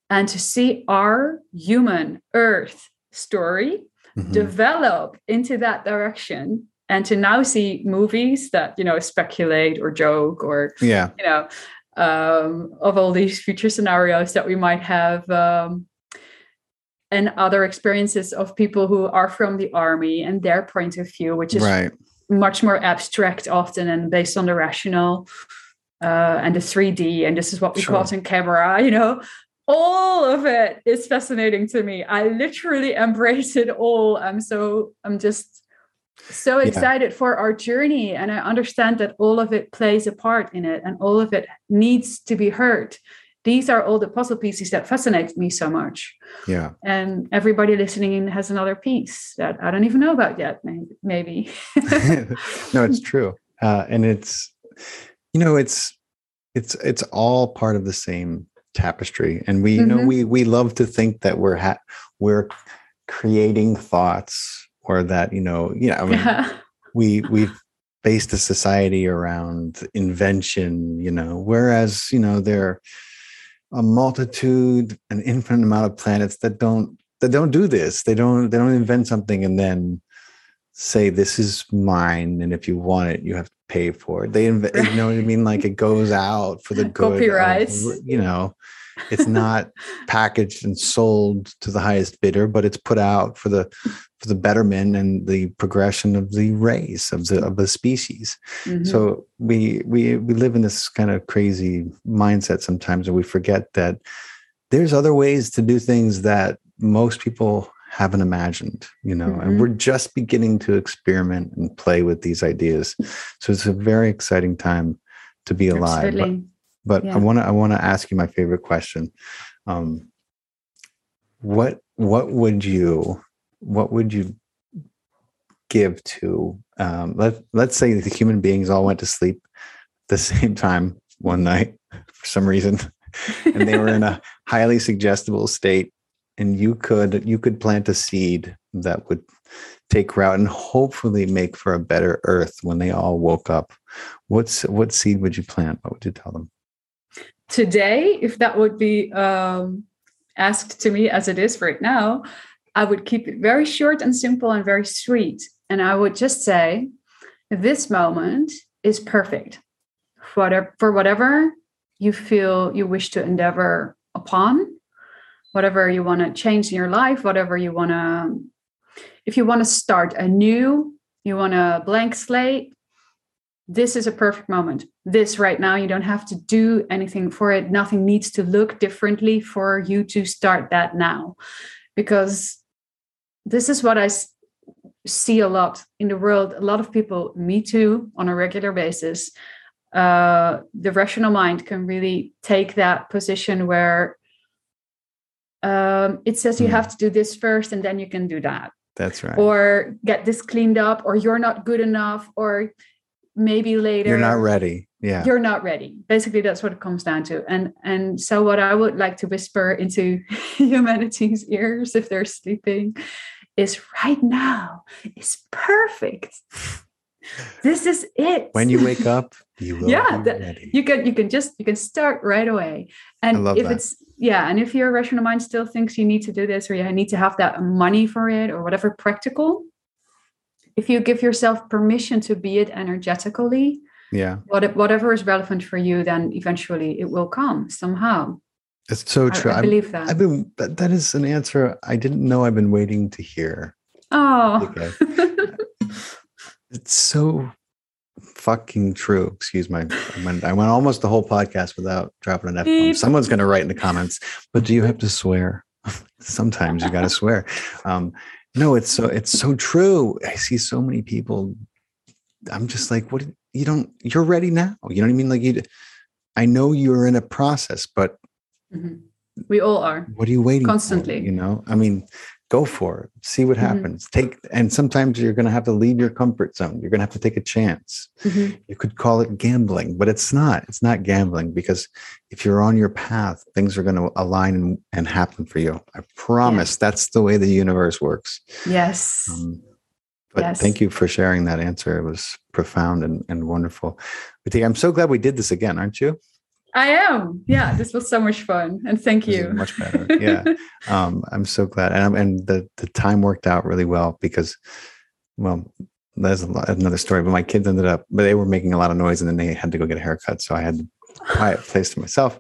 And to see our human earth story mm-hmm. develop into that direction and to now see movies that you know speculate or joke or yeah you know um, of all these future scenarios that we might have um, and other experiences of people who are from the army and their point of view which is right. much more abstract often and based on the rational uh, and the 3d and this is what we sure. call it in camera you know all of it is fascinating to me. I literally embrace it all. I'm so I'm just so excited yeah. for our journey and I understand that all of it plays a part in it and all of it needs to be heard. These are all the puzzle pieces that fascinate me so much. Yeah. And everybody listening in has another piece that I don't even know about yet, maybe. <laughs> <laughs> no, it's true. Uh, and it's, you know, it's, it's, it's all part of the same tapestry and we mm-hmm. know we we love to think that we're ha- we're creating thoughts or that you know you know I mean, yeah. <laughs> we we've based a society around invention you know whereas you know there are a multitude an infinite amount of planets that don't that don't do this. They don't they don't invent something and then say this is mine and if you want it you have to pay for it. They invent you know what i mean? Like it goes out for the <laughs> good copyright you know it's not <laughs> packaged and sold to the highest bidder but it's put out for the for the betterment and the progression of the race of the of the species mm-hmm. so we we we live in this kind of crazy mindset sometimes and we forget that there's other ways to do things that most people haven't imagined you know mm-hmm. and we're just beginning to experiment and play with these ideas so it's a very exciting time to be alive but, but yeah. i want to i want to ask you my favorite question. Um, what what would you what would you give to um, let let's say the human beings all went to sleep the <laughs> same time one night for some reason and they were in a <laughs> highly suggestible state and you could you could plant a seed that would take root and hopefully make for a better earth when they all woke up. What's what seed would you plant? What would you tell them today if that would be um, asked to me as it is right now i would keep it very short and simple and very sweet. And i would just say this moment is perfect for whatever, you feel you wish to endeavor upon whatever you want to change in your life, whatever you want to, if you want to start anew, you want a blank slate, this is a perfect moment. This right now, you don't have to do anything for it. Nothing needs to look differently for you to start that now. Because this is what I see a lot in the world. A lot of people, me too, on a regular basis. Uh, the rational mind can really take that position where um, it says you mm. have to do this first and then you can do that that's right or get this cleaned up or you're not good enough or maybe later you're not ready. Yeah. You're not ready. Basically that's what it comes down to. And and so what i would like to whisper into <laughs> humanity's ears if they're sleeping is right now is perfect. This is it. When you wake up you <laughs> will yeah you can you can just you can start right away. And if that. it's yeah and if your rational mind still thinks you need to do this or you need to have that money for it or whatever practical if you give yourself permission to be it energetically yeah what, whatever is relevant for you then eventually it will come somehow It's so true. I, I believe that. I've been that, is an answer I didn't know I've been waiting to hear. Oh. Okay. it's so fucking true. Excuse my I went, I went almost the whole podcast without dropping an F bomb. Someone's gonna write in the comments, but do you have to swear? <laughs> Sometimes you gotta swear. Um, no, it's so it's so true. I see so many people. I'm just like, what you don't you're ready now. You know what I mean? Like you I know you're in a process, but Mhm. We all are. what are you waiting for? Constantly. You know, I mean, go for it. See what Mhm. happens. Take and sometimes you're gonna have to leave your comfort zone. You're gonna have to take a chance. Mhm. You could call it gambling, but it's not. It's not gambling because if you're on your path, things are gonna align and, and happen for you. I promise that's the way the universe works. Yes. Um, but Yes. thank you for sharing that answer. It was profound and, and wonderful. Vitika, I'm so glad we did this again, aren't you? I am. Yeah, this was so much fun. And thank you. much better. <laughs> Yeah. um, I'm so glad, and I'm- and the the time worked out really well because, well, there's a lot, another story. But my kids ended up, but they were making a lot of noise, and then they had to go get a haircut, so I had a quiet place to myself.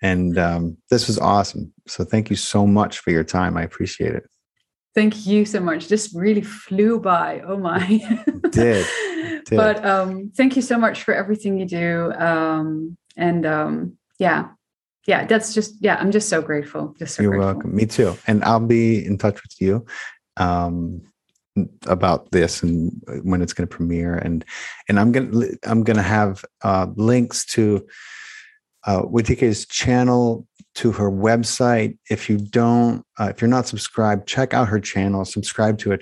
And um, this was awesome. So thank you so much for your time. I appreciate it. Thank you so much. This really flew by. Oh my. did. <laughs> did. But um, thank you so much for everything you do. Um, and um, yeah, yeah, that's just, yeah, I'm just so grateful. Just so You're grateful. welcome. Me too. And I'll be in touch with you um, about this and when it's going to premiere. And and I'm gonna I'm gonna have uh, links to uh, Witike's channel, to her website. If you don't, uh, if you're not subscribed, check out her channel. Subscribe to it.